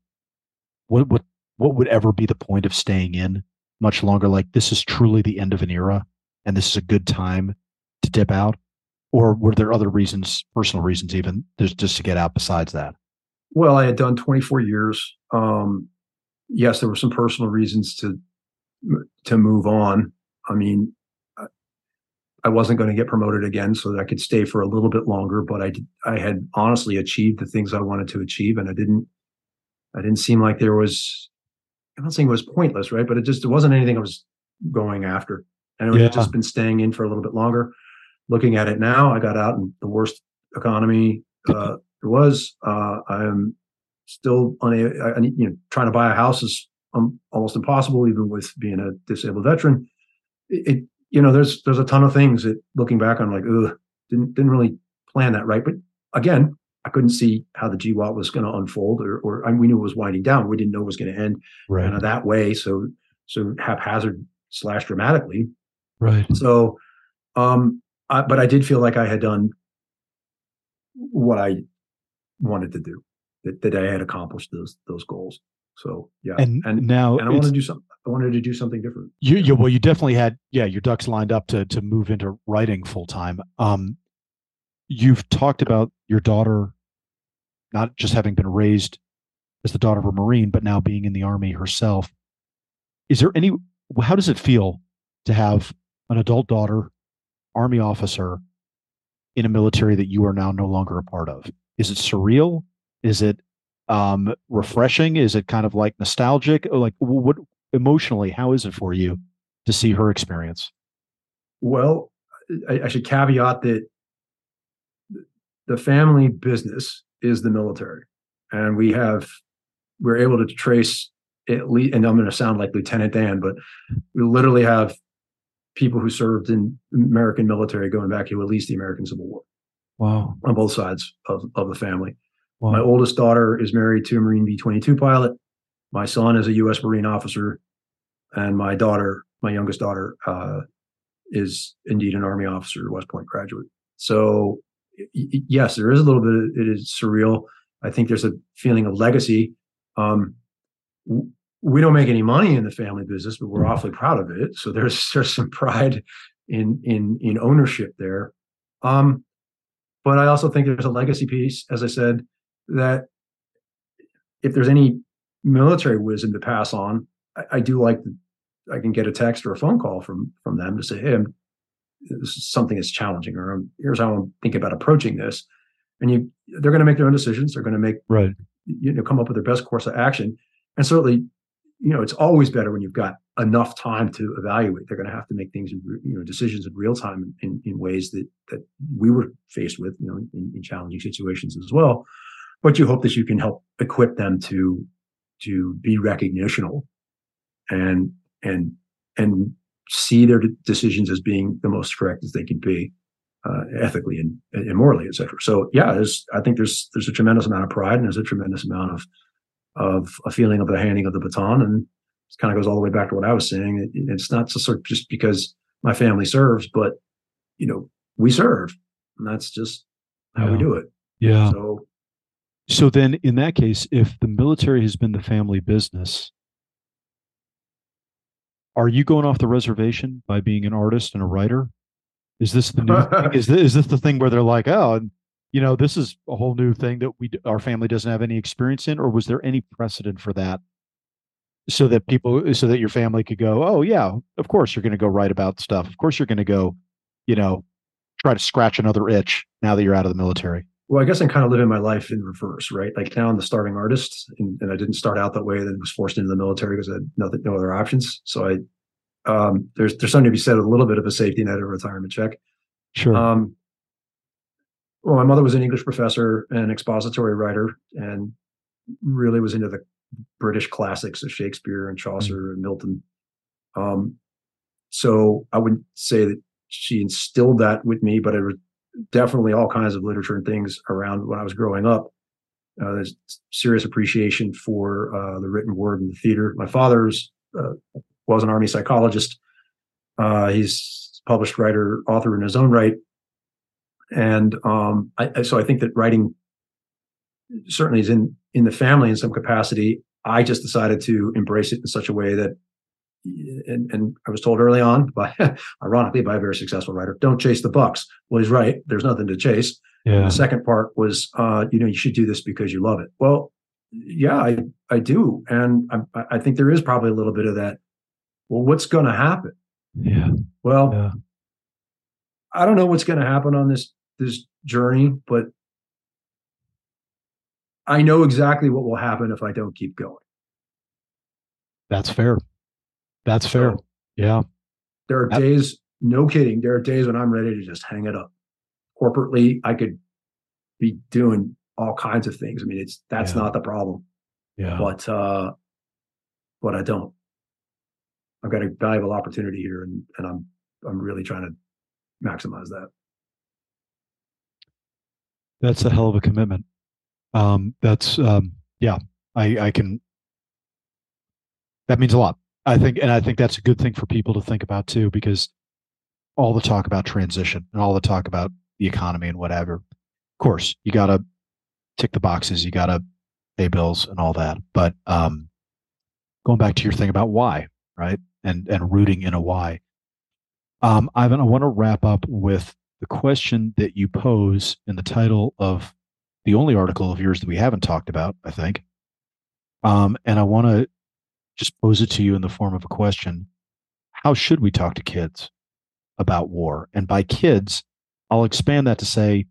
what what what would ever be the point of staying in much longer? Like, this is truly the end of an era, and this is a good time to dip out. Or were there other reasons, personal reasons, even just just to get out besides that? Well, I had done 24 years. Um, yes, there were some personal reasons to to move on. I mean, I- wasn't going to get promoted again, so that I could stay for a little bit longer. But I I had honestly achieved the things I wanted to achieve, and I didn't I didn't seem like there was. I'm not saying it was pointless, right? But it just it wasn't anything I was going after, and it would have just been staying in for a little bit longer. Looking at it now, I got out in the worst economy uh, was. Uh, I'm still unable. I, I you know, trying to buy a house is um, almost impossible, even with being a disabled veteran. It, it you know, there's there's a ton of things that looking back, I'm like, ugh, didn't didn't really plan that right. But again, I couldn't see how the GWOT was going to unfold, or or I mean, we knew it was winding down. We didn't know it was going to end kind of that way. So so haphazard slash dramatically. Right. So, um, I, but I did feel like I had done what I wanted to do. That, that I had accomplished those those goals. So yeah, And, and now and I wanted to do something. I wanted to do something different. you, you well, you definitely had yeah your ducks lined up to to move into writing full time. Um, you've talked about your daughter not just having been raised as the daughter of a marine, but now being in the army herself. Is there any? How does it feel to have an adult daughter, army officer, in a military that you are now no longer a part of? Is it surreal? Is it um refreshing? Is it kind of like nostalgic? Or like what emotionally? How is it for you to see her experience? Well, I, I should caveat that the family business is the military, and we have we're able to trace at least. And I'm going to sound like Lieutenant Dan, but we literally have people who served in American military going back to at least the American Civil War Wow. on both sides of, of the family. wow. My oldest daughter is married to a Marine V 22 pilot. My son is a U.S. Marine officer. And my daughter, my youngest daughter, uh, is indeed an Army officer, West Point graduate. So, y- yes, there is a little bit, it is surreal. I think there's a feeling of legacy. Um, w- we don't make any money in the family business, but we're awfully proud of it. So there's [LAUGHS] there's some pride in in in ownership there. Um, but I also think there's a legacy piece, as I said, that if there's any military wisdom to pass on, I, I do like that I can get a text or a phone call from from them to say, "Hey, I'm, this is something that's challenging," or "Here's how I'm thinking about approaching this." And you, they're going to make their own decisions. They're going to make Right. you know come up with their best course of action. And certainly, you know, it's always better when you've got enough time to evaluate. They're going to have to make things, in you know, decisions in real time in, in ways that that we were faced with, you know, in, in challenging situations as well. But you hope that you can help equip them to to be recognitional and and and see their decisions as being the most correct as they can be. uh, ethically and, and morally, etc. So yeah, there's I think there's there's a tremendous amount of pride and there's a tremendous amount of of a feeling of the handing of the baton, and it kind of goes all the way back to what I was saying. It, it's not just sort of just because my family serves, but you know we serve, and that's just how Yeah. we do it. Yeah. So So then, in that case, if the military has been the family business, are you going off the reservation by being an artist and a writer? Is this the new? thing? Is [LAUGHS] this, is this the thing where they're like, oh, you know, this is a whole new thing that we our family doesn't have any experience in, or was there any precedent for that? So that people, so that your family could go, oh yeah, of course you're going to go write about stuff. Of course you're going to go, you know, try to scratch another itch now that you're out of the military. Well, I guess I'm kind of living my life in reverse, right? Like now I'm the starving artist, and, and I didn't start out that way. Then was forced into the military because I had nothing, no other options. So I, um, there's there's something to be said, a little bit of a safety net, of a retirement check. Sure. Um, well, my mother was an English professor and expository writer, and really was into the British classics of Shakespeare and Chaucer and Milton. Um, so I wouldn't say that she instilled that with me, but it was definitely all kinds of literature and things around when I was growing up. Uh, there's serious appreciation for uh, the written word and the theater. My father's uh, was an army psychologist. Uh, he's a published writer, author in his own right, and um, I- so I think that writing certainly is in in the family in some capacity. I just decided to embrace it in such a way that, and, and I was told early on by, [LAUGHS] ironically, by a very successful writer, don't chase the bucks. Well, he's right. There's nothing to chase. yeah. The second part was, uh, you know, you should do this because you love it. Well, yeah, I, I do. And I, I think there is probably a little bit of that. Well, what's going to happen? Yeah. Well, Yeah. I don't know what's going to happen on this, this journey, but I know exactly what will happen if I don't keep going. That's fair. That's fair. So Yeah. there are Yep. days, no kidding, there are days when I'm ready to just hang it up. Corporately, I could be doing all kinds of things. I mean, it's, that's Yeah. not the problem. Yeah. but uh but I don't. I've got a valuable opportunity here and and I'm I'm really trying to maximize that. That's a hell of a commitment. Um, that's um, yeah. I I can. That means a lot. I think, and I think that's a good thing for people to think about too, because all the talk about transition and all the talk about the economy and whatever. Of course, you got to tick the boxes. You got to pay bills and all that. But um, going back to your thing about why, right, and and rooting in a why. Um, Ivan, I want to wrap up with the question that you pose in the title of the only article of yours that we haven't talked about, I think. Um, and I want to just pose it to you in the form of a question. How should we talk to kids about war? And by kids, I'll expand that to say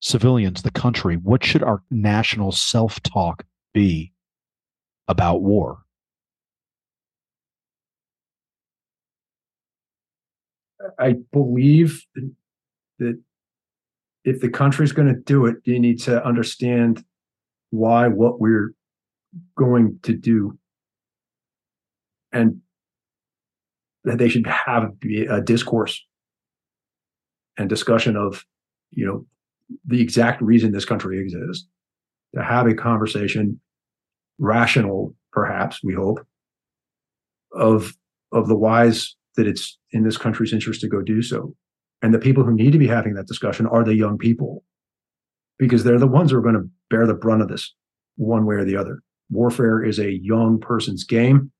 civilians, the country. What should our national self talk be about war? I believe that if the country's going to do it, you need to understand why what we're going to do. And that they should have a discourse and discussion of you know the exact reason this country exists. To have a conversation rational perhaps we hope of of the whys that it's in this country's interest to go do so and the people who need to be having that discussion are the young people. Because they're the ones who are going to bear the brunt of this one way or the other. Warfare is a young person's game.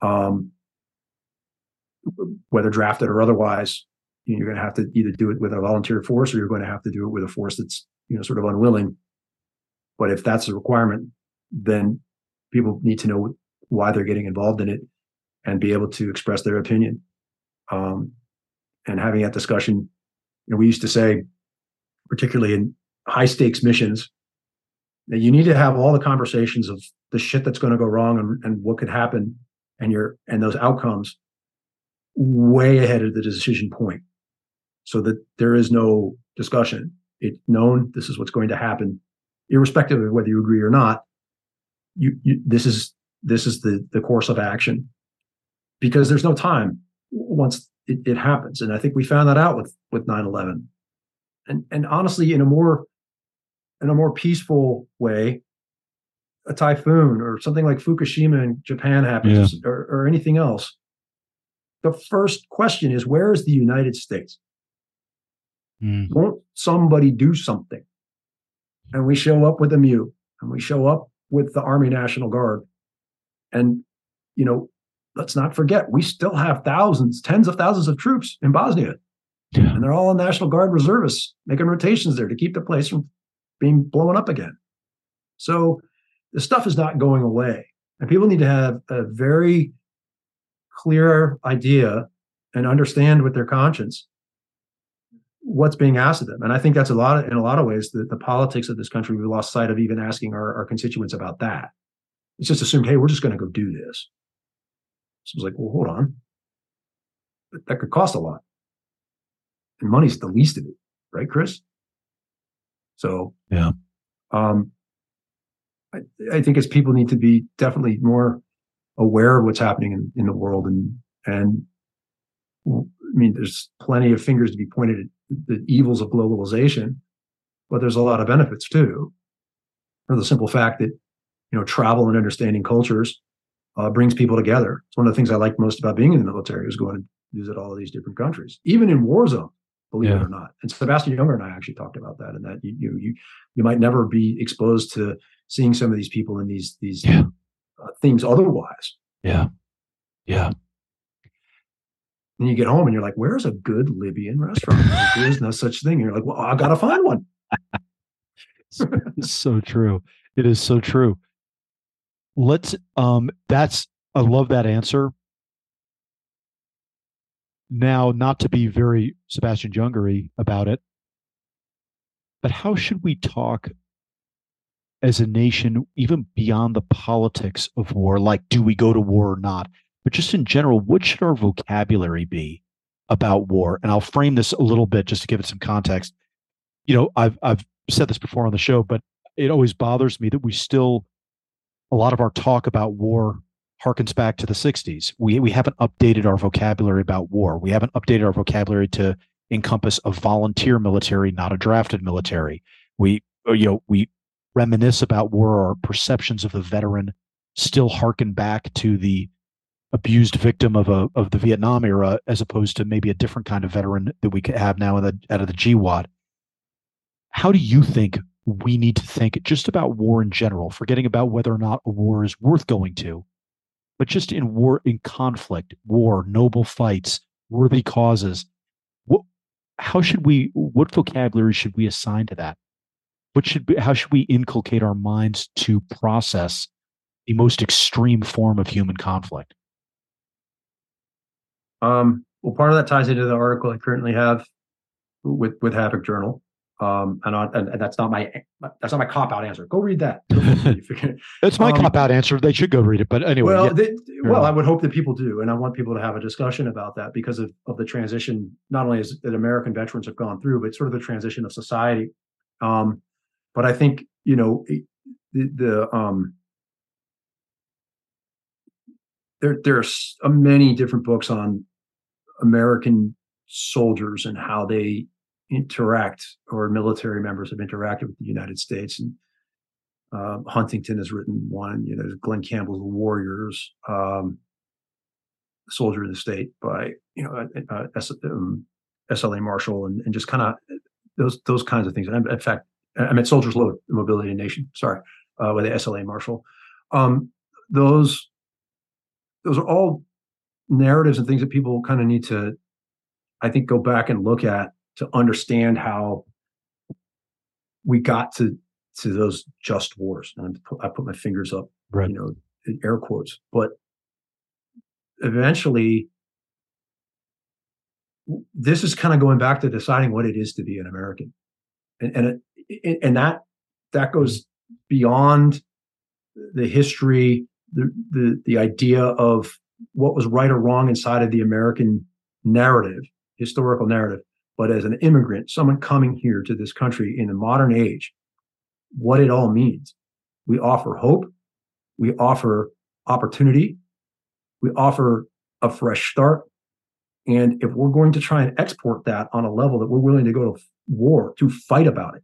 Um, whether drafted or otherwise you're going to have to either do it with a volunteer force or you're going to have to do it with a force that's you know sort of unwilling. But if that's a requirement then people need to know why they're getting involved in it and be able to express their opinion. Um, and having that discussion know we used to say particularly in high stakes missions that you need to have all the conversations of the shit that's going to go wrong and, and what could happen and your and those outcomes way ahead of the decision point so that there is no discussion. It's known this is what's going to happen irrespective of whether you agree or not you, you this is this is the the course of action. Because there's no time. Once it, it happens. And I think we found that out with with 9-11. And and honestly, in a more in a more peaceful way, a typhoon or something like Fukushima in Japan happens yeah. or, or anything else, the first question is where is the United States? Mm. Won't somebody do something? And we show up with a MEU and we show up with the Army National Guard. And, you know, let's not forget, we still have thousands, tens of thousands of troops in Bosnia. Yeah. And they're all National Guard reservists making rotations there to keep the place from being blown up again. So the stuff is not going away. And people need to have a very clear idea and understand with their conscience what's being asked of them. And I think that's a lot of, in a lot of ways the, the politics of this country, we lost sight of even asking our, our constituents about that. It's just assumed, hey, we're just going to go do this. So it's like, well, hold on. That could cost a lot. And money's the least of it, right, Chris? So yeah. Um I, I think as people need to be definitely more aware of what's happening in, in the world and and I mean, there's plenty of fingers to be pointed at the evils of globalization, but there's a lot of benefits too. For the simple fact that, you know, travel and understanding cultures uh, brings people together. It's one of the things I like most about being in the military is going to visit all of these different countries, even in war zone, believe yeah. it or not. And Sebastian Junger and I actually talked about that, and that you you you, you might never be exposed to seeing some of these people in these these yeah. uh, things otherwise. Yeah, yeah. And you get home and you're like, where's a good Libyan restaurant? Like, There's no such thing. And you're like, well, I gotta find one. [LAUGHS] so true. It is so true. Let's um that's I love that answer. Now, not to be very Sebastian Jungery about it, but how should we talk as a nation, even beyond the politics of war? Like, do we go to war or not? but just in general, what should our vocabulary be about war? And I'll frame this a little bit just to give it some context. You know, I've I've said this before on the show, but it always bothers me that we still a lot of our talk about war harkens back to the 60s. We we haven't updated our vocabulary about war. We haven't updated our vocabulary to encompass a volunteer military, not a drafted military. We uh, you know, we reminisce about war, our perceptions of the veteran still harken back to the abused victim of a of the Vietnam era, as opposed to maybe a different kind of veteran that we could have now in the out of the GWOT. How do you think we need to think just about war in general, forgetting about whether or not a war is worth going to, but just in war, in conflict, war, noble fights, worthy causes. What, how should we? What vocabulary should we assign to that? What should? Be, how should we inculcate our minds to process the most extreme form of human conflict? Um, well, part of that ties into the article I currently have with with Havok Journal. Um, and, on, and, and that's not my that's not my cop out answer. Go read that. [LAUGHS] [LAUGHS] it's my um, cop out answer. They should go read it. But anyway, well, yeah. they, well, I would hope that people do, and I want people to have a discussion about that because of of the transition, not only as that American veterans have gone through, but sort of the transition of society. Um, but I think you know the, the um, there there's many different books on American soldiers and how they interact or military members have interacted with the United States. And uh, Huntington has written one, you know, Glenn Campbell's The Warriors, um, Soldier of the State by, you know, uh, uh S, um, SLA Marshall and, and just kind of those those kinds of things. And in fact, I meant Soldiers Load, Mobility in Nation, sorry, uh, with the SLA Marshall. Um, those those are all narratives and things that people kind of need to, I think, go back and look at to understand how we got to to those just wars. And I put my fingers up, right. you know, air quotes. But eventually, this is kind of going back to deciding what it is to be an American, and and it, and that that goes beyond the history, the the the idea of what was right or wrong inside of the American narrative, historical narrative, but as an immigrant, someone coming here to this country in the modern age, what it all means. We offer hope, we offer opportunity, we offer a fresh start, And if we're going to try and export that on a level that we're willing to go to war to fight about it,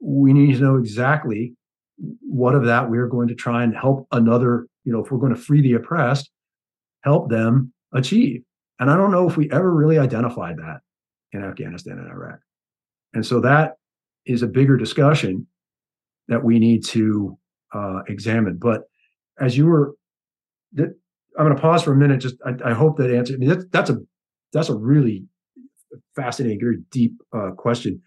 we need to know exactly what of that we're going to try and help another, you know, if we're going to free the oppressed, help them achieve. And I don't know if we ever really identified that in Afghanistan and Iraq. And so that is a bigger discussion that we need to uh, examine. But as you were, I'm going to pause for a minute. Just I, I hope that answer. I mean, that's, that's a that's a really fascinating, very deep uh, question,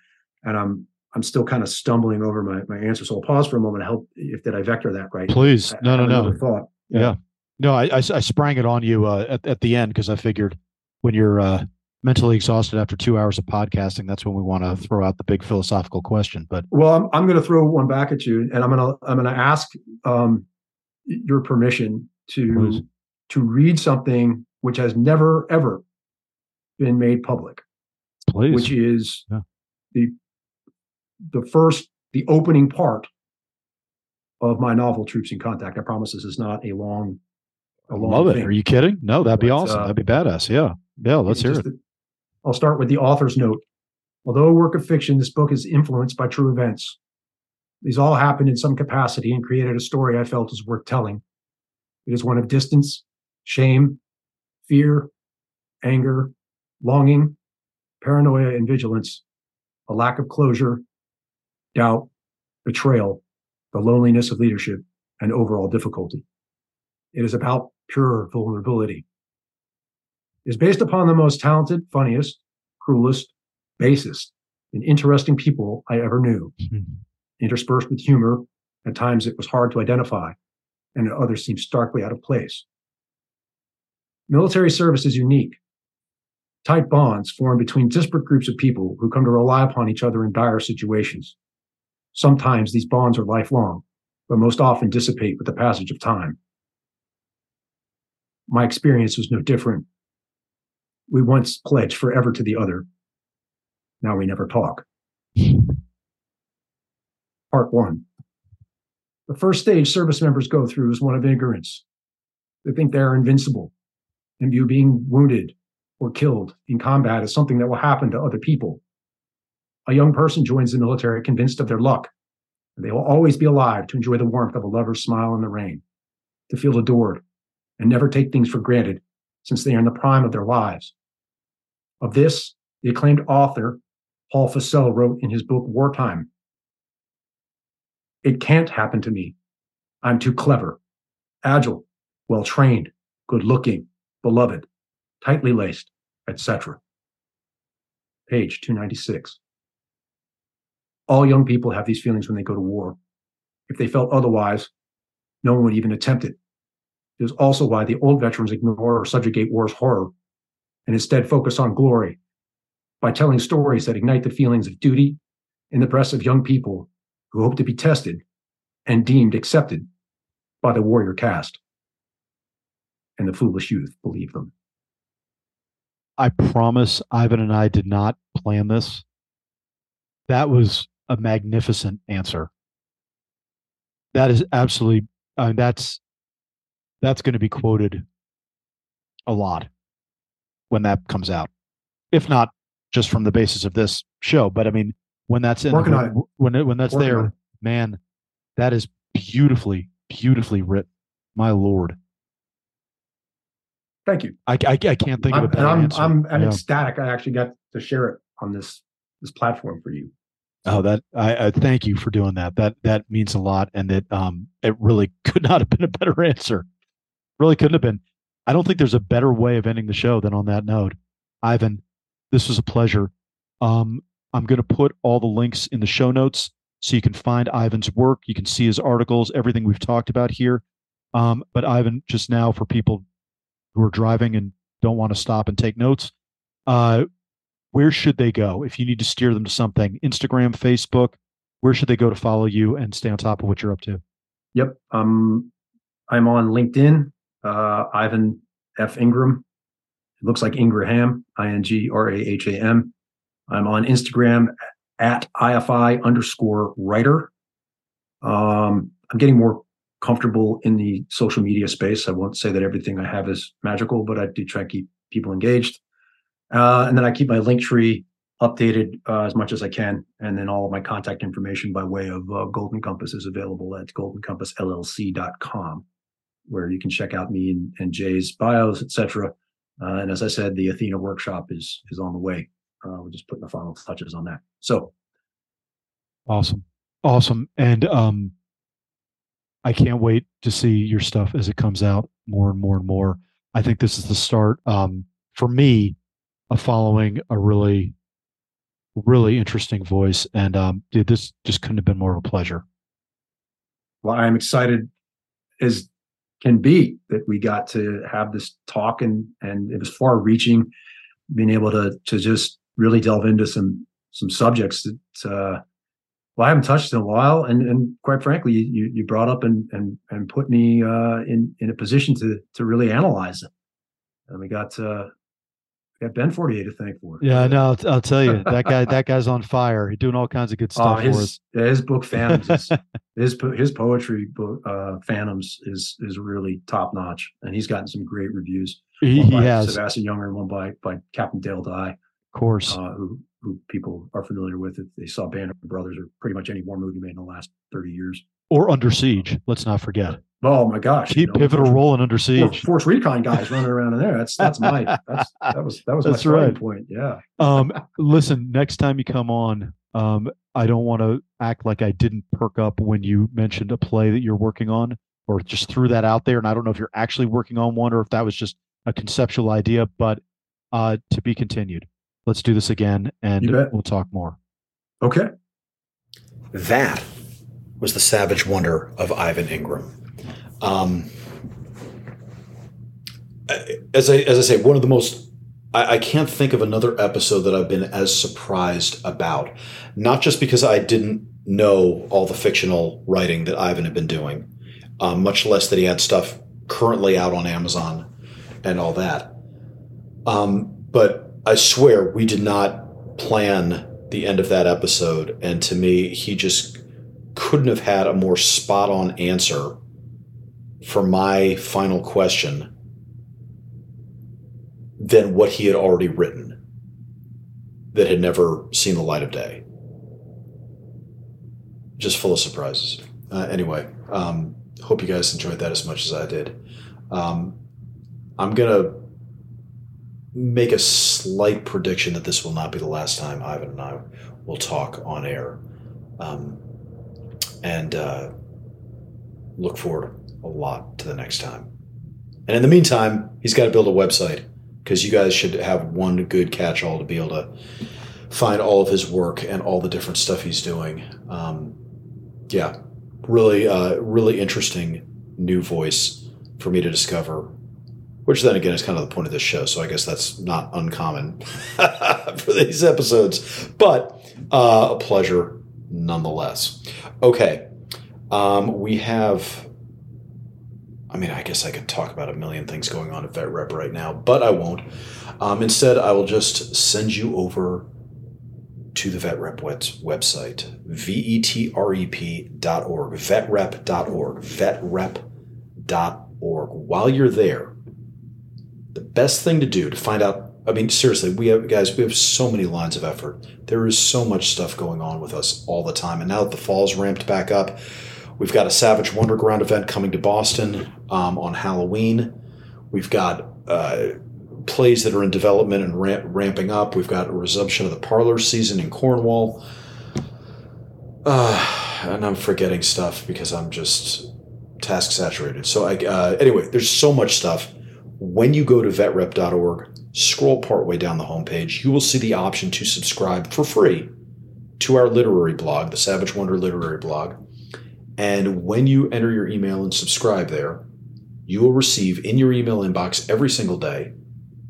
and I'm I'm still kind of stumbling over my my answer. So I'll pause for a moment. to help if did I vector that right? Please, no, I no, no. Thought. Yeah. yeah. No, I, I, I sprang it on you uh, at at the end because I figured when you're uh, mentally exhausted after two hours of podcasting, that's when we want to throw out the big philosophical question. But well, I'm, I'm going to throw one back at you, and I'm going to I'm going to ask um, your permission to Please. to read something which has never ever been made public, Please. which is yeah. the the first the opening part of my novel Troops in Contact. I promise this is not a long. A long Love it. Thing. Are you kidding? No, that'd be but, awesome. Uh, that'd be badass. Yeah. Yeah. Let's hear it. I'll start with the author's note. Although a work of fiction, this book is influenced by true events. These all happened in some capacity and created a story I felt is worth telling. It is one of distance, shame, fear, anger, longing, paranoia, and vigilance, a lack of closure, doubt, betrayal, the loneliness of leadership, and overall difficulty. It is about pure vulnerability is based upon the most talented, funniest, cruelest, basest, and interesting people I ever knew, mm-hmm. interspersed with humor. At times it was hard to identify, and at others seemed starkly out of place. Military service is unique. Tight bonds form between disparate groups of people who come to rely upon each other in dire situations. Sometimes these bonds are lifelong, but most often dissipate with the passage of time. My experience was no different we once pledged forever to the other. Now we never talk. Part one. The first stage service members go through is one of ignorance. They think they are invincible and view being wounded or killed in combat as something that will happen to other people. A young person joins the military convinced of their luck, they will always be alive to enjoy the warmth of a lover's smile in the rain, to feel adored, and never take things for granted since they are in the prime of their lives. Of this, the acclaimed author Paul Fussell wrote in his book Wartime It can't happen to me. I'm too clever, agile, well trained, good looking, beloved, tightly laced, etc. Page 296. All young people have these feelings when they go to war. If they felt otherwise, no one would even attempt it. It is also why the old veterans ignore or subjugate war's horror and instead focus on glory by telling stories that ignite the feelings of duty in the breasts of young people who hope to be tested and deemed accepted by the warrior caste. And the foolish youth believe them. I promise Ivan and I did not plan this. That was a magnificent answer. That is absolutely uh, that's that's going to be quoted a lot when that comes out. If not just from the basis of this show, but I mean, when that's in, Working when, when, it, when that's Working there, man, that is beautifully, beautifully written. My Lord. Thank you. I, I, I can't think I'm, of a better I'm, answer. I'm, I'm yeah. ecstatic. I actually got to share it on this this platform for you. Oh, that I, I, thank you for doing that. That that means a lot, and that um, it really [LAUGHS] could not have been a better answer. Really couldn't have been. I don't think there's a better way of ending the show than on that note. Ivan, this was a pleasure. Um, I'm going to put all the links in the show notes so you can find Ivan's work. You can see his articles, everything we've talked about here. Um, but Ivan, just now for people who are driving and don't want to stop and take notes, uh, where should they go if you need to steer them to something? Instagram, Facebook, where should they go to follow you and stay on top of what you're up to? Yep. Um, I'm on LinkedIn uh, Ivan F. Ingram. It looks like Ingraham, I N G R A H A M. I'm on Instagram at IFI underscore writer. Um, I'm getting more comfortable in the social media space. I won't say that everything I have is magical, but I do try to keep people engaged. Uh, and then I keep my link tree updated uh, as much as I can. And then all of my contact information by way of uh, Golden Compass is available at goldencompassllc.com, where you can check out me and, and Jay's bios, etc. Uh, and as I said, the Athena workshop is is on the way. Uh, we're just putting the final touches on that. So awesome, awesome, and um, I can't wait to see your stuff as it comes out more and more and more. I think this is the start um, for me of following a really really interesting voice. And um, dude, this just couldn't have been more of a pleasure. Well, I'm excited as can be that we got to have this talk and and it was far reaching, being able to to just really delve into some some subjects that uh, well I haven't touched in a while, and and quite frankly, you you brought up and and and put me uh, in in a position to to really analyze it. And we got uh, got Ben Fortier to thank for. Yeah, I know. I'll, I'll, tell you that guy. that guy's on fire. He's doing all kinds of good uh, [LAUGHS] stuff uh, his, for us. His book Phantoms, is, [LAUGHS] his his poetry book uh, Phantoms is is really top notch, and he's gotten some great reviews. He, he has Sebastian Junger and one by by Captain Dale Dye, of course, uh, who who people are familiar with if they saw Band of Brothers or pretty much any war movie made in the last thirty years. Or Under Siege. Let's not forget. Oh my gosh! Keep you know, pivotal Force, role in Under Siege. Force Recon guys running around in there. That's that's my [LAUGHS] that's that was that was that's my right. point. Yeah. um, listen, next time you come on, um, I don't want to act like I didn't perk up when you mentioned a play that you're working on, or just threw that out there. And I don't know if you're actually working on one or if that was just a conceptual idea. But uh, to be continued. Let's do this again, and we'll talk more. Okay. That was the savage wonder of Ivan Ingraham. Um, as I as I say, one of the most I, I, can't think of another episode that I've been as surprised about. Not just because I didn't know all the fictional writing that Ivan had been doing, um, much less that he had stuff currently out on Amazon and all that. Um, but I swear we did not plan the end of that episode, and to me, he just couldn't have had a more spot on answer for my final question than what he had already written that had never seen the light of day. Just full of surprises. Uh, anyway, um, hope you guys enjoyed that as much as I did. Um, I'm going to make a slight prediction that this will not be the last time Ivan and I will talk on air. Um, and uh, look forward a lot to the next time. And in the meantime, he's got to build a website because you guys should have one good catch all to be able to find all of his work and all the different stuff he's doing. Um, yeah, really, uh, really interesting new voice for me to discover. Which then again is kind of the point of this show, so I guess that's not uncommon [LAUGHS] for these episodes, but uh, a pleasure nonetheless. Okay, um, we have I mean, I guess I could talk about a million things going on at VetRep right now, but I won't. Um, instead, I will just send you over to the website, V-E-T-R-E-P dot org, vetrep.org, vetrep.org. While you're there, the best thing to do to find out I mean, seriously, we have guys. We have so many lines of effort. There is so much stuff going on with us all the time, and now that the fall's ramped back up, We've got a Savage Wonderground event coming to Boston um, on Halloween. We've got uh, plays that are in development and ramp, ramping up. We've got a resumption of the parlor season in Cornwall. Uh, and I'm forgetting stuff because I'm just task saturated. So I, uh, anyway, there's so much stuff. When you go to vetrep.org, scroll partway down the homepage, you will see the option to subscribe for free to our literary blog, the Savage Wonder Literary Blog. And when you enter your email and subscribe there, you will receive in your email inbox every single day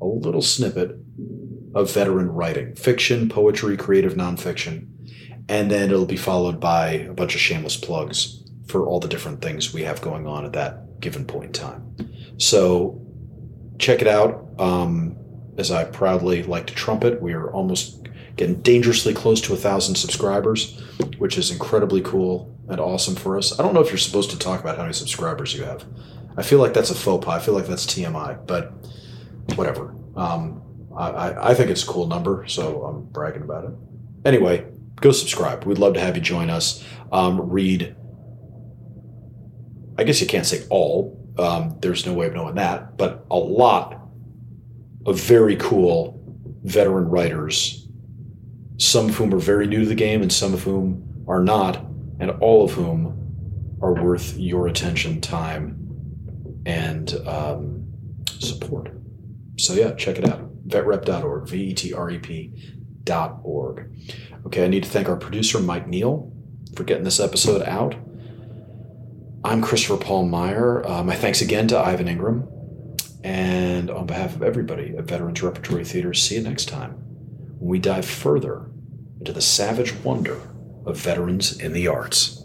a little snippet of veteran writing fiction, poetry, creative nonfiction. And then it'll be followed by a bunch of shameless plugs for all the different things we have going on at that given point in time. So check it out. Um, as I proudly like to trumpet, we are almost getting dangerously close to a thousand subscribers, which is incredibly cool and awesome for us. I don't know if you're supposed to talk about how many subscribers you have. I feel like that's a faux pas. I feel like that's TMI, but whatever. Um, I, I, think it's a cool number, so I'm bragging about it. Anyway, go subscribe. We'd love to have you join us. Um, read, I guess you can't say all, um, there's no way of knowing that, but a lot of very cool veteran writers, some of whom are very new to the game and some of whom are not, and all of whom are worth your attention, time, and um, support. So, yeah, check it out vetrep.org, V E T R E P.org. Okay, I need to thank our producer, Mike Neal, for getting this episode out. I'm Christopher Paul Meyer. Uh, my thanks again to Ivan Ingraham. And on behalf of everybody at Veterans Repertory Theater, see you next time when we dive further into the savage wonder of veterans in the arts.